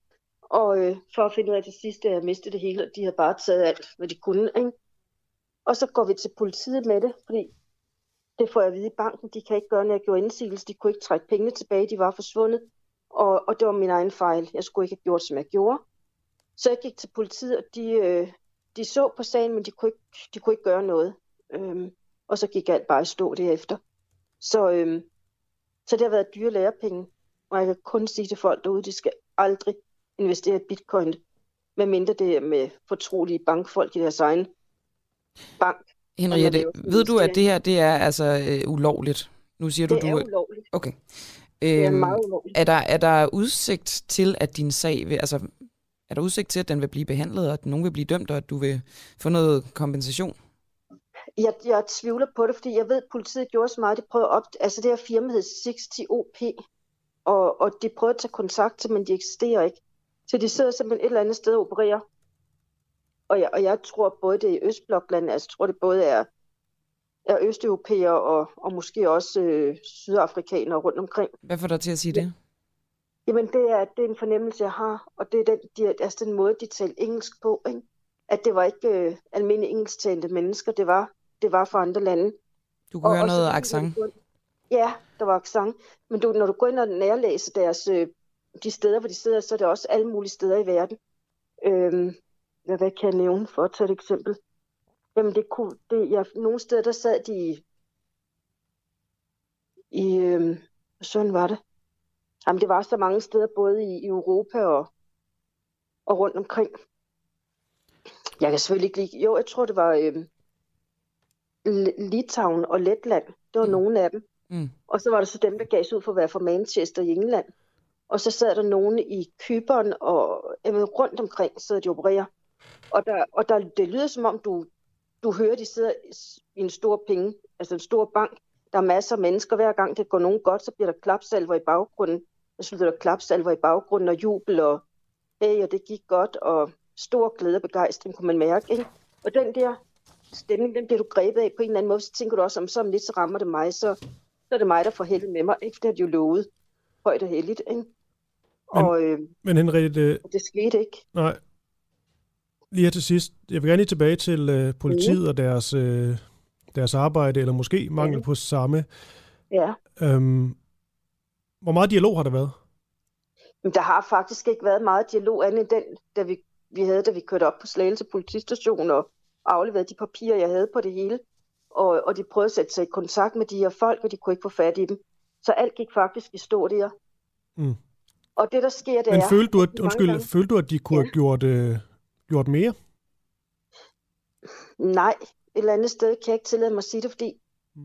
Og øh, for at finde ud af det sidste, at jeg mistede det hele, og de havde bare taget alt, hvad de kunne. Ikke? Og så går vi til politiet med det, fordi det får jeg at vide i banken. De kan ikke gøre, når jeg gjorde indsigelse. De kunne ikke trække pengene tilbage, de var forsvundet. Og, og det var min egen fejl. Jeg skulle ikke have gjort, som jeg gjorde. Så jeg gik til politiet, og de, øh, de så på sagen, men de kunne ikke, de kunne ikke gøre noget. Øhm, og så gik alt bare i stå derefter. Så, øhm, så det har været dyre lærepenge. Og jeg kan kun sige til folk derude, de skal aldrig investere i bitcoin, medmindre det er med fortrolige bankfolk i deres egen bank. Henriette, ved du, at det her det er altså øh, ulovligt? Nu siger det du, du er ulovligt. Okay. Det er øhm, meget ulovligt. Er der, er der udsigt til, at din sag vil, altså, er der udsigt til, at den vil blive behandlet, og at nogen vil blive dømt, og at du vil få noget kompensation? Jeg, jeg tvivler på det, fordi jeg ved, at politiet gjorde så meget. De prøvede op, altså det her firma hed 60OP, og, og de prøver at tage kontakt til, men de eksisterer ikke. Så de sidder simpelthen et eller andet sted og opererer. Og jeg, og jeg tror både det er i Østbloklandet, altså jeg tror det både er, er østeuropæer og, og måske også øh, sydafrikanere rundt omkring. Hvad får dig til at sige det? Jamen det er, det er en fornemmelse, jeg har, og det er den, de, altså den måde, de taler engelsk på. Ikke? At det var ikke øh, almindelige engelsktalende mennesker, det var, det var fra andre lande. Du kunne og, høre noget accent. Ja, der var accent. Men du, når du går ind og nærlæser deres, øh, de steder, hvor de sidder, så er det også alle mulige steder i verden. Øhm, hvad kan jeg nævne for at tage et eksempel? Jamen, det kunne, det, jeg, nogle steder, der sad de i, i øh, sådan var det. Jamen, det var så mange steder, både i, i Europa og, og rundt omkring. Jeg kan selvfølgelig ikke lide, jo, jeg tror, det var øh, Litauen og Letland. Det var mm. nogle af dem. Mm. Og så var der så dem, der gav sig ud for at være fra Manchester i England. Og så sad der nogen i Kyberen og jamen, rundt omkring sidder de opererer. Og, der, og der, det lyder som om, du, du hører, de sidder i en stor penge, altså en stor bank. Der er masser af mennesker. Hver gang det går nogen godt, så bliver der klapsalver i baggrunden. Så bliver der klapsalver i baggrunden og jubel og hey, og det gik godt, og stor glæde og begejstring kunne man mærke. Ikke? Og den der stemning, den bliver du grebet af på en eller anden måde. Så tænker du også, om så om lidt, så rammer det mig, så, så er det mig, der får heldet med mig. Ikke? Det har de jo lovet højt og heldigt. Ikke? Men, og øh, men Henriette, det skete ikke. nej, lige her til sidst. Jeg vil gerne lige tilbage til øh, politiet og deres, øh, deres arbejde, eller måske mangel på samme. Ja. Øhm, hvor meget dialog har der været? Men der har faktisk ikke været meget dialog andet end den, da vi, vi havde, da vi kørte op på Slagelse politistation og afleverede de papirer, jeg havde på det hele. Og, og de prøvede at sætte sig i kontakt med de her folk, og de kunne ikke få fat i dem. Så alt gik faktisk i stå der. Mm. Og det, der sker, det Men er... følte du, at, undskyld, gange- følte du, at de kunne have gjort, øh, gjort mere? Nej, et eller andet sted kan jeg ikke tillade mig at sige det, fordi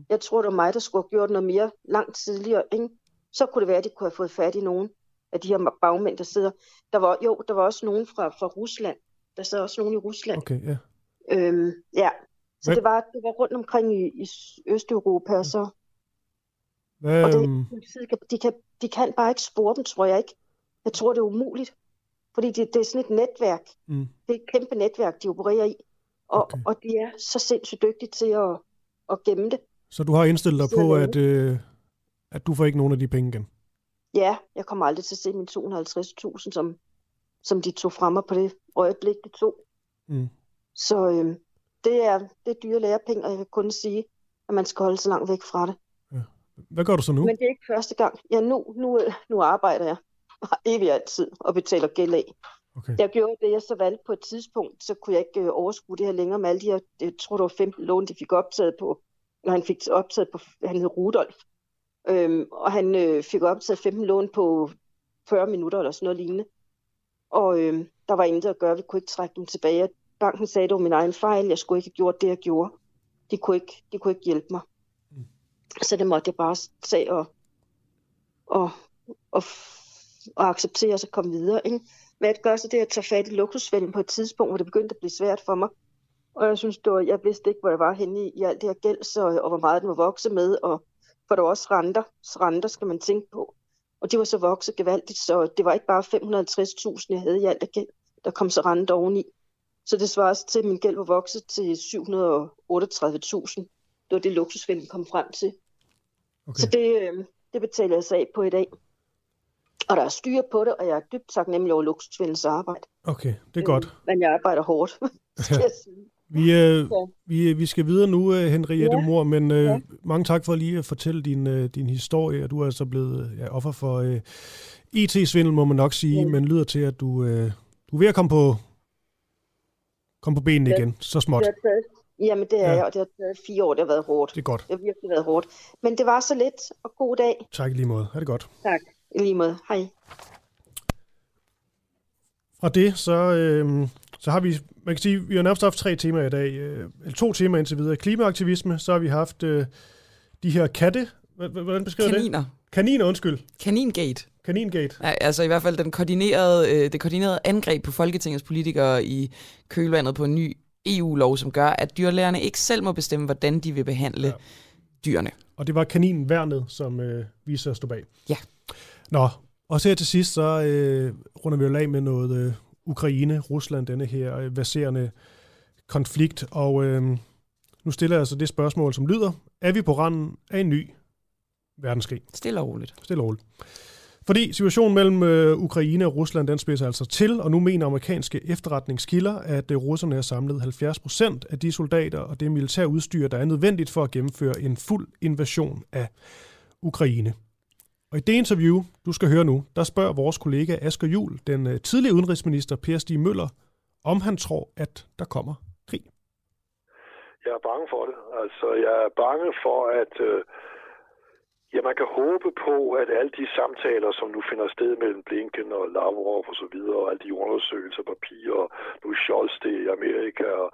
jeg tror, det var mig, der skulle have gjort noget mere langt tidligere. Ikke? Så kunne det være, at de kunne have fået fat i nogen af de her bagmænd, der sidder. Der var, jo, der var også nogen fra, fra Rusland. Der sad også nogen i Rusland. Okay, ja. Øhm, ja, så Hvad- det var, det var rundt omkring i, i Østeuropa, og så... Hvad, Og det, øhm, politiet de, kan, de kan bare ikke spore dem, tror jeg ikke. Jeg tror, det er umuligt. Fordi det, det er sådan et netværk. Mm. Det er et kæmpe netværk, de opererer i. Og, okay. og de er så sindssygt dygtige til at, at gemme det. så du har indstillet dig på, at, øh, at du får ikke nogen af de penge igen? Ja, jeg kommer aldrig til at se mine 250.000, som, som de tog fra mig på det øjeblik, de tog. Mm. Så øhm, det, er, det er dyre lærepenge, og jeg kan kun sige, at man skal holde sig langt væk fra det. Hvad gør du så nu? Men det er ikke første gang. Ja, nu, nu, nu arbejder jeg evigt altid og betaler gæld af. Okay. Jeg gjorde det, jeg så valgte på et tidspunkt, så kunne jeg ikke øh, overskue det her længere med alle de her, jeg tror det var 15 lån, de fik optaget på, når han fik optaget på, han hed Rudolf, øhm, og han øh, fik optaget 15 lån på 40 minutter eller sådan noget lignende. Og øh, der var intet at gøre, vi kunne ikke trække dem tilbage. Banken sagde, det var min egen fejl, jeg skulle ikke have gjort det, jeg gjorde. De kunne ikke, de kunne ikke hjælpe mig. Så det måtte jeg bare tage og, og, og, og acceptere og så komme videre. Ikke? Hvad jeg gør så, det er at tage fat i luksusvælden på et tidspunkt, hvor det begyndte at blive svært for mig. Og jeg synes, det var, jeg vidste ikke, hvor jeg var henne i, i alt det her gæld, så, og hvor meget den var vokset med. Og, for der var også renter. Så renter skal man tænke på. Og de var så vokset gevaldigt, så det var ikke bare 550.000, jeg havde i alt af gæld. Der kom så renter oveni. Så det svarer til, at min gæld var vokset til 738.000. Det var det, luksusfælden kom frem til. Okay. Så det, øh, det betaler jeg sig af på i dag. Og der er styr på det, og jeg er dybt taknemmelig over luksusfældens arbejde. Okay, det er godt. Men jeg arbejder hårdt, *laughs* skal jeg sige. Vi, øh, Ja. vi, vi skal videre nu, øh, Henriette Ja. Mor, men øh, Ja. mange tak for lige at fortælle din, øh, din historie. Du er altså blevet ja, offer for øh, IT-svindel, må man nok sige, men lyder til, at du, øh, du er ved at komme på, komme på benene Ja. igen, så småt. Det har taget, jamen det er Ja. jeg, og det har taget fire år, det har været hårdt. Det er godt. Det har virkelig været hårdt. Men det var så lidt, og god dag. Tak i lige måde. Ha' det godt. Tak. I lige måde. Hej. Fra det, så, øh, så har vi, man kan sige, vi har nærmest haft tre temaer i dag, øh, eller to temaer indtil videre. Klimaaktivisme, så har vi haft øh, de her katte, hvordan beskriver Kaniner. det? Kaniner, undskyld. Kaningate. Kaningate. Ja, altså i hvert fald den koordinerede, øh, det koordinerede angreb på Folketingets politikere i kølvandet på en ny EU-lov, som gør, at dyrlægerne ikke selv må bestemme, hvordan de vil behandle ja. dyrene. Og det var kaninværnet, som øh, vi så stod bag. Ja. Nå, og så her til sidst, så øh, runder vi jo af med noget øh, Ukraine, Rusland, denne her øh, baserende konflikt. Og øh, nu stiller jeg altså det spørgsmål, som lyder, er vi på randen af en ny verdenskrig? Stille og roligt. Stille og roligt. Fordi situationen mellem øh, Ukraine og Rusland, den spidser altså til, og nu mener amerikanske efterretningskilder, at øh, russerne har samlet 70 procent af de soldater og det militære udstyr, der er nødvendigt for at gennemføre en fuld invasion af Ukraine. Og i det interview, du skal høre nu, der spørger vores kollega Asger Jul, den øh, tidligere udenrigsminister Per Stig Møller, om han tror, at der kommer krig. Jeg er bange for det. Altså, jeg er bange for, at øh, ja, man kan håbe på, at alle de samtaler, som nu finder sted mellem Blinken og Lavrov og så videre, og alle de undersøgelser, papirer, og nu Scholz det i Amerika og,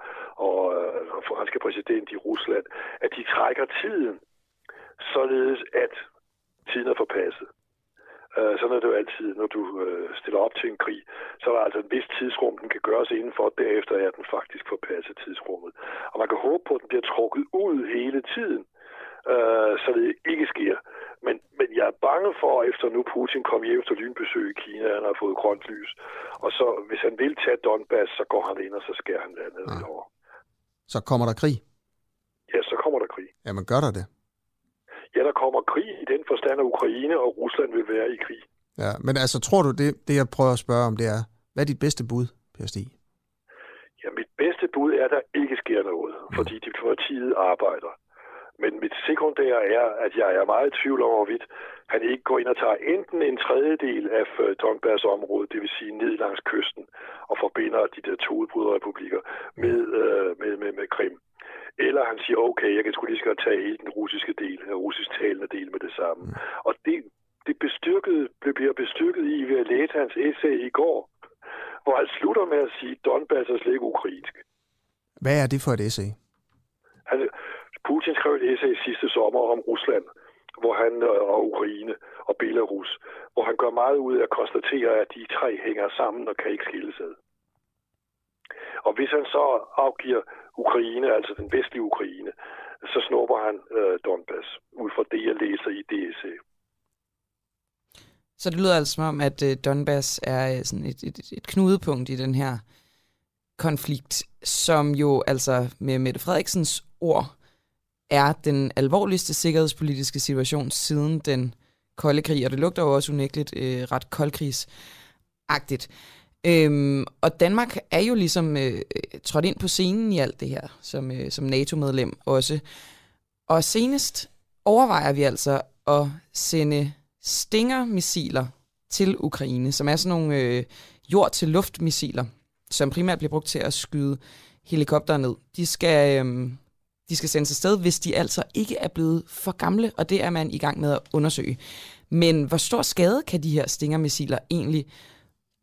og, øh, og franske præsident i Rusland, at de trækker tiden, således at tiden er forpasset. Uh, sådan er det jo altid, når du uh, stiller op til en krig. Så er der altså en vis tidsrum, den kan gøres indenfor. Derefter er den faktisk forpasset tidsrummet. Og man kan håbe på, at den bliver trukket ud hele tiden, uh, så det ikke sker. Men, men jeg er bange for, efter nu Putin kom hjem efter lynbesøg i Kina, han har fået grønt lys. Og så, hvis han vil tage Donbass, så går han ind, og så skærer han landet ja. over. Så kommer der krig? Ja, så kommer der krig. Jamen gør der det? Ja, der kommer krig i den forstand, at Ukraine og Rusland vil være i krig. Ja, men altså tror du, det, det jeg prøver at spørge om, det er, hvad er dit bedste bud, Per Stig? Ja, mit bedste bud er, at der ikke sker noget, fordi diplomatiet arbejder. Men mit sekundære er, at jeg er meget i tvivl om, hvorvidt han ikke går ind og tager enten en tredjedel af øh, Donbass-området, det vil sige ned langs kysten, og forbinder de der to udbryderrepublikker med, øh, med, med, med Krim. Eller han siger, okay, jeg kan sgu lige godt tage hele den russiske del, den russisk talende del med det samme. Mm. Og det, det bestyrket, bliver bestyrket i ved at læse hans essay i går, hvor han slutter med at sige, Donbass er slet ikke ukrainsk. Hvad er det for et essay? Han, Putin skrev et essay sidste sommer om Rusland, hvor han øh, og Ukraine og Belarus, hvor han gør meget ud af at konstatere, at de tre hænger sammen og kan ikke skilles ad. Og hvis han så afgiver Ukraine, altså den vestlige Ukraine, så snupper han øh, Donbass, ud fra det, jeg læser i DSC. Så det lyder altså som om, at øh, Donbass er øh, sådan et, et, et knudepunkt i den her konflikt, som jo altså med Mette Frederiksens ord er den alvorligste sikkerhedspolitiske situation siden den kolde krig, og det lugter jo også unægteligt øh, ret koldkrigsagtigt. Øhm, og Danmark er jo ligesom øh, trådt ind på scenen i alt det her, som, øh, som NATO-medlem også. Og senest overvejer vi altså at sende Stinger-missiler til Ukraine, som er sådan nogle øh, jord-til-luft-missiler, som primært bliver brugt til at skyde helikopter ned. De skal, øh, de skal sendes afsted, hvis de altså ikke er blevet for gamle, og det er man i gang med at undersøge. Men hvor stor skade kan de her Stinger-missiler egentlig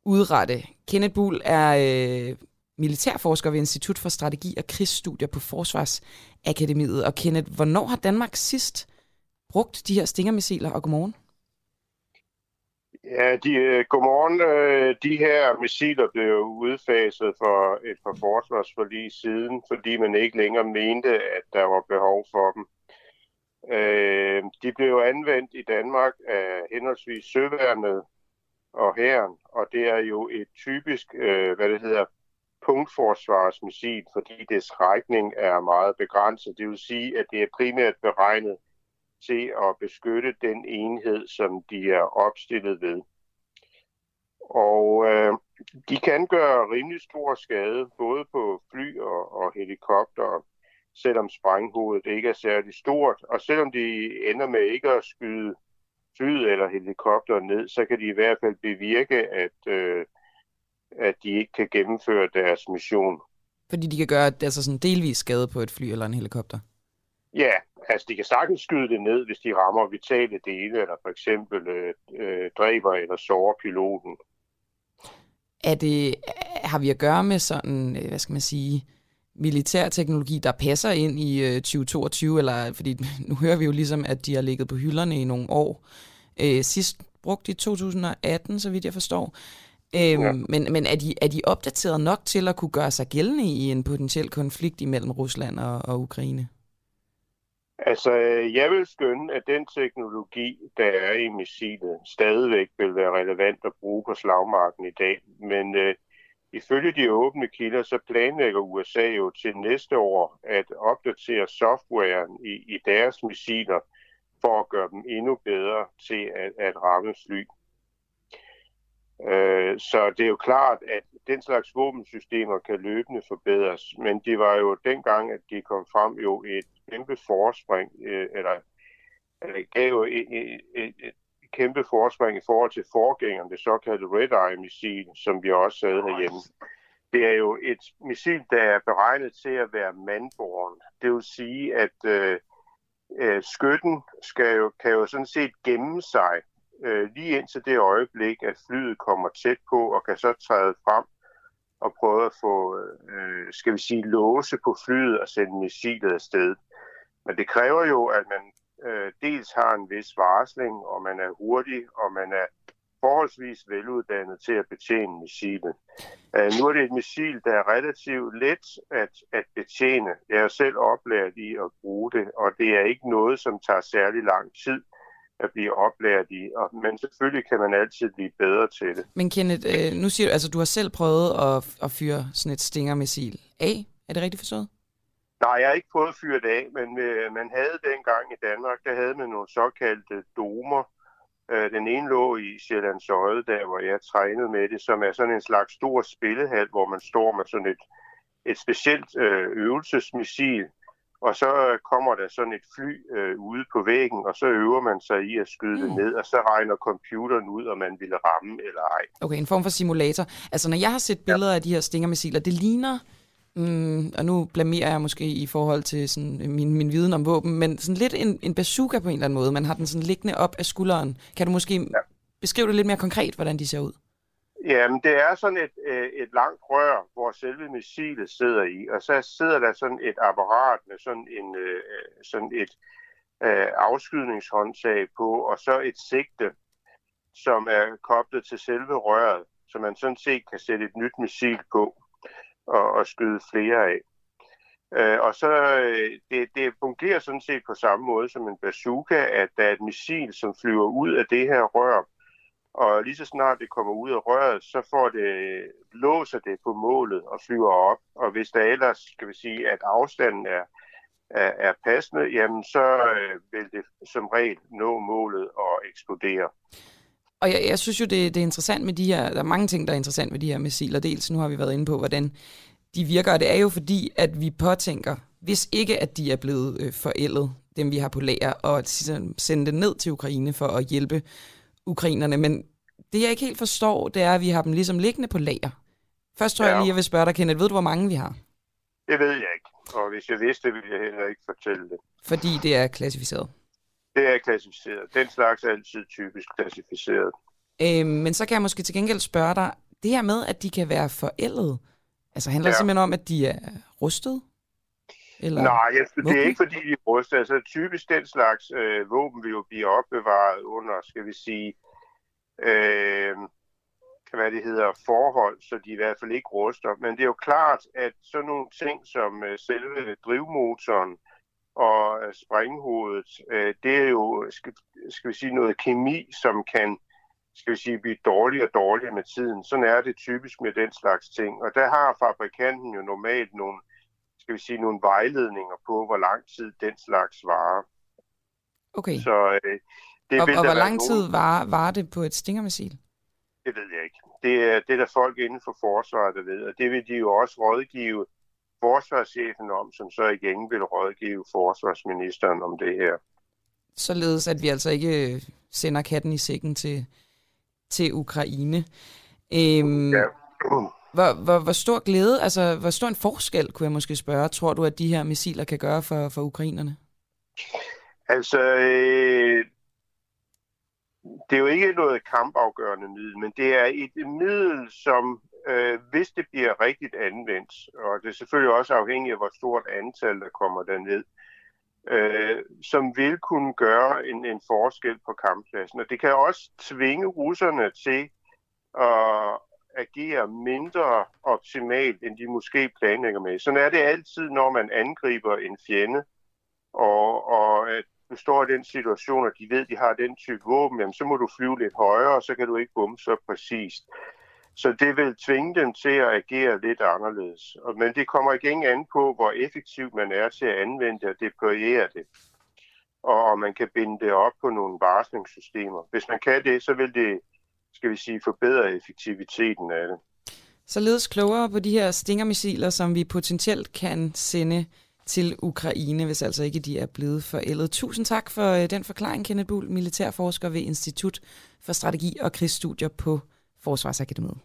udrette. Kenneth Bull er øh, militærforsker ved Institut for Strategi og Krigsstudier på Forsvarsakademiet. Og Kenneth, hvornår har Danmark sidst brugt de her stingermissiler, og godmorgen? Ja, de, uh, godmorgen. Øh, de her missiler blev udfaset for et par forsvarsforlig siden, fordi man ikke længere mente, at der var behov for dem. Uh, de blev anvendt i Danmark af henholdsvis Søværnet og hæren, og det er jo et typisk, øh, hvad det hedder, punktforsvarsmissil, fordi dets rækning er meget begrænset. Det vil sige, at det er primært beregnet til at beskytte den enhed, som de er opstillet ved. Og øh, de kan gøre rimelig stor skade, både på fly og, og helikopter, selvom sprænghovedet ikke er særlig stort, og selvom de ender med ikke at skyde flyet eller helikopteren ned, så kan de i hvert fald bevirke, at, øh, at de ikke kan gennemføre deres mission. Fordi de kan gøre altså sådan delvis skade på et fly eller en helikopter? Ja, altså de kan sagtens skyde det ned, hvis de rammer vitale dele, eller for eksempel øh, øh, dræber eller sårer piloten. Er det, har vi at gøre med sådan, øh, hvad skal man sige, militær teknologi, der passer ind i øh, 2022, eller fordi *laughs* nu hører vi jo ligesom, at de har ligget på hylderne i nogle år. Øh, sidst brugt i 2018, så vidt jeg forstår. Øhm, ja. Men, men er, de, er de opdateret nok til at kunne gøre sig gældende i en potentiel konflikt imellem Rusland og, og Ukraine? Altså, jeg vil skønne, at den teknologi, der er i missilet, stadigvæk vil være relevant at bruge på slagmarken i dag. Men øh, Ifølge de åbne kilder, så planlægger USA jo til næste år at opdatere softwaren i, i deres missiler for at gøre dem endnu bedre til at, at ramme fly. Øh, så det er jo klart, at den slags våbensystemer kan løbende forbedres, men det var jo dengang, at de kom frem jo et kæmpe forspring, øh, eller, eller gav jo et, et, et, et kæmpe forspring i forhold til forgængeren, det såkaldte Red Eye-missil, som vi også havde herhjemme. det er jo et missil, der er beregnet til at være mandborgen. Det vil sige, at øh, øh, skytten skal jo, kan jo sådan set gemme sig øh, lige indtil det øjeblik, at flyet kommer tæt på og kan så træde frem og prøve at få, øh, skal vi sige, låse på flyet og sende missilet afsted. Men det kræver jo, at man øh, dels har en vis varsling, og man er hurtig, og man er forholdsvis veluddannet til at betjene missilet. Uh, nu er det et missil, der er relativt let at, at betjene. Jeg er selv oplært i at bruge det, og det er ikke noget, som tager særlig lang tid at blive oplært i. Og, men selvfølgelig kan man altid blive bedre til det. Men Kenneth, øh, nu siger du, altså du har selv prøvet at, at fyre sådan et stingermissil af. Er det rigtigt forstået? Nej, jeg har ikke prøvet at fyre det af, men øh, man havde dengang i Danmark, der havde man nogle såkaldte domer, Øh, den ene lå i Sjællands Øde, der hvor jeg trænede med det, som er sådan en slags stor spillehal, hvor man står med sådan et, et specielt øh, øvelsesmissil, og så kommer der sådan et fly øh, ude på væggen, og så øver man sig i at skyde mm. det ned, og så regner computeren ud, om man ville ramme eller ej. Okay, en form for simulator. Altså, når jeg har set billeder ja. af de her stingermissiler, det ligner Mm, og nu blamerer jeg måske i forhold til sådan, øh, min, min viden om våben, men sådan lidt en, en bazooka på en eller anden måde. Man har den sådan liggende op af skulderen. Kan du måske ja. beskrive det lidt mere konkret, hvordan de ser ud? Jamen, det er sådan et, øh, et langt rør, hvor selve missilet sidder i, og så sidder der sådan et apparat med sådan, en, øh, sådan et afskydningshåndtag på, og så et sigte, som er koblet til selve røret, så man sådan set kan sætte et nyt missil på og, og skyde flere af. Øh, og så øh, det, det fungerer sådan set på samme måde som en bazooka, at der er et missil, som flyver ud af det her rør, og lige så snart det kommer ud af røret, så får det, låser det på målet og flyver op. Og hvis der ellers, skal vi sige, at afstanden er, er, er passende, jamen så øh, vil det som regel nå målet og eksplodere. Og jeg, jeg synes jo, det, det er interessant med de her, der er mange ting, der er interessant med de her missiler. Dels nu har vi været inde på, hvordan de virker, og det er jo fordi, at vi påtænker, hvis ikke at de er blevet øh, forældet, dem vi har på lager, og sende det ned til Ukraine for at hjælpe ukrainerne. Men det jeg ikke helt forstår, det er, at vi har dem ligesom liggende på lager. Først tror ja. jeg lige, jeg vil spørge dig, Kenneth, ved du, hvor mange vi har? Det ved jeg ikke, og hvis jeg vidste, ville jeg heller ikke fortælle det. Fordi det er klassificeret? Det er klassificeret. Den slags er altid typisk klassificeret. Øh, men så kan jeg måske til gengæld spørge dig, det her med, at de kan være forældet, altså handler ja. det simpelthen om, at de er rustet? Eller Nej, jeg, det er ikke fordi, de er rustet. Altså typisk den slags øh, våben vil jo blive opbevaret under, skal vi sige, øh, hvad det hedder, forhold, så de i hvert fald ikke ruster. Men det er jo klart, at sådan nogle ting som øh, selve drivmotoren, og øh, springhovedet, øh, det er jo, skal, skal vi sige, noget kemi, som kan skal vi sige, blive dårligere og dårligere med tiden. Sådan er det typisk med den slags ting. Og der har fabrikanten jo normalt nogle, skal vi sige, nogle vejledninger på, hvor lang tid den slags varer. Okay. Så, øh, det og, og hvor lang nogen... tid var, var det på et stingermissil? Det ved jeg ikke. Det er, det er der folk inden for forsvaret, der ved, og det vil de jo også rådgive forsvarschefen om, som så igen vil rådgive forsvarsministeren om det her. Således at vi altså ikke sender katten i sækken til, til Ukraine. Øhm, ja. hvor, hvor, hvor stor glæde, altså hvor stor en forskel, kunne jeg måske spørge, tror du, at de her missiler kan gøre for, for ukrainerne? Altså, øh, det er jo ikke noget kampafgørende middel, men det er et middel, som øh, hvis det bliver rigtigt anvendt, og det er selvfølgelig også afhængigt af, hvor stort antal der kommer derned, øh, som vil kunne gøre en, en forskel på kamppladsen. Og det kan også tvinge russerne til at agere mindre optimalt, end de måske planlægger med. Sådan er det altid, når man angriber en fjende, og, og at du står i den situation, at de ved, at de har den type våben, jamen, så må du flyve lidt højere, og så kan du ikke bombe så præcist. Så det vil tvinge dem til at agere lidt anderledes. Men det kommer igen an på, hvor effektivt man er til at anvende det og deployere det. Og om man kan binde det op på nogle varslingssystemer. Hvis man kan det, så vil det, skal vi sige, forbedre effektiviteten af det. Således klogere på de her stingermissiler, som vi potentielt kan sende til Ukraine, hvis altså ikke de er blevet forældet. Tusind tak for øh, den forklaring, Kenneth Bull, militærforsker ved Institut for Strategi og Krigsstudier på Forsvarsakademiet.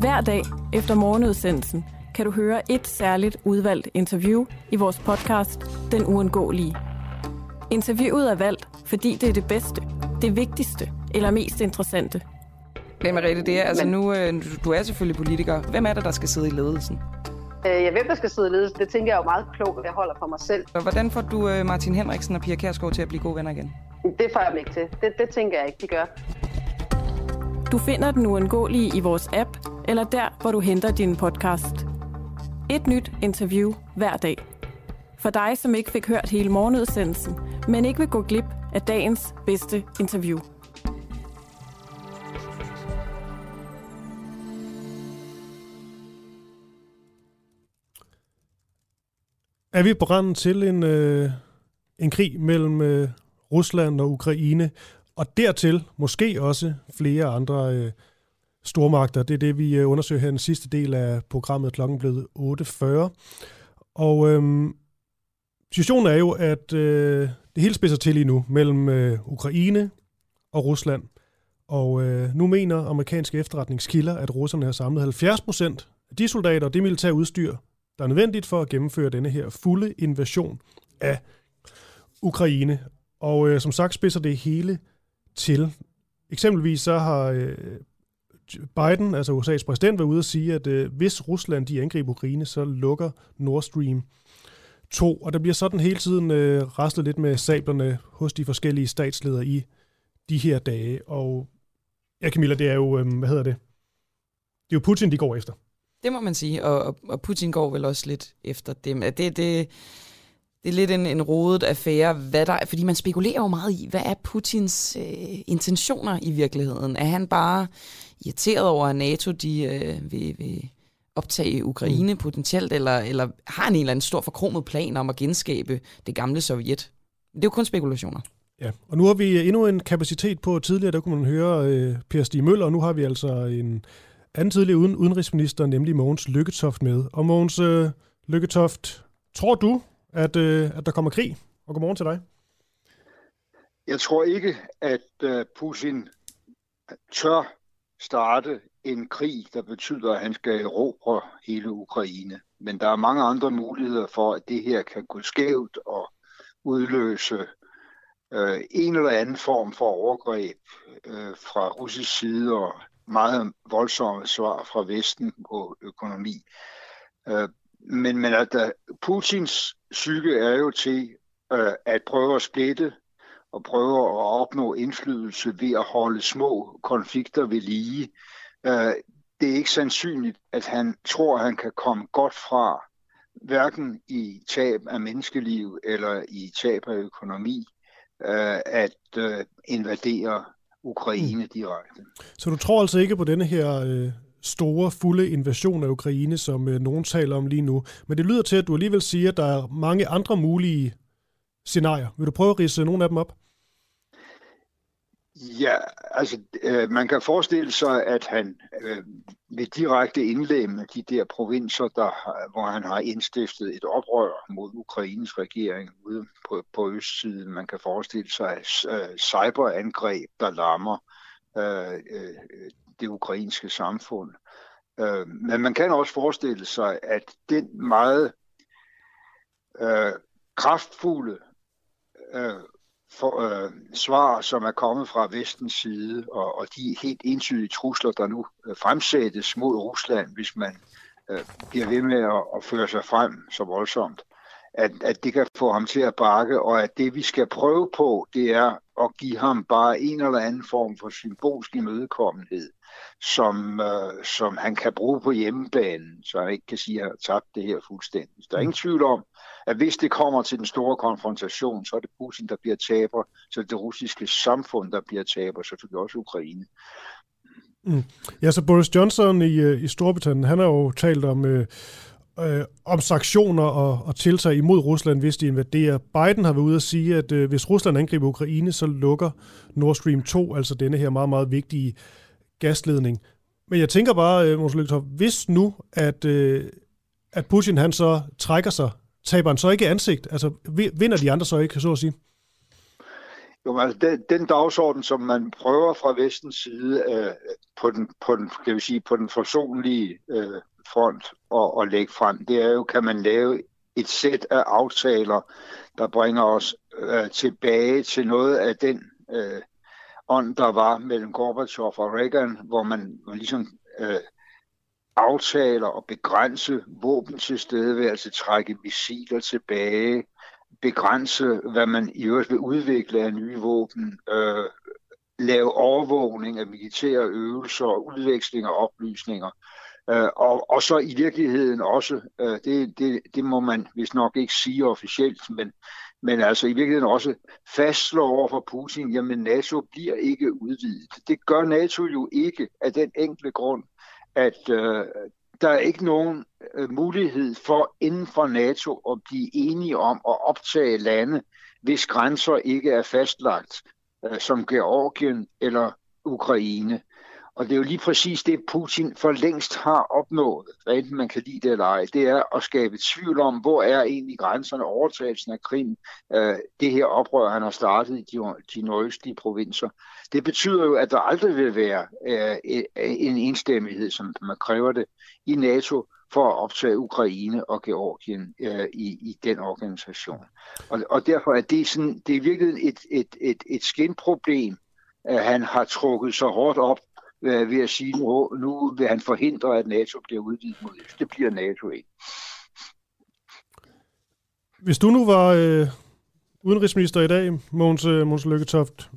Hver dag efter morgenudsendelsen kan du høre et særligt udvalgt interview i vores podcast Den Uundgåelige. Interviewet er valgt, fordi det er det bedste, det vigtigste eller mest interessante. Men Mariette, det er, altså nu, øh, du- du er selvfølgelig politiker. Hvem er det, der skal sidde i ledelsen? Øh, ja, hvem der skal sidde i ledelsen, det tænker jeg jo meget klogt, at jeg holder for mig selv. Og hvordan får du øh, Martin Henriksen og Pia Kærsgaard til at blive gode venner igen? Det får jeg dem ikke til. Det, det tænker jeg ikke, de gør. Du finder den uundgåelige i vores app, eller der, hvor du henter din podcast. Et nyt interview hver dag. For dig, som ikke fik hørt hele morgenudsendelsen, men ikke vil gå glip af dagens bedste interview. Er vi på randen til en, øh, en krig mellem øh, Rusland og Ukraine, og dertil måske også flere andre øh, stormagter. Det er det, vi øh, undersøger her i den sidste del af programmet. Klokken blev 8.40. Og øh, situationen er jo, at øh, det hele spidser til lige nu mellem øh, Ukraine og Rusland. Og øh, nu mener amerikanske efterretningskilder, at russerne har samlet 70 procent af de soldater og det militære udstyr, der er nødvendigt for at gennemføre denne her fulde invasion af Ukraine. Og øh, som sagt spidser det hele til. Eksempelvis så har øh, Biden, altså USA's præsident, været ude at sige, at øh, hvis Rusland de angriber Ukraine, så lukker Nord Stream 2. Og der bliver sådan hele tiden øh, raslet lidt med sablerne hos de forskellige statsledere i de her dage. Og ja, Camilla, det er jo, øh, hvad hedder det? Det er jo Putin, de går efter. Det må man sige, og, og, og Putin går vel også lidt efter dem. Det, det, det er lidt en, en rodet affære, hvad der er, fordi man spekulerer jo meget i, hvad er Putins øh, intentioner i virkeligheden? Er han bare irriteret over, at NATO de, øh, vil, vil optage Ukraine mm. potentielt, eller, eller har han en eller anden stor forkromet plan om at genskabe det gamle Sovjet? Det er jo kun spekulationer. Ja, og nu har vi endnu en kapacitet på. Tidligere der kunne man høre øh, Per Stig Møller, og nu har vi altså en anden tidligere uden, udenrigsminister, nemlig Mogens Lykketoft med. Og Mogens øh, Lykketoft, tror du, at, øh, at der kommer krig? Og godmorgen til dig. Jeg tror ikke, at øh, Putin tør starte en krig, der betyder, at han skal erobre hele Ukraine. Men der er mange andre muligheder for, at det her kan gå skævt og udløse øh, en eller anden form for overgreb øh, fra russisk side og meget voldsomme svar fra Vesten på økonomi. Uh, men, men at der, Putins psyke er jo til øh, at prøve at splitte og prøve at opnå indflydelse ved at holde små konflikter ved lige. Uh, det er ikke sandsynligt, at han tror, at han kan komme godt fra, hverken i tab af menneskeliv eller i tab af økonomi, uh, at uh, invadere Ukraine mm. direkte. Så du tror altså ikke på denne her øh, store, fulde invasion af Ukraine, som øh, nogen taler om lige nu. Men det lyder til, at du alligevel siger, at der er mange andre mulige scenarier. Vil du prøve at rise nogle af dem op? Ja, altså øh, man kan forestille sig, at han øh, vil direkte indlemme de der provinser, der, hvor han har indstiftet et oprør mod Ukraines regering ude på, på østsiden. Man kan forestille sig øh, cyberangreb, der lammer øh, øh, det ukrainske samfund. Øh, men man kan også forestille sig, at den meget øh, kraftfulde øh, for, øh, svar, som er kommet fra vestens side, og, og de helt entydige trusler, der nu øh, fremsættes mod Rusland, hvis man øh, bliver ved med at, at føre sig frem så voldsomt, at, at det kan få ham til at bakke, og at det vi skal prøve på, det er at give ham bare en eller anden form for symbolsk imødekommenhed, som, øh, som han kan bruge på hjemmebanen, så han ikke kan sige, at han har tabt det her fuldstændig. Der er ingen tvivl om, at hvis det kommer til den store konfrontation, så er det Putin, der bliver taber, så er det det russiske samfund, der bliver taber, selvfølgelig også Ukraine. Mm. Ja, så Boris Johnson i, øh, i Storbritannien, han har jo talt om, øh, øh, om sanktioner og, og tiltag imod Rusland, hvis de invaderer. Biden har været ude at sige, at øh, hvis Rusland angriber Ukraine, så lukker Nord Stream 2, altså denne her meget, meget vigtige gasledning. Men jeg tænker bare, øh, Måns hvis nu, at, øh, at Putin han så trækker sig, taber han så ikke ansigt? Altså vinder de andre så ikke, så at sige? Jo, altså den, den dagsorden, som man prøver fra vestens side øh, på den, på den, kan vi sige, på den forsonlige øh, front og, og lægge frem, det er jo, kan man lave et sæt af aftaler, der bringer os øh, tilbage til noget af den øh, ånd, der var mellem Gorbachev og Reagan, hvor man, man ligesom øh, aftaler og begrænse våben til stedeværelse, trække missiler tilbage, begrænse, hvad man i øvrigt vil udvikle af nye våben, øh, lave overvågning af militære øvelser, udveksling af oplysninger, øh, og, og så i virkeligheden også, øh, det, det, det må man vist nok ikke sige officielt, men, men altså i virkeligheden også fastslå over for Putin, jamen NATO bliver ikke udvidet. Det gør NATO jo ikke af den enkle grund, at øh, der er ikke nogen øh, mulighed for inden for NATO at blive enige om at optage lande, hvis grænser ikke er fastlagt, øh, som Georgien eller Ukraine. Og det er jo lige præcis det, Putin for længst har opnået, hvad enten man kan lide det eller ej. Det er at skabe tvivl om, hvor er egentlig grænserne, overtagelsen af Krim, øh, det her oprør, han har startet i de, de nordøstlige provinser. Det betyder jo, at der aldrig vil være øh, en enstemmighed, som man kræver det, i NATO for at optage Ukraine og Georgien øh, i, i den organisation. Og, og derfor er det, sådan, det er virkelig et, et, et, et skinproblem, at han har trukket så hårdt op øh, ved at sige, nu, nu vil han forhindre, at NATO bliver udvidet mod øst. Det bliver NATO ikke. Hvis du nu var øh, udenrigsminister i dag, Måns, øh, Måns Lykketoft,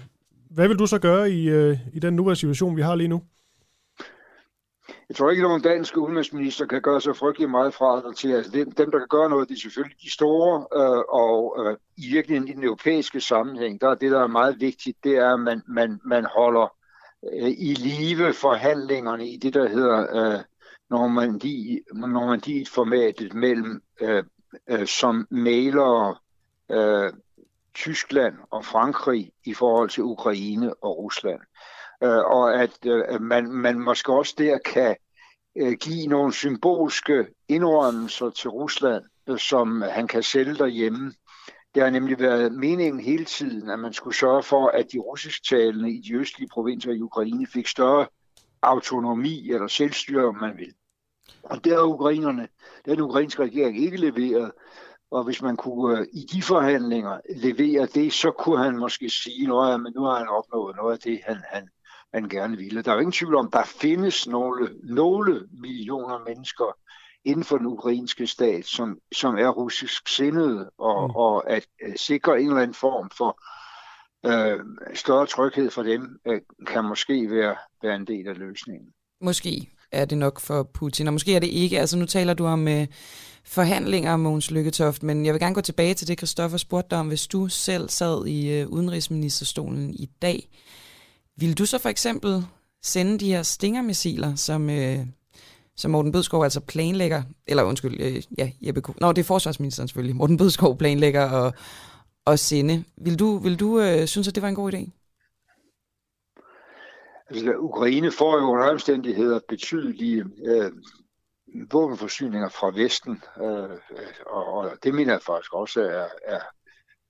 hvad vil du så gøre i, øh, i den nuværende situation, vi har lige nu? Jeg tror ikke, at nogen dansk udenrigsminister kan gøre så frygtelig meget fra det til. Altså, dem, der kan gøre noget, det er selvfølgelig de store, øh, og øh, i virkeligheden i den europæiske sammenhæng, der er det, der er meget vigtigt, det er, at man, man, man holder øh, i live forhandlingerne i det, der hedder øh, Normandie, Normandiet-formatet mellem øh, øh, som mailere øh, Tyskland og Frankrig i forhold til Ukraine og Rusland. Øh, og at øh, man, man måske også der kan øh, give nogle symbolske indrømmelser til Rusland, øh, som han kan sælge derhjemme. Det har nemlig været meningen hele tiden, at man skulle sørge for, at de russisktalende i de østlige provinser i Ukraine fik større autonomi eller selvstyre, om man vil. Og der har ukrainerne, den ukrainske regering ikke leveret, og hvis man kunne øh, i de forhandlinger levere det, så kunne han måske sige, noget, men nu har han opnået noget af det, han, han, han gerne ville. Der er jo ingen tvivl om, der findes nogle, nogle millioner mennesker inden for den ukrainske stat, som, som er russisk sindede, og, mm. og at, at sikre en eller anden form for øh, større tryghed for dem, øh, kan måske være, være en del af løsningen. Måske er det nok for Putin, og måske er det ikke. Altså nu taler du om øh, forhandlinger, Mogens Lykketoft, men jeg vil gerne gå tilbage til det, Christoffer spurgte dig om. Hvis du selv sad i øh, udenrigsministerstolen i dag, vil du så for eksempel sende de her stingermissiler, som, øh, som Morten Bødskov altså planlægger, eller undskyld, øh, ja, Jeppe Kofod. Nå, det er forsvarsministeren selvfølgelig, Morten Bødskov planlægger at, at sende. Vil du, vil du øh, synes, at det var en god idé? Altså, Ukraine får jo under omstændigheder betydelige øh, våbenforsyninger fra Vesten, øh, øh, og, og det mener jeg faktisk også er, er,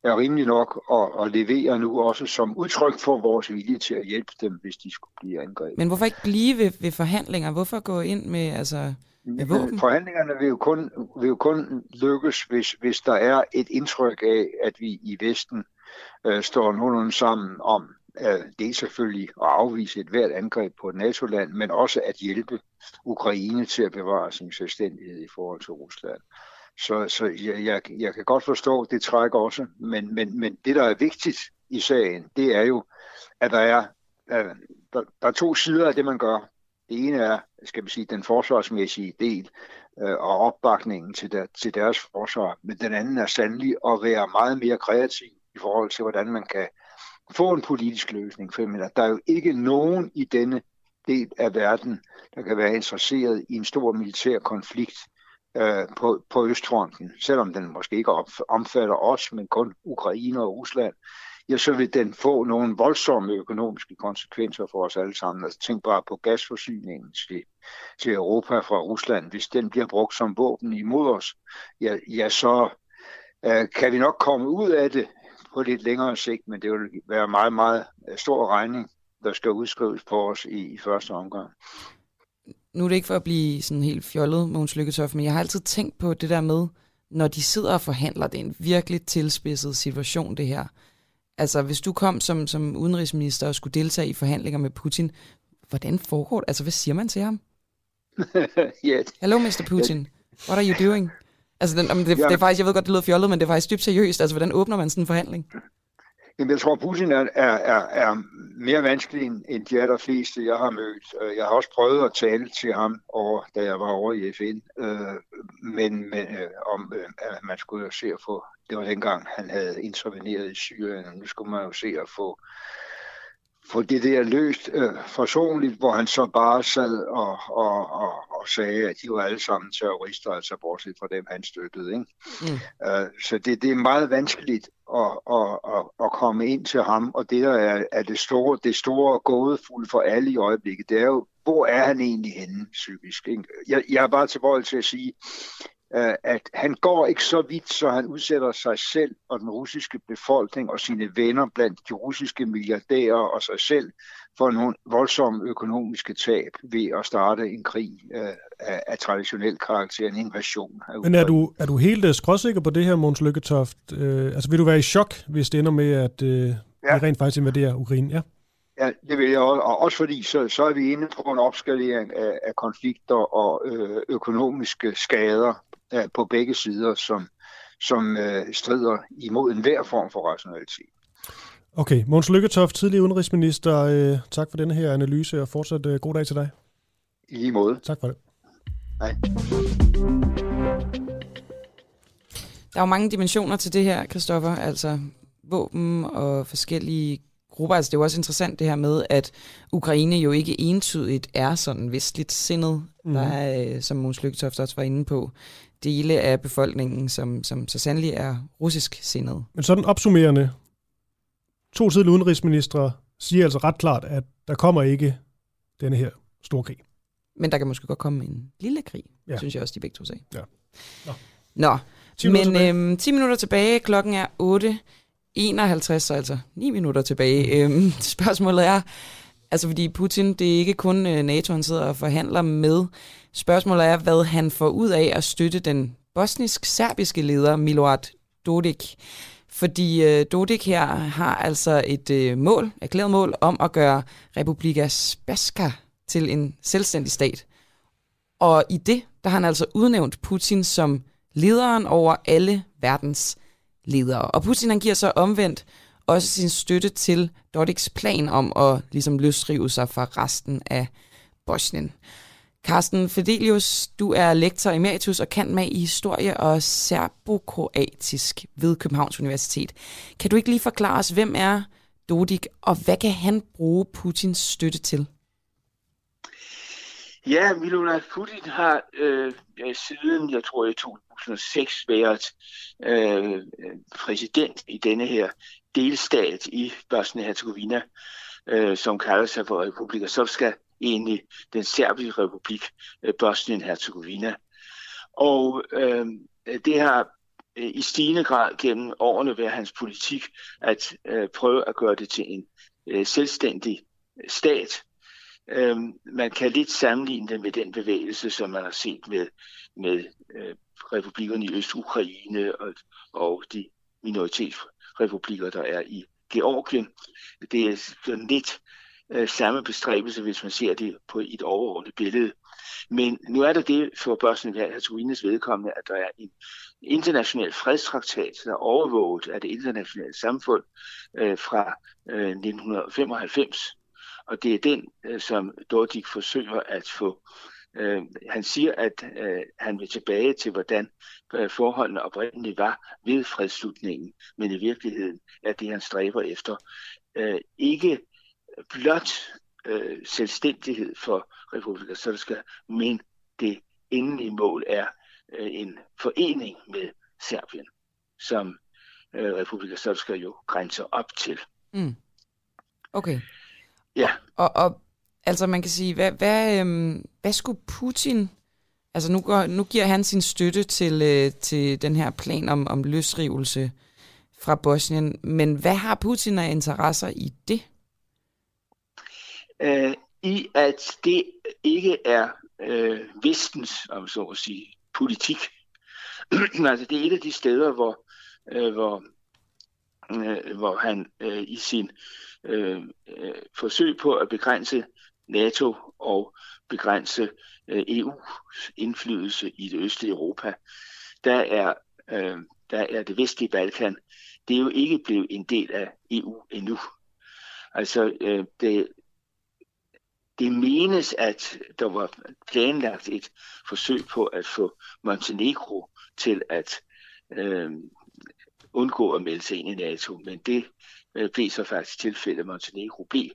er rimelig nok at, at levere nu også som udtryk for vores vilje til at hjælpe dem, hvis de skulle blive angrebet. Men hvorfor ikke blive ved, ved forhandlinger? Hvorfor gå ind med, altså, med våben? Forhandlingerne vil jo kun, vil jo kun lykkes, hvis, hvis der er et indtryk af, at vi i Vesten øh, står nogenlunde sammen om, øh, det er selvfølgelig at afvise et hvert angreb på et NATO-land, men også at hjælpe Ukraine til at bevare sin selvstændighed i forhold til Rusland. Så, så jeg, jeg, jeg kan godt forstå, at det trækker også, men, men, men det, der er vigtigt i sagen, det er jo, at der er, at der, der er to sider af det, man gør. Det ene er, skal vi sige, den forsvarsmæssige del øh, og opbakningen til, der, til deres forsvar, men den anden er sandelig at være meget mere kreativ i forhold til, hvordan man kan få en politisk løsning. For mener, der er jo ikke nogen i denne del af verden, der kan være interesseret i en stor militær konflikt øh, på, på Østfronten, selvom den måske ikke omfatter os, men kun Ukraine og Rusland, ja, så vil den få nogle voldsomme økonomiske konsekvenser for os alle sammen. Altså tænk bare på gasforsyningen til, til Europa fra Rusland. Hvis den bliver brugt som våben imod os, ja, ja så øh, kan vi nok komme ud af det på lidt længere sigt, men det vil være meget, meget øh, stor regning, der skal udskrives på os i, i første omgang. Nu er det ikke for at blive sådan helt fjollet, Måns Lykketoft, men jeg har altid tænkt på det der med, når de sidder og forhandler, det er en virkelig tilspidset situation, det her. Altså, hvis du kom som, som udenrigsminister og skulle deltage i forhandlinger med Putin, hvordan foregår det? Altså, hvad siger man til ham? *laughs* yeah. Hello, Mr. Putin. What are you doing? Altså, den, det, det er faktisk, jeg ved godt, det lyder fjollet, men det er faktisk dybt seriøst. Altså, hvordan åbner man sådan en forhandling? Jamen, jeg tror, Putin er, er, er, er mere vanskelig end, end de allerfleste, jeg har mødt. Øh, jeg har også prøvet at tale til ham, over, da jeg var over i FN, øh, men, men øh, om øh, at man skulle jo se at få, det var dengang, han havde interveneret i Syrien, og nu skulle man jo se at få få det der løst øh, forsonligt, hvor han så bare sad og, og, og, og sagde, at de var alle sammen terrorister, altså bortset fra dem, han støttede. Ikke? Mm. Øh, så det, det er meget vanskeligt at, at, at, at komme ind til ham, og det der er, er det store, det store gådefulde for alle i øjeblikket, det er jo, hvor er han egentlig henne psykisk? Ikke? Jeg, jeg er bare tilbøjelig til at sige, at han går ikke så vidt, så han udsætter sig selv og den russiske befolkning og sine venner blandt de russiske milliardærer og sig selv for nogle voldsomme økonomiske tab ved at starte en krig øh, af, af traditionel karakter, en invasion. Af Men er du, er du helt uh, skråsikker på det her, Måns Lykketoft? Uh, altså vil du være i chok, hvis det ender med, at uh, ja. vi rent faktisk invaderer Ukraine? Ja. Ja, det vil jeg også. Og også fordi, så, så er vi inde på en opskalering af, af konflikter og øh, økonomiske skader øh, på begge sider, som, som øh, strider imod enhver form for rationalitet. Okay, Måns Lykketoft, tidligere udenrigsminister. Øh, tak for denne her analyse, og fortsat øh, god dag til dig. I lige måde. Tak for det. Hej. Der er jo mange dimensioner til det her, Christoffer. Altså våben og forskellige grupper. Altså det er jo også interessant det her med, at Ukraine jo ikke entydigt er sådan vestligt sindet. Mm. Der er, øh, som Måns Lykketoft også var inde på, dele af befolkningen, som, som så sandelig er russisk sindet. Men sådan opsummerende, to tidligere udenrigsministre siger altså ret klart, at der kommer ikke denne her store krig. Men der kan måske godt komme en lille krig, ja. synes jeg også, de begge to sagde. Ja. Nå. Nå. 10 men øhm, 10 minutter tilbage, klokken er 8. 51, så altså 9 minutter tilbage. Mm. Øhm, *laughs* spørgsmålet er, altså fordi Putin, det er ikke kun øh, NATO, han sidder og forhandler med. Spørgsmålet er, hvad han får ud af at støtte den bosnisk-serbiske leder Milorad Dodik. Fordi øh, Dodik her har altså et øh, mål, erklæret mål, om at gøre Republika Spaska til en selvstændig stat. Og i det, der har han altså udnævnt Putin som lederen over alle verdens ledere. Og Putin han giver så omvendt også sin støtte til Dodiks plan om at ligesom løsrive sig fra resten af Bosnien. Carsten Fedelius, du er lektor emeritus og kan med i historie og serbokroatisk ved Københavns Universitet. Kan du ikke lige forklare os, hvem er Dodik, og hvad kan han bruge Putins støtte til? Ja, Milorad Putin har øh, siden, jeg tror i 2006, været øh, præsident i denne her delstat i Bosnien-Herzegovina, øh, som kalder sig for Republika Srpska, egentlig den serbiske republik øh, Bosnien-Herzegovina. Og øh, det har øh, i stigende grad gennem årene været hans politik at øh, prøve at gøre det til en øh, selvstændig øh, stat. Øh, man kan lidt sammenligne det med den bevægelse, som man har set med, med øh, republikkerne i Øst-Ukraine og, og de republikker, der er i Georgien. Det er sådan lidt øh, samme bestræbelse, hvis man ser det på et overordnet billede. Men nu er der det for Bosnien-Herzegovinas altså vedkommende, at der er en international fredstraktat, der er overvåget af det internationale samfund øh, fra øh, 1995. Og det er den, øh, som Dordik forsøger at få. Øh, han siger, at øh, han vil tilbage til, hvordan øh, forholdene oprindeligt var ved fredsslutningen. Men i virkeligheden er det, han stræber efter, øh, ikke blot øh, selvstændighed for Republika Srpska, men det endelige mål er øh, en forening med Serbien, som øh, Republika Srpska jo grænser op til. Mm. Okay. Ja. Og, og altså man kan sige, hvad, hvad, øhm, hvad skulle Putin, altså nu, går, nu giver han sin støtte til, øh, til den her plan om, om løsrivelse fra Bosnien. Men hvad har Putin af interesser i det? Øh, I at det ikke er øh, vestens, om så at sige, politik. *clears throat* altså det er et af de steder, hvor, øh, hvor, øh, hvor han øh, i sin øh, øh, forsøg på at begrænse NATO og begrænse øh, EU's indflydelse i det østlige Europa, der er, øh, der er det vestlige Balkan, det er jo ikke blevet en del af EU endnu. Altså, øh, det, det menes, at der var planlagt et forsøg på at få Montenegro til at øh, undgå at melde sig ind i NATO, men det øh, blev så faktisk tilfældet, at Montenegro blev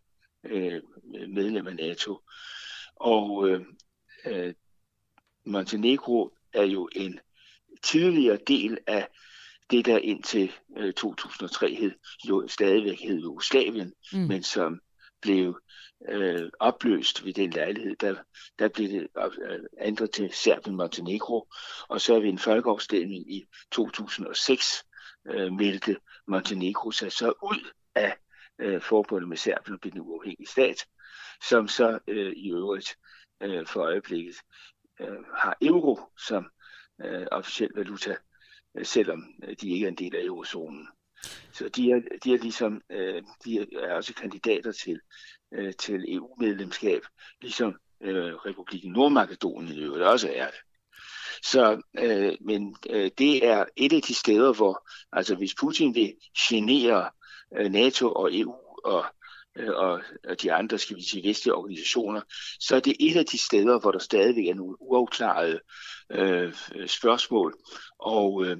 øh, medlem af NATO. Og øh, øh, Montenegro er jo en tidligere del af det, der indtil øh, 2003 hed, jo stadigvæk hed Jugoslavien, mm. men som blev øh, opløst ved den lejlighed, der, der blev det øh, ændret til Serbien-Montenegro, og så ved en folkeafstemning i 2006 øh, meldte Montenegro sig så ud af øh, forbundet med Serbien og blev en uafhængig stat, som så øh, i øvrigt øh, for øjeblikket øh, har euro som øh, officiel valuta, øh, selvom øh, de ikke er en del af eurozonen. Så de er, de er ligesom, øh, de er også kandidater til, øh, til EU-medlemskab, ligesom øh, Republiken Nordmakedonien øvrigt også er det. Så, øh, men øh, det er et af de steder, hvor, altså hvis Putin vil genere øh, Øh, NATO og EU og, øh, og, og de andre, skal vi sige, vestlige organisationer, så er det et af de steder, hvor der stadigvæk er nogle uafklarede øh, spørgsmål. Og øh,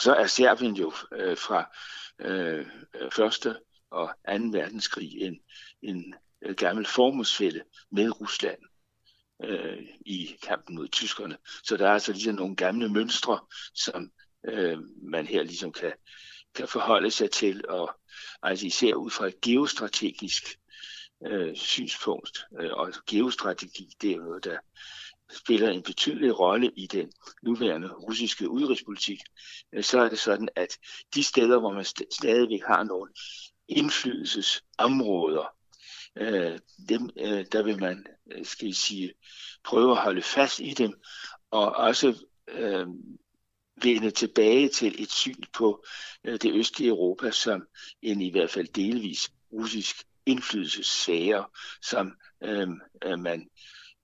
så er Serbien jo øh, fra øh, første og 2. verdenskrig en, en øh, gammel formålsfælde med Rusland øh, i kampen mod tyskerne. Så der er altså ligesom nogle gamle mønstre, som øh, man her ligesom kan, kan forholde sig til, og altså især ud fra et geostrategisk øh, synspunkt. Øh, og geostrategi, det er noget, der spiller en betydelig rolle i den nuværende russiske udenrigspolitik, øh, så er det sådan, at de steder, hvor man st- stadigvæk har nogle indflydelsesområder, øh, dem, øh, der vil man, øh, skal jeg sige, prøve at holde fast i dem, og også øh, vende tilbage til et syn på øh, det østlige Europa som en i hvert fald delvis russisk indflydelsessfære, som øh, øh, man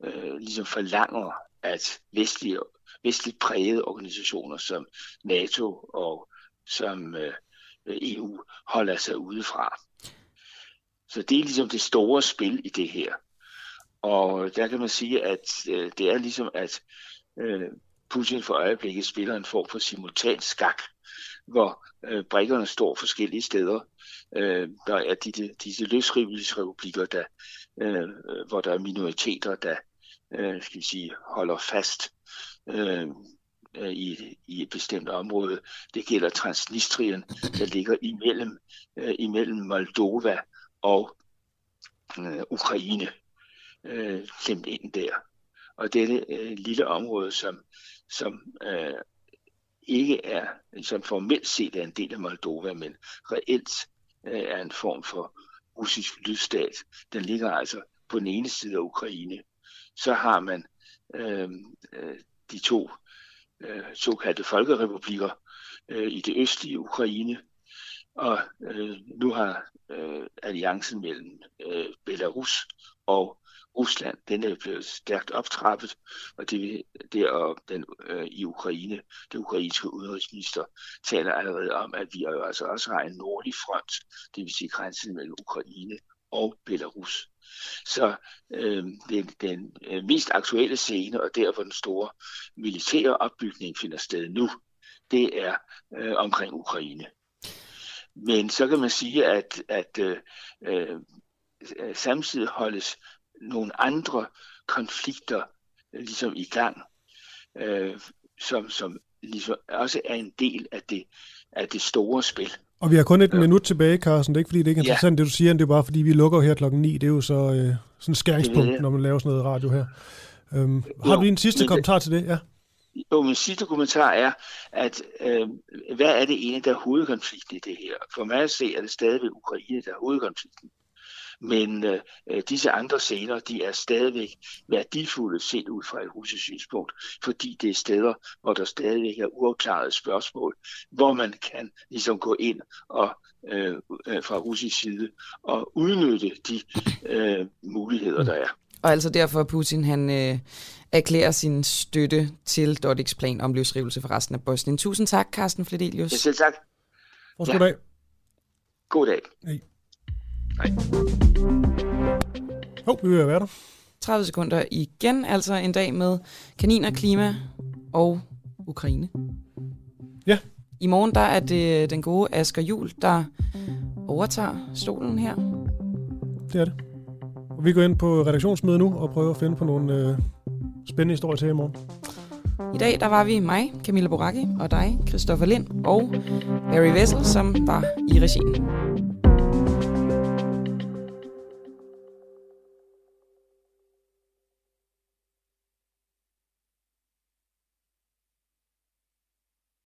øh, ligesom forlanger, at vestlige, vestligt prægede organisationer som NATO og som øh, EU holder sig udefra. Så det er ligesom det store spil i det her. Og der kan man sige, at øh, det er ligesom, at øh, Putin for øjeblikket spiller en form for simultan skak, hvor øh, brikkerne står forskellige steder. Øh, der er disse, disse løsrivelsesrepublikker, der, øh, øh, hvor der er minoriteter, der øh, skal vi sige, holder fast øh, øh, i, i et bestemt område. Det gælder Transnistrien, der ligger imellem, øh, imellem Moldova og øh, Ukraine, øh, klemt ind der. Og dette øh, lille område, som, som øh, ikke er, som formelt set er en del af Moldova, men reelt øh, er en form for russisk lydstat. Den ligger altså på den ene side af Ukraine. Så har man øh, øh de to øh, såkaldte folkerepublikker øh, i det østlige Ukraine, og øh, nu har øh, alliancen mellem øh, Belarus og Rusland, den er blevet stærkt optrappet, og det, det og den øh, i Ukraine, det ukrainske udenrigsminister, taler allerede om, at vi jo altså også har en nordlig front, det vil sige grænsen mellem Ukraine og Belarus. Så øh, den, den øh, mest aktuelle scene, og der hvor den store militære opbygning finder sted nu, det er øh, omkring Ukraine. Men så kan man sige, at, at øh, øh, samtidig holdes nogle andre konflikter ligesom i gang, øh, som, som ligesom også er en del af det, af det store spil. Og vi har kun et ja. minut tilbage, Carsten. Det er ikke, fordi det ikke er interessant, ja. det du siger, det er bare, fordi vi lukker her klokken 9. Det er jo så øh, sådan skæringspunkt, når man laver sådan noget radio her. Øhm, har jo, du en sidste kommentar det, til det? Ja. jo, min sidste kommentar er, at øh, hvad er det ene, der er hovedkonflikten i det her? For mig at se, er det stadigvæk Ukraine, der er hovedkonflikten. Men øh, disse andre scener, de er stadigvæk værdifulde set ud fra et russisk synspunkt, fordi det er steder, hvor der stadigvæk er uafklarede spørgsmål, hvor man kan ligesom gå ind og øh, fra russisk side og udnytte de øh, muligheder, der er. Og altså derfor Putin, han øh, erklærer sin støtte til Dodiks plan om løsrivelse for resten af Bosnien. Tusind tak, Carsten Fledelius. Ja, selv tak. ja. god dag. God dag. Hej. Hej. Hov, vi vil være der. 30 sekunder igen, altså en dag med kaniner, klima og Ukraine. Ja. I morgen der er det den gode Asger Jul, der overtager stolen her. Det er det. Og vi går ind på redaktionsmøde nu og prøver at finde på nogle øh, spændende historier til i morgen. I dag der var vi mig, Camilla Boracchi, og dig, Christoffer Lind, og Barry Vessel, som var i regien.